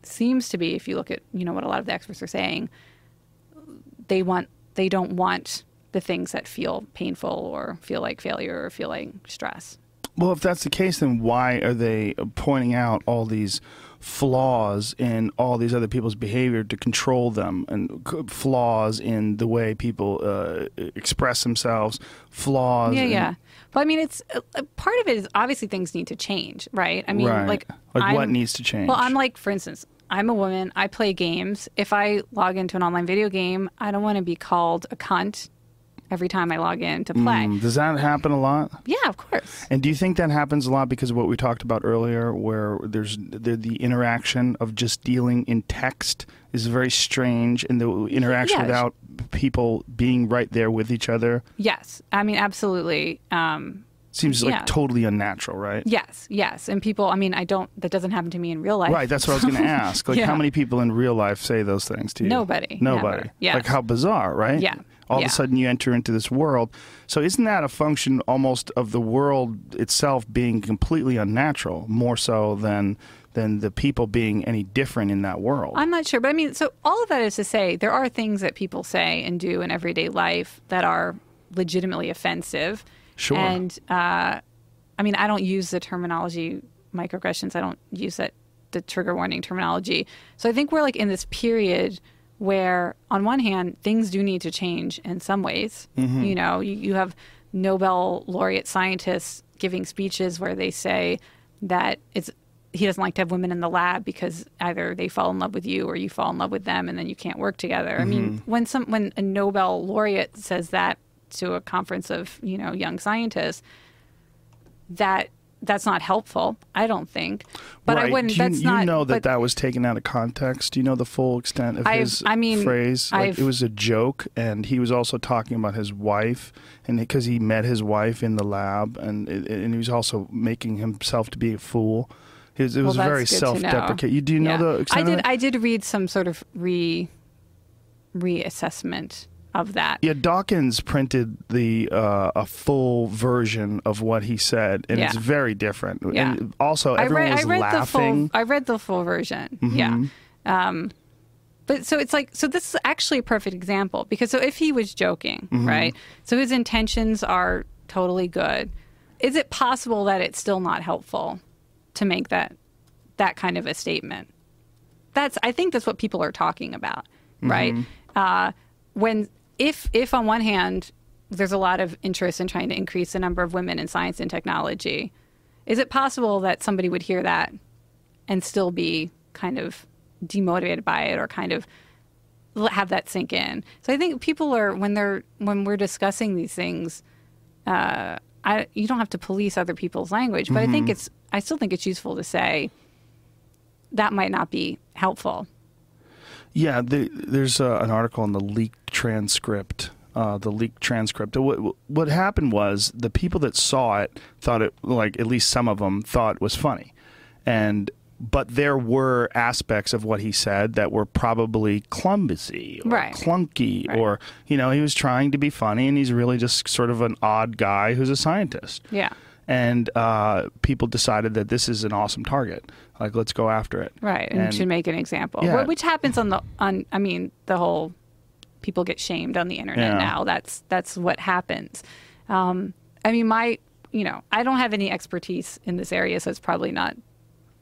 seems to be, if you look at you know what a lot of the experts are saying, they want they don't want the things that feel painful or feel like failure or feel like stress. Well, if that's the case, then why are they pointing out all these flaws in all these other people's behavior to control them, and flaws in the way people uh, express themselves, flaws? Yeah, in- yeah. Well, I mean, it's uh, uh, part of it is obviously things need to change, right? I mean, Right. like Like what needs to change? Well, I'm like, for instance, I'm a woman. I play games. If I log into an online video game, I don't want to be called a cunt every time I log in to play. Mm, Does that happen a lot? Yeah, of course. And do you think that happens a lot because of what we talked about earlier, where there's the, the interaction of just dealing in text is very strange, and the interaction Yeah. without people being right there with each other Yes, I mean, absolutely. Um, seems like Yeah. totally unnatural, right? yes, yes. And people, I mean, I don't. That doesn't happen to me in real life. Right, that's what I was going to ask. Like, Yeah. how many people in real life say those things to you? Nobody, Nobody. never. Yes. Like, how bizarre, right? Yeah. All of a sudden, you enter into this world. So, isn't that a function almost of the world itself being completely unnatural, more so than than the people being any different in that world? I'm not sure, but I mean, so all of that is to say there are things that people say and do in everyday life that are legitimately offensive. Sure. And uh, I mean, I don't use the terminology microaggressions. I don't use that the trigger warning terminology. So I think we're like in this period where, on one hand, things do need to change in some ways. Mm-hmm. You know, you, you have Nobel laureate scientists giving speeches where they say that it's he doesn't like to have women in the lab because either they fall in love with you or you fall in love with them and then you can't work together. I mean, mm-hmm. when some when a Nobel laureate says that to a conference of, you know, young scientists, that that's not helpful, I don't think. But I wouldn't Do you, that's you not know that that was taken out of context. Do you know the full extent of I've- his I mean, phrase? Like I've- it was a joke, and he was also talking about his wife, and because he met his wife in the lab, and and he was also making himself to be a fool. It was, it was Well, very that's good to know. self-deprecating. You do you know Yeah. the I did? I did read some sort of re reassessment of that. Yeah, Dawkins printed the uh, a full version of what he said, and it's very different. Yeah. And also, I everyone read, was I read laughing. Mm-hmm. the full. I read the full version. Yeah. Um, but so it's like so. This is actually a perfect example because so if he was joking, Mm-hmm. right? So his intentions are totally good. Is it possible that it's still not helpful to make that that kind of a statement? That's I think that's what people are talking about, right? Uh, when if if on one hand there's a lot of interest in trying to increase the number of women in science and technology, is it possible that somebody would hear that and still be kind of demotivated by it or kind of have that sink in? So I think people are when they're when we're discussing these things, uh, I you don't have to police other people's language, but I think it's I still think it's useful to say that might not be helpful. Yeah, the, there's uh, an article in the leaked transcript. Uh, the leaked transcript. What, what happened was the people that saw it thought it, like at least some of them thought it was funny, and but there were aspects of what he said that were probably clumsy or Right. clunky, Right. or you know he was trying to be funny and he's really just sort of an odd guy who's a scientist Yeah. and uh, people decided that this is an awesome target. Like, let's go after it. Right, and, And- should make an example, Yeah. Which happens on the on. I mean, the whole people get shamed on the internet Yeah. now. That's that's what happens. Um, I mean, my you know, I don't have any expertise in this area, so it's probably not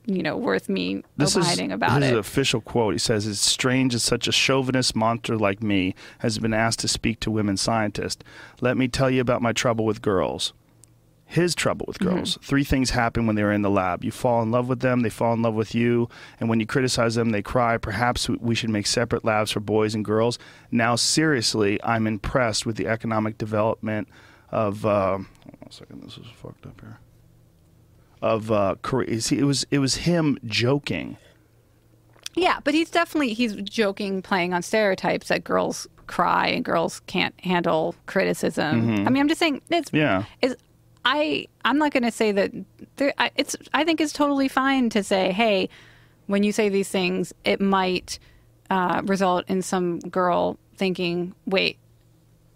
you know worth me This is about his it. This is an official quote. He says, "It's strange that such a chauvinist monster like me has been asked to speak to women scientists. Let me tell you about my trouble with girls." His trouble with Mm-hmm. girls. Three things happen when they're in the lab. You fall in love with them, they fall in love with you, and when you criticize them, they cry. Perhaps we should make separate labs for boys and girls. Now, seriously, I'm impressed with the economic development of. Uh, hold on a second, this is fucked up here. Of uh, Korea. See, it was it was him joking. Yeah, but he's definitely he's joking, playing on stereotypes that girls cry and girls can't handle criticism. I mean, I'm just saying it's Mm-hmm. Yeah. is I I'm not going to say that there, I, it's I think it's totally fine to say, hey, when you say these things, it might uh, result in some girl thinking, wait,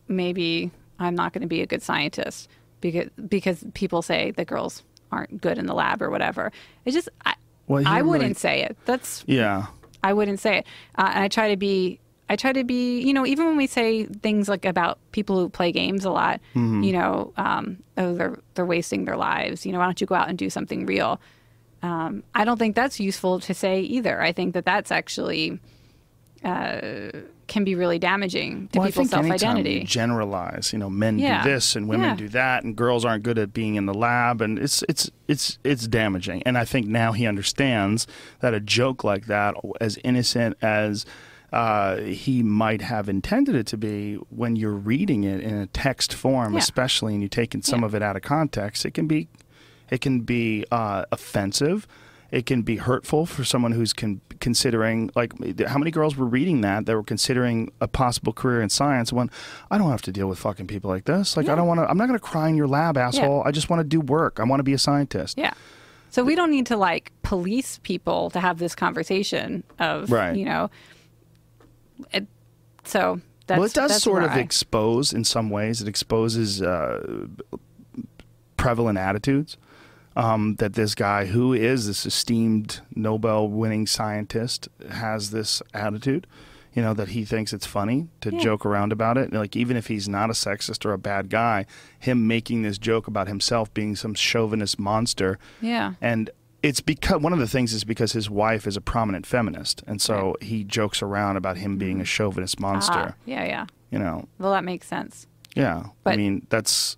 maybe I'm not going to be a good scientist because because people say that girls aren't good in the lab or whatever. It's just I, Well, I wouldn't say it. That's Yeah. I wouldn't say it. Uh, and I try to be, I try to be, you know, even when we say things like about people who play games a lot, you know, um, oh, they're they're wasting their lives. You know, why don't you go out and do something real? Um, I don't think that's useful to say either. I think that that's actually uh, can be really damaging to well, people's self identity. generalize, you know, men Yeah. do this and women Yeah. do that, and girls aren't good at being in the lab, and it's it's it's it's damaging. And I think now he understands that a joke like that, as innocent as uh, he might have intended it to be, when you're reading it in a text form, Yeah. especially, and you're taking some Yeah. of it out of context, it can be it can be uh, offensive. It can be hurtful for someone who's con- considering, like, how many girls were reading that that were considering a possible career in science? When I don't have to deal with fucking people like this. Like, I don't want to. I'm not going to cry in your lab, asshole. I just want to do work. I want to be a scientist. Yeah. So we don't need to like police people to have this conversation of, Right. you know, it, so that's, well, it does sort of I- expose, in some ways, it exposes uh, prevalent attitudes. Um, that this guy, who is this esteemed Nobel winning scientist, has this attitude. You know, that he thinks it's funny to Yeah. joke around about it. Like, even if he's not a sexist or a bad guy, him making this joke about himself being some chauvinist monster. Yeah. And it's because one of the things is because his wife is a prominent feminist. And so he jokes around about him being a chauvinist monster. Ah, yeah, yeah. You know, Well, that makes sense. yeah. I mean, that's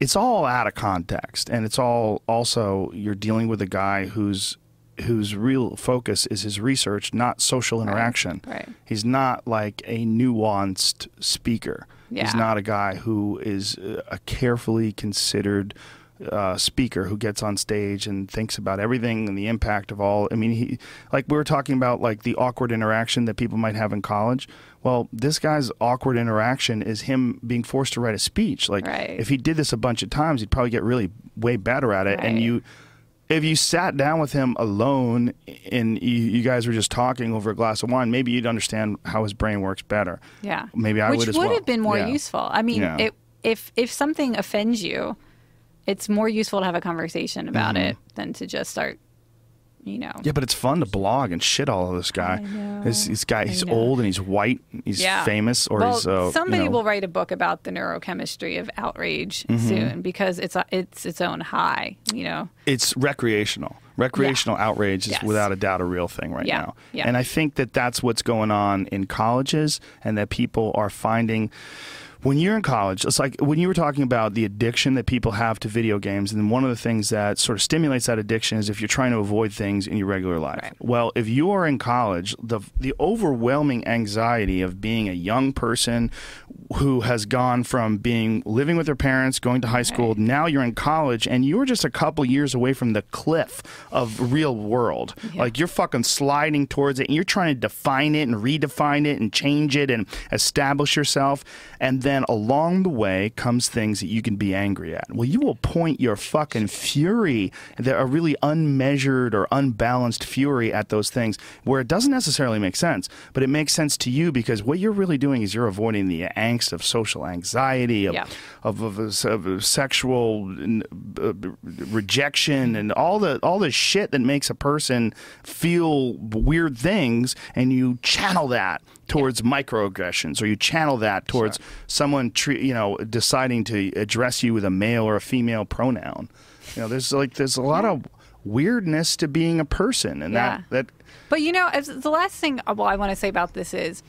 it's all out of context and it's all also you're dealing with a guy who's whose real focus is his research, not social interaction. right. He's not like a nuanced speaker. Yeah. He's not a guy who is uh, a carefully considered uh, speaker who gets on stage and thinks about everything and the impact of all. I mean, he like we were talking about like the awkward interaction that people might have in college. Well, this guy's awkward interaction is him being forced to write a speech. Like Right. if he did this a bunch of times, he'd probably get really way better at it. And you if you sat down with him alone and you, you guys were just talking over a glass of wine, maybe you'd understand how his brain works better. Yeah. Maybe I Which would as would well. have been more Yeah. useful. I mean, Yeah. it, if if something offends you, it's more useful to have a conversation about Mm-hmm. it than to just start, you know. Yeah, but it's fun to blog and shit all of this guy. This, this guy, he's old and he's white. He's Yeah. famous, or well, he's uh, somebody you know, will write a book about the neurochemistry of outrage Mm-hmm. soon because it's a, it's its own high. You know. it's recreational. Recreational outrage is Yes. without a doubt a real thing right Yeah. now. Yeah. And I think that that's what's going on in colleges and that people are finding when you're in college, it's like when you were talking about the addiction that people have to video games, and one of the things that sort of stimulates that addiction is if you're trying to avoid things in your regular life. Right. Well, if you are in college, the the overwhelming anxiety of being a young person who has gone from being living with their parents, going to high school, Right. now you're in college, and you're just a couple years away from the cliff of real world. Yeah. Like you're fucking sliding towards it, and you're trying to define it and redefine it and change it and establish yourself. And then along the way comes things that you can be angry at. Well, you will point your fucking fury, a really unmeasured or unbalanced fury at those things, where it doesn't necessarily make sense, but it makes sense to you because what you're really doing is you're avoiding the angst of social anxiety, of Yeah. of, of, of sexual uh, rejection and all the all the shit that makes a person feel weird things and you channel that towards microaggressions or you channel that towards someone tre- you know deciding to address you with a male or a female pronoun you know there's like there's a lot of weirdness to being a person and Yeah. that that But you know, as the last thing uh, well I want to say about this is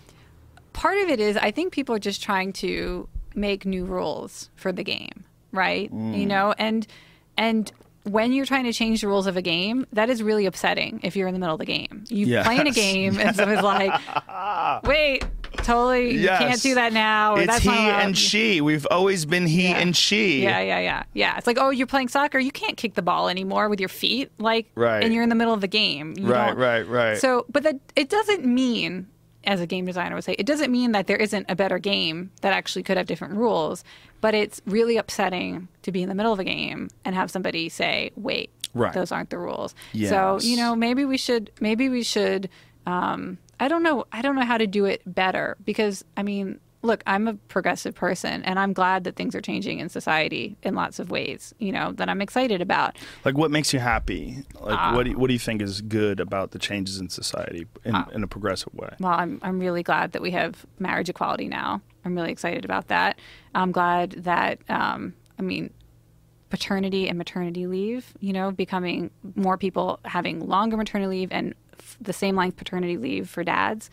part of it is I think people are just trying to make new rules for the game, right? Mm. You know, and and when you're trying to change the rules of a game, that is really upsetting if you're in the middle of the game. You Yes. playing a game and someone's like, "Wait, totally, you can't do that now." Or it's he and she we've always been he Yeah. and she Yeah, yeah, yeah, yeah. It's like, oh, you're playing soccer. You can't kick the ball anymore with your feet, like, Right. and you're in the middle of the game. You Right, don't- right, right. So, but that it doesn't mean, as a game designer would say, it doesn't mean that there isn't a better game that actually could have different rules. But it's really upsetting to be in the middle of a game and have somebody say, "Wait, Right. those aren't the rules." So, you know, maybe we should, maybe we should. Um, I don't know. I don't know how to do it better because I mean, look, I'm a progressive person, and I'm glad that things are changing in society in lots of ways. You know, that I'm excited about. Like, what makes you happy? Like, what do you, what do you think is good about the changes in society in, Ah. in a progressive way? Well, I'm I'm really glad that we have marriage equality now. I'm really excited about that. I'm glad that um, I mean paternity and maternity leave, you know, becoming more people having longer maternity leave and f- the same length paternity leave for dads.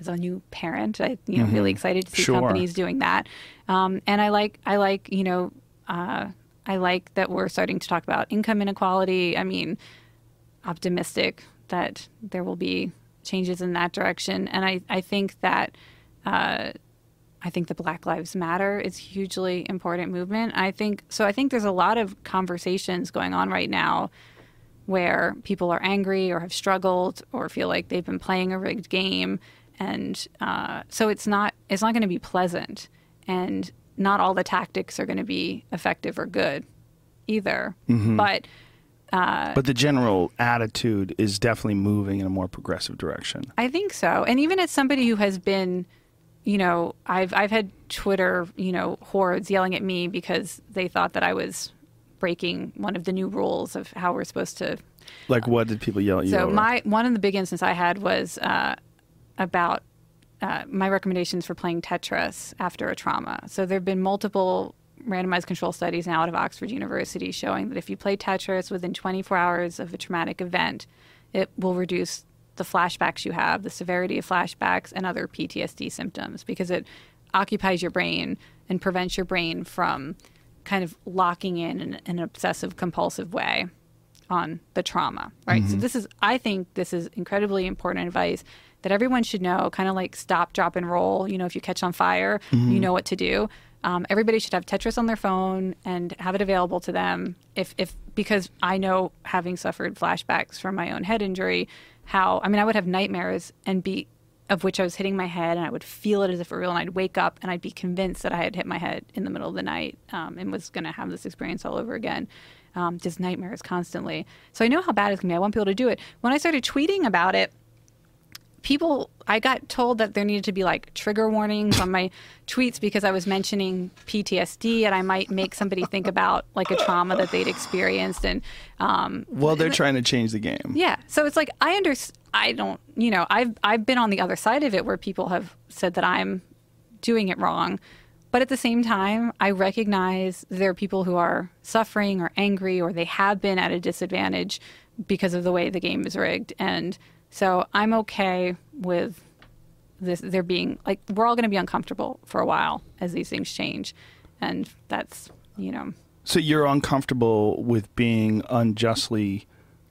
As a new parent, I you know really excited to see Sure. companies doing that. Um, and I like I like you know uh, I like that we're starting to talk about income inequality. I mean, optimistic that there will be changes in that direction. And I, I think that uh, I think the Black Lives Matter is a hugely important movement. I think so. I think there's a lot of conversations going on right now where people are angry or have struggled or feel like they've been playing a rigged game, and uh, so it's not it's not going to be pleasant, and not all the tactics are going to be effective or good either. But But the general attitude is definitely moving in a more progressive direction. I think so. And even as somebody who has been, you know, I've I've had Twitter, you know, hordes yelling at me because they thought that I was breaking one of the new rules of how we're supposed to. Like, what did people yell at you So over? my one of the big instances I had was uh, about uh, my recommendations for playing Tetris after a trauma. So there have been multiple randomized control studies now out of Oxford University showing that if you play Tetris within 24 hours of a traumatic event, it will reduce the flashbacks you have, the severity of flashbacks, and other PTSD symptoms because it occupies your brain and prevents your brain from kind of locking in in, an obsessive compulsive way. on the trauma, right? So this is, I think, this is incredibly important advice that everyone should know. Kind of like stop, drop, and roll. You know, if you catch on fire, you know what to do. Um, everybody should have Tetris on their phone and have it available to them. If, if because I know, having suffered flashbacks from my own head injury, how I mean, I would have nightmares and be of which I was hitting my head, and I would feel it as if it were real, and I'd wake up and I'd be convinced that I had hit my head in the middle of the night um, and was going to have this experience all over again. Um, just nightmares constantly. So I know how bad it's going to be. I want people to do it. When I started tweeting about it, people i got told that there needed to be like trigger warnings on my tweets because i was mentioning ptsd and i might make somebody think about like a trauma that they'd experienced and um, Well, they're trying to change the game. yeah. So it's like i under i don't you know i've i've been on the other side of it where people have said that i'm doing it wrong. But at the same time i recognize there are people who are suffering or angry or they have been at a disadvantage because of the way the game is rigged. And so i'm okay with this there being like we're all going to be uncomfortable for a while as these things change and that's you know So you're uncomfortable with being unjustly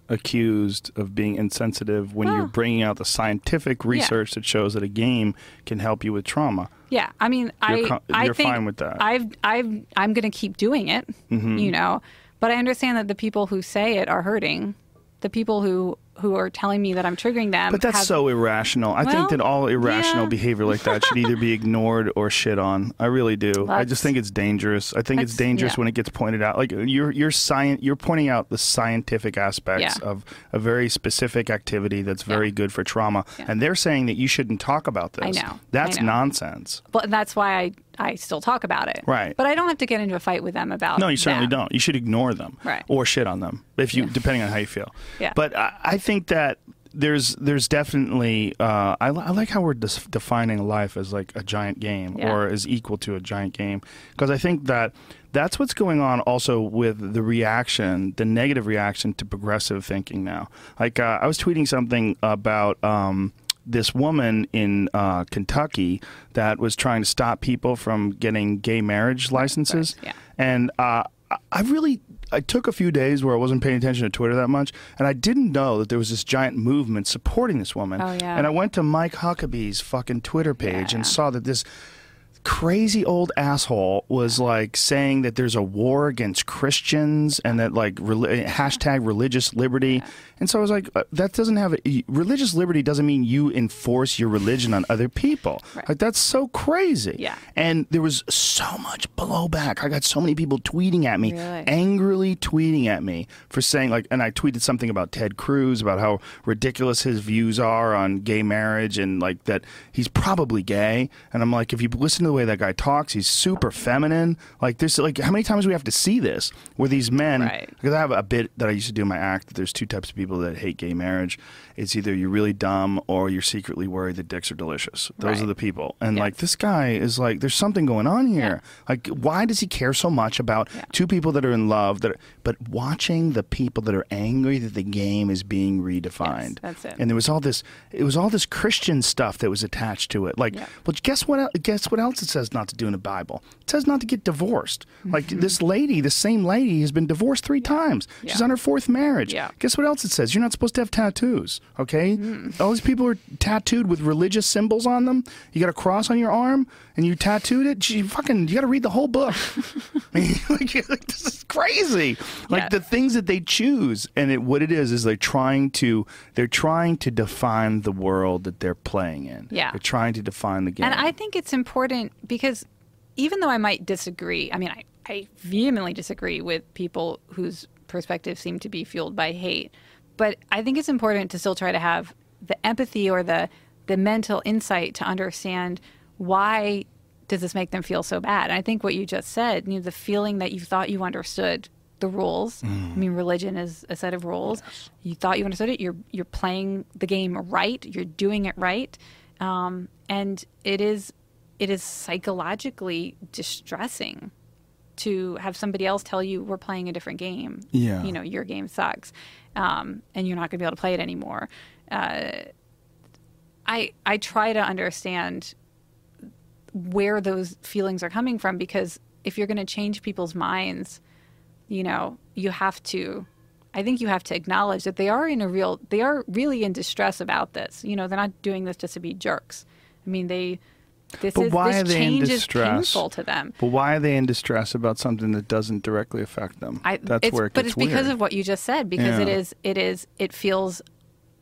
accused of being insensitive when you're bringing out the scientific research that shows that a game can help you with trauma. Yeah, I mean, You're I I you're think fine with that. Mm-hmm. I've I've I'm going to keep doing it, you know, but I understand that the people who say it are hurting. The people who who are telling me that I'm triggering them. But that's have- so irrational. I think that all irrational yeah. behavior like that should either be ignored or shit on. I really do. I just think it's dangerous. I think it's dangerous yeah. when it gets pointed out. Like you're you're science you're pointing out the scientific aspects Yeah. of a very specific activity that's very good for trauma. And they're saying that you shouldn't talk about this. I know. I That's know. nonsense. But that's why I I still talk about it. Right. But I don't have to get into a fight with them about. No, you certainly that. don't. You should ignore them, Right. or shit on them if you, depending on how you feel. Yeah. But I, I think that there's there's definitely uh, I, I like how we're dis- defining life as like a giant game Yeah. or as equal to a giant game because I think that that's what's going on also with the reaction, the negative reaction to progressive thinking now. Like uh, I was tweeting something about. Um, this woman in uh, Kentucky that was trying to stop people from getting gay marriage licenses. yeah. And uh, I- I really I took a few days where I wasn't paying attention to Twitter that much, and I didn't know that there was this giant movement supporting this woman. Oh, yeah. And I went to Mike Huckabee's fucking Twitter page Yeah. and saw that this crazy old asshole was like saying that there's a war against Christians and that like reli- hashtag religious liberty. And so I was like, uh, that doesn't have a, religious liberty doesn't mean you enforce your religion on other people. Right. Like that's so crazy. Yeah. And there was so much blowback. I got so many people tweeting at me, Really? angrily tweeting at me for saying like, and I tweeted something about Ted Cruz about how ridiculous his views are on gay marriage and like that he's probably gay. And I'm like, if you listen to the way that guy talks, he's super feminine. Like this, like how many times do we have to see this where these men? Right. Because I have a bit that I used to do in my act. That there's two types of people that hate gay marriage. It's either you're really dumb or you're secretly worried that dicks are delicious. Those are the people. And Yes. like this guy is like, there's something going on here. Like, why does he care so much about Yeah. two people that are in love? That, are, but watching the people that are angry that the game is being redefined. that's it. And there was all this. It was all this Christian stuff that was attached to it. Like, Yeah. well, guess what? Guess what else it says not to do in the Bible? It says not to get divorced. Like Mm-hmm. this lady, the same lady, has been divorced three times. She's Yeah. on her fourth marriage. Yeah. Guess what else it says? You're not supposed to have tattoos. Okay. Mm. All these people are tattooed with religious symbols on them. You got a cross on your arm, and you tattooed it. Gee, fucking, you got to read the whole book. I mean, like, like, this is crazy. Like Yeah. the things that they choose, and it, what it is is they're trying to they're trying to define the world that they're playing in. Yeah. They're trying to define the game. And I think it's important because even though I might disagree, I mean, I, I vehemently disagree with people whose perspectives seem to be fueled by hate. But I think it's important to still try to have the empathy or the the mental insight to understand why does this make them feel so bad. And I think what you just said, you know, the feeling that you thought you understood the rules. I mean, religion is a set of rules. You thought you understood it. You're you're playing the game right. You're doing it right, um, and it is it is psychologically distressing to have somebody else tell you we're playing a different game. Yeah. you know your game sucks, um, and you're not going to be able to play it anymore. Uh, I I try to understand where those feelings are coming from because if you're going to change people's minds, you know, you have to I think you have to acknowledge that they are in a real, they are really in distress about this. You know, they're not doing this just to be jerks. I mean, they, this But is why are they in distress? to them. But why are they in distress about something that doesn't directly affect them? I, That's it's, where it but it's because of what you just said. Because it Yeah. is, it is, it feels,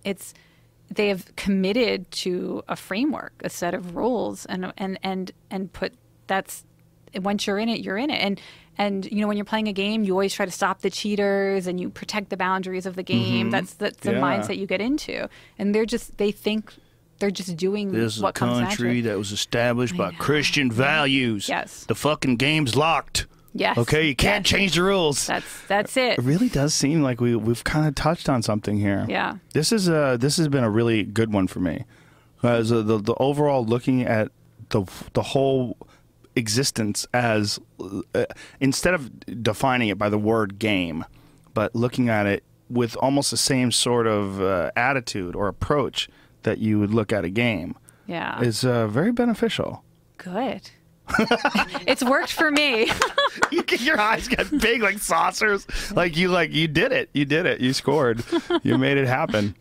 it's. They have committed to a framework, a set of rules, and and and and put that's once you're in it, you're in it. And and you know when you're playing a game, you always try to stop the cheaters and you protect the boundaries of the game. That's that's the Mm-hmm. Yeah. mindset you get into. And they're just they think they're just doing This is what a country that was established by. Christian values. Yes. The fucking game's locked. Yes. Okay, you can't Yes. change the rules. That's that's it. It really does seem like we we've kind of touched on something here. Yeah. This is a this has been a really good one for me. As the the overall looking at the the whole existence as uh, instead of defining it by the word game, but looking at it with almost the same sort of uh, attitude or approach that you would look at a game Yeah. is uh, very beneficial. Good. it's worked for me. You your eyes got big like saucers. Like you like you did it. You did it. You scored. You made it happen.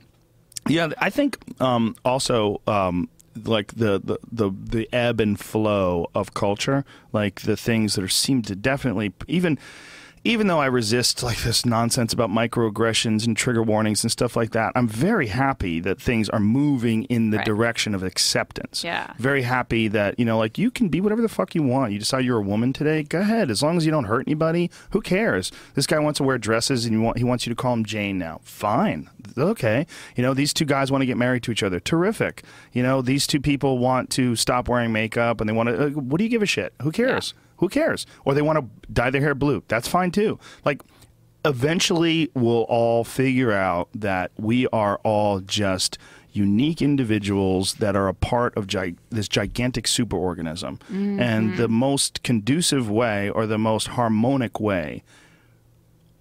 Yeah, I think um, also um, like the, the the the ebb and flow of culture, like the things that are seem to definitely even even though I resist like this nonsense about microaggressions and trigger warnings and stuff like that, I'm very happy that things are moving in the Right. direction of acceptance. Yeah. Very happy that, you know, like you can be whatever the fuck you want. You decide you're a woman today, go ahead. As long as you don't hurt anybody, who cares? This guy wants to wear dresses and you want he wants you to call him Jane now. Fine. Okay. You know, these two guys want to get married to each other. Terrific. You know, these two people want to stop wearing makeup and they want to uh, what do you give a shit? Who cares? Who cares? Or they want to dye their hair blue. That's fine too. Like eventually we'll all figure out that we are all just unique individuals that are a part of gi- this gigantic superorganism. And mm-hmm. the most conducive way or the most harmonic way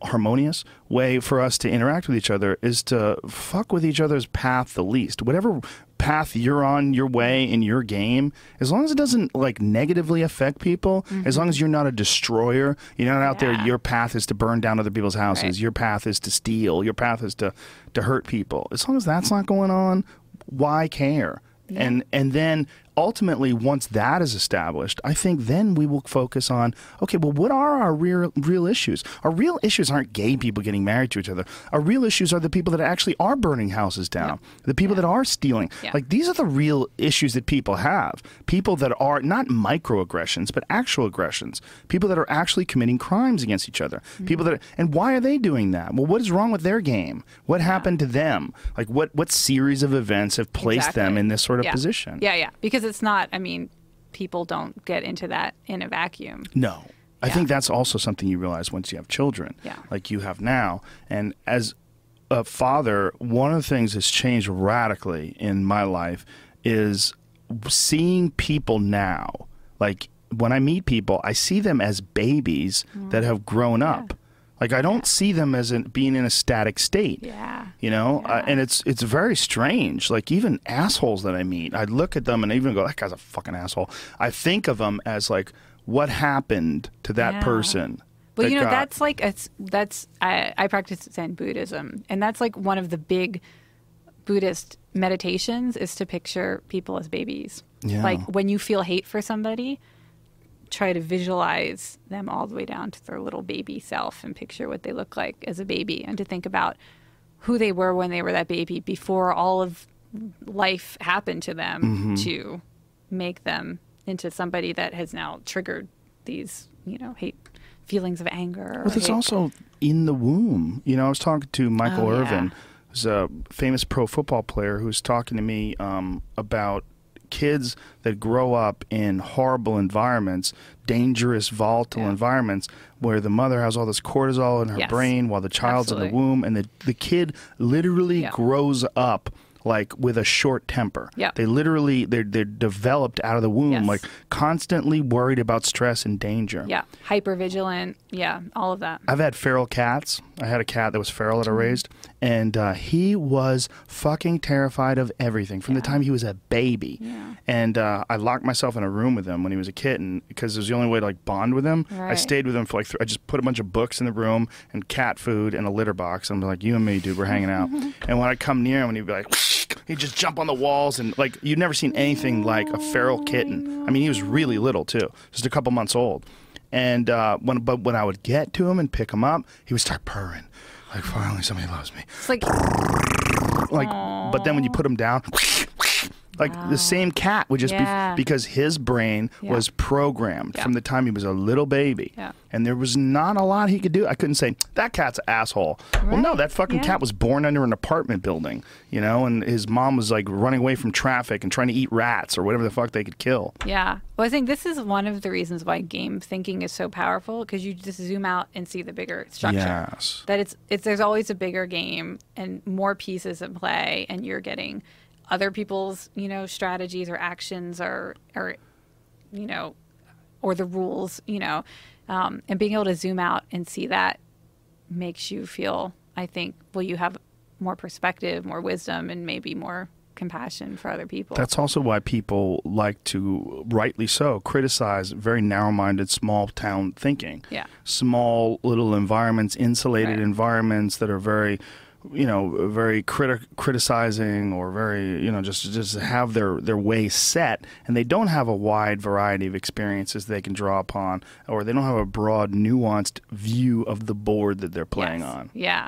harmonious way for us to interact with each other is to fuck with each other's path the least. Whatever path you're on your way in your game, as long as it doesn't like negatively affect people, as long as mm-hmm. you're not a destroyer, you're not out there your path is to burn down other people's houses, Right. your path is to steal, your path is to to hurt people. As long as that's not going on, why care? And and then ultimately once that is established, I think then we will focus on okay, well what are our real real issues? Our real issues aren't gay people getting married to each other. Our real issues are the people that actually are burning houses down. The people that are stealing. Yeah. Like these are the real issues that people have. People that are not microaggressions, but actual aggressions. People that are actually committing crimes against each other. Mm-hmm. People that are, and why are they doing that? Well, what is wrong with their game? What happened to them? Like what what series of events have placed them in this sort of yeah. position? Yeah, yeah. Because it's not, I mean, people don't get into that in a vacuum. No. I Yeah. think that's also something you realize once you have children, Yeah. like you have now. And as a father, one of the things that's changed radically in my life is seeing people now. Like when I meet people, I see them as babies Mm. that have grown up. Like I don't see them as in, being in a static state. Yeah. You know, uh, and it's it's very strange. Like even assholes that I meet, I look at them and I even go, "That guy's a fucking asshole." I think of them as like, what happened to that Yeah. person? Well, that you know, got- that's like it's that's I, I practice Zen Buddhism, and that's like one of the big Buddhist meditations is to picture people as babies. Yeah. Like when you feel hate for somebody, try to visualize them all the way down to their little baby self and picture what they look like as a baby, and to think about who they were when they were that baby before all of life happened to them Mm-hmm. to make them into somebody that has now triggered these, you know, hate feelings of anger. or Well, it's hate. also in the womb. You know, I was talking to Michael Oh, yeah. Irvin, who's a famous pro football player, who's talking to me um, about kids that grow up in horrible environments, dangerous, volatile Yeah. environments, where the mother has all this cortisol in her Yes. brain while the child's in the womb, and the the kid literally Yeah. grows up like with a short temper. Yeah. They literally they're they're developed out of the womb Yes. like constantly worried about stress and danger. Yeah. Hyper vigilant. Yeah. All of that. I've had feral cats. I had a cat that was feral that I raised, and uh, he was fucking terrified of everything from the time he was a baby. Yeah. And uh, I locked myself in a room with him when he was a kitten because it was the only way to like bond with him. Right. I stayed with him for like th- I just put a bunch of books in the room and cat food and a litter box. I'm like, you and me, dude, we're hanging out. and when I come near him, and he'd be like, he'd just jump on the walls and like you'd never seen anything like a feral kitten. I mean, he was really little too, just a couple months old. And uh, when but when I would get to him and pick him up, he would start purring. Like finally somebody loves me. It's like, Like but then when you put him down like the ah. same cat would just Yeah. be because his brain Yeah. was programmed Yeah. from the time he was a little baby. Yeah. And there was not a lot he could do. I couldn't say, that cat's an asshole. Well, no, that fucking cat was born under an apartment building, you know, and his mom was like running away from traffic and trying to eat rats or whatever the fuck they could kill. yeah. Well, I think this is one of the reasons why game thinking is so powerful because you just zoom out and see the bigger structure. Yes. that it's it's there's always a bigger game and more pieces in play and you're getting other people's you know strategies or actions or or you know or the rules you know um, and being able to zoom out and see that makes you feel i think well you have more perspective more wisdom and maybe more compassion for other people That's also why people like to, rightly so, criticize very narrow minded, small town thinking. Yeah. Small little environments, insulated Right. environments that are very, you know, very criti- criticizing or very, you know, just just have their, their way set. And they don't have a wide variety of experiences they can draw upon, or they don't have a broad, nuanced view of the board that they're playing Yes. on. Yeah.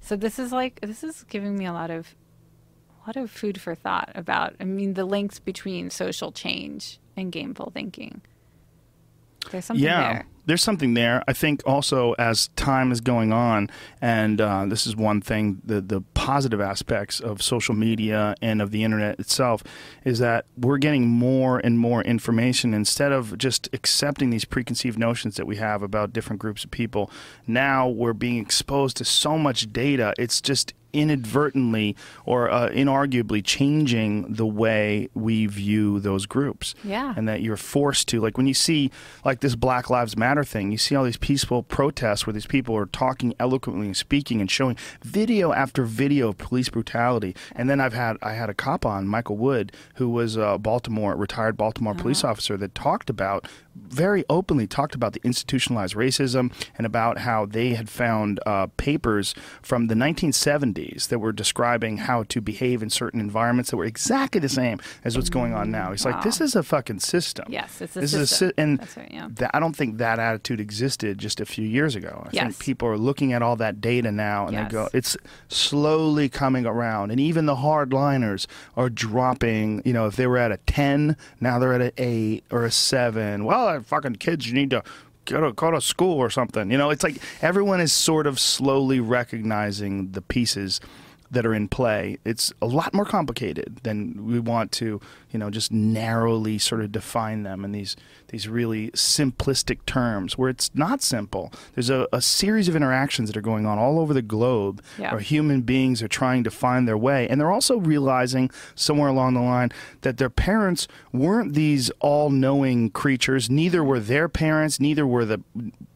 So this is like this is giving me a lot of a lot of food for thought about I mean the links between social change and gameful thinking. There's something yeah, there. There's something there. I think also as time is going on, and uh, this is one thing, the the positive aspects of social media and of the internet itself is that we're getting more and more information instead of just accepting these preconceived notions that we have about different groups of people. Now we're being exposed to so much data. It's just inadvertently or uh, inarguably changing the way we view those groups. Yeah. and that you're forced to like when you see like this black lives matter thing you see all these peaceful protests where these people are talking eloquently and speaking and showing video after video of police brutality. And then i've had i had a cop on michael wood who was a baltimore retired baltimore police officer that talked about very openly talked about the institutionalized racism and about how they had found uh, papers from the 1970s that were describing how to behave in certain environments that were exactly the same as what's going on now. He's like, this is a fucking system. Yes, it's a this Is a system. and That's right, yeah. that, I don't think that attitude existed just a few years ago. I think people are looking at all that data now and Yes. they go, it's slowly coming around. And even the hardliners are dropping, you know, if they were at a 10, now they're at an 8 or a 7. Well, uh, fucking kids, you need to go to, go to school or something. You know, it's like everyone is sort of slowly recognizing the pieces that are in play. It's a lot more complicated than we want to, you know, just narrowly sort of define them in these these really simplistic terms where it's not simple. There's a, a series of interactions that are going on all over the globe Yeah. where human beings are trying to find their way. And they're also realizing somewhere along the line that their parents weren't these all knowing creatures. Neither were their parents, neither were the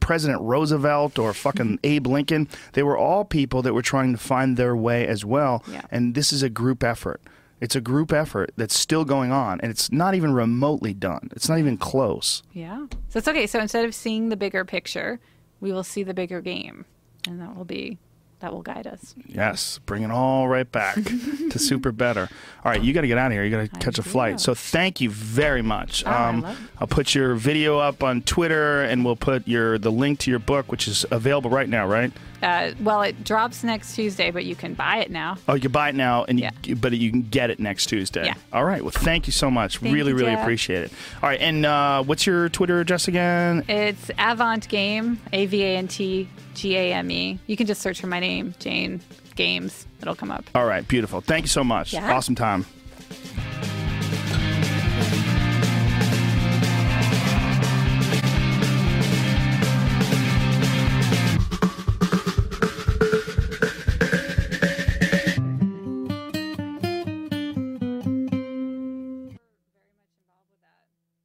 President Roosevelt or fucking mm-hmm. Abe Lincoln. They were all people that were trying to find their way as well. Yeah. And this is a group effort. It's a group effort that's still going on, and it's not even remotely done. It's not even close. Yeah. So it's okay. So instead of seeing the bigger picture, we will see the bigger game. And that will be that will guide us. Yes, bring it all right back to SuperBetter. All right, you got to get out of here. You got to catch a flight. So thank you very much. Oh, um. I'll put your video up on Twitter, and we'll put your the link to your book, which is available right now, right? Uh, well, it drops next Tuesday, but you can buy it now. Oh, you can buy it now, and you, Yeah. but you can get it next Tuesday. Yeah. All right. Well, thank you so much. Thank really, you, really Jeff. appreciate it. All right, and uh, what's your Twitter address again? It's Avant Game, A V A N T G A M E. You can just search for my name, Jane Games. It'll come up. All right, beautiful. Thank you so much. Yeah. Awesome time.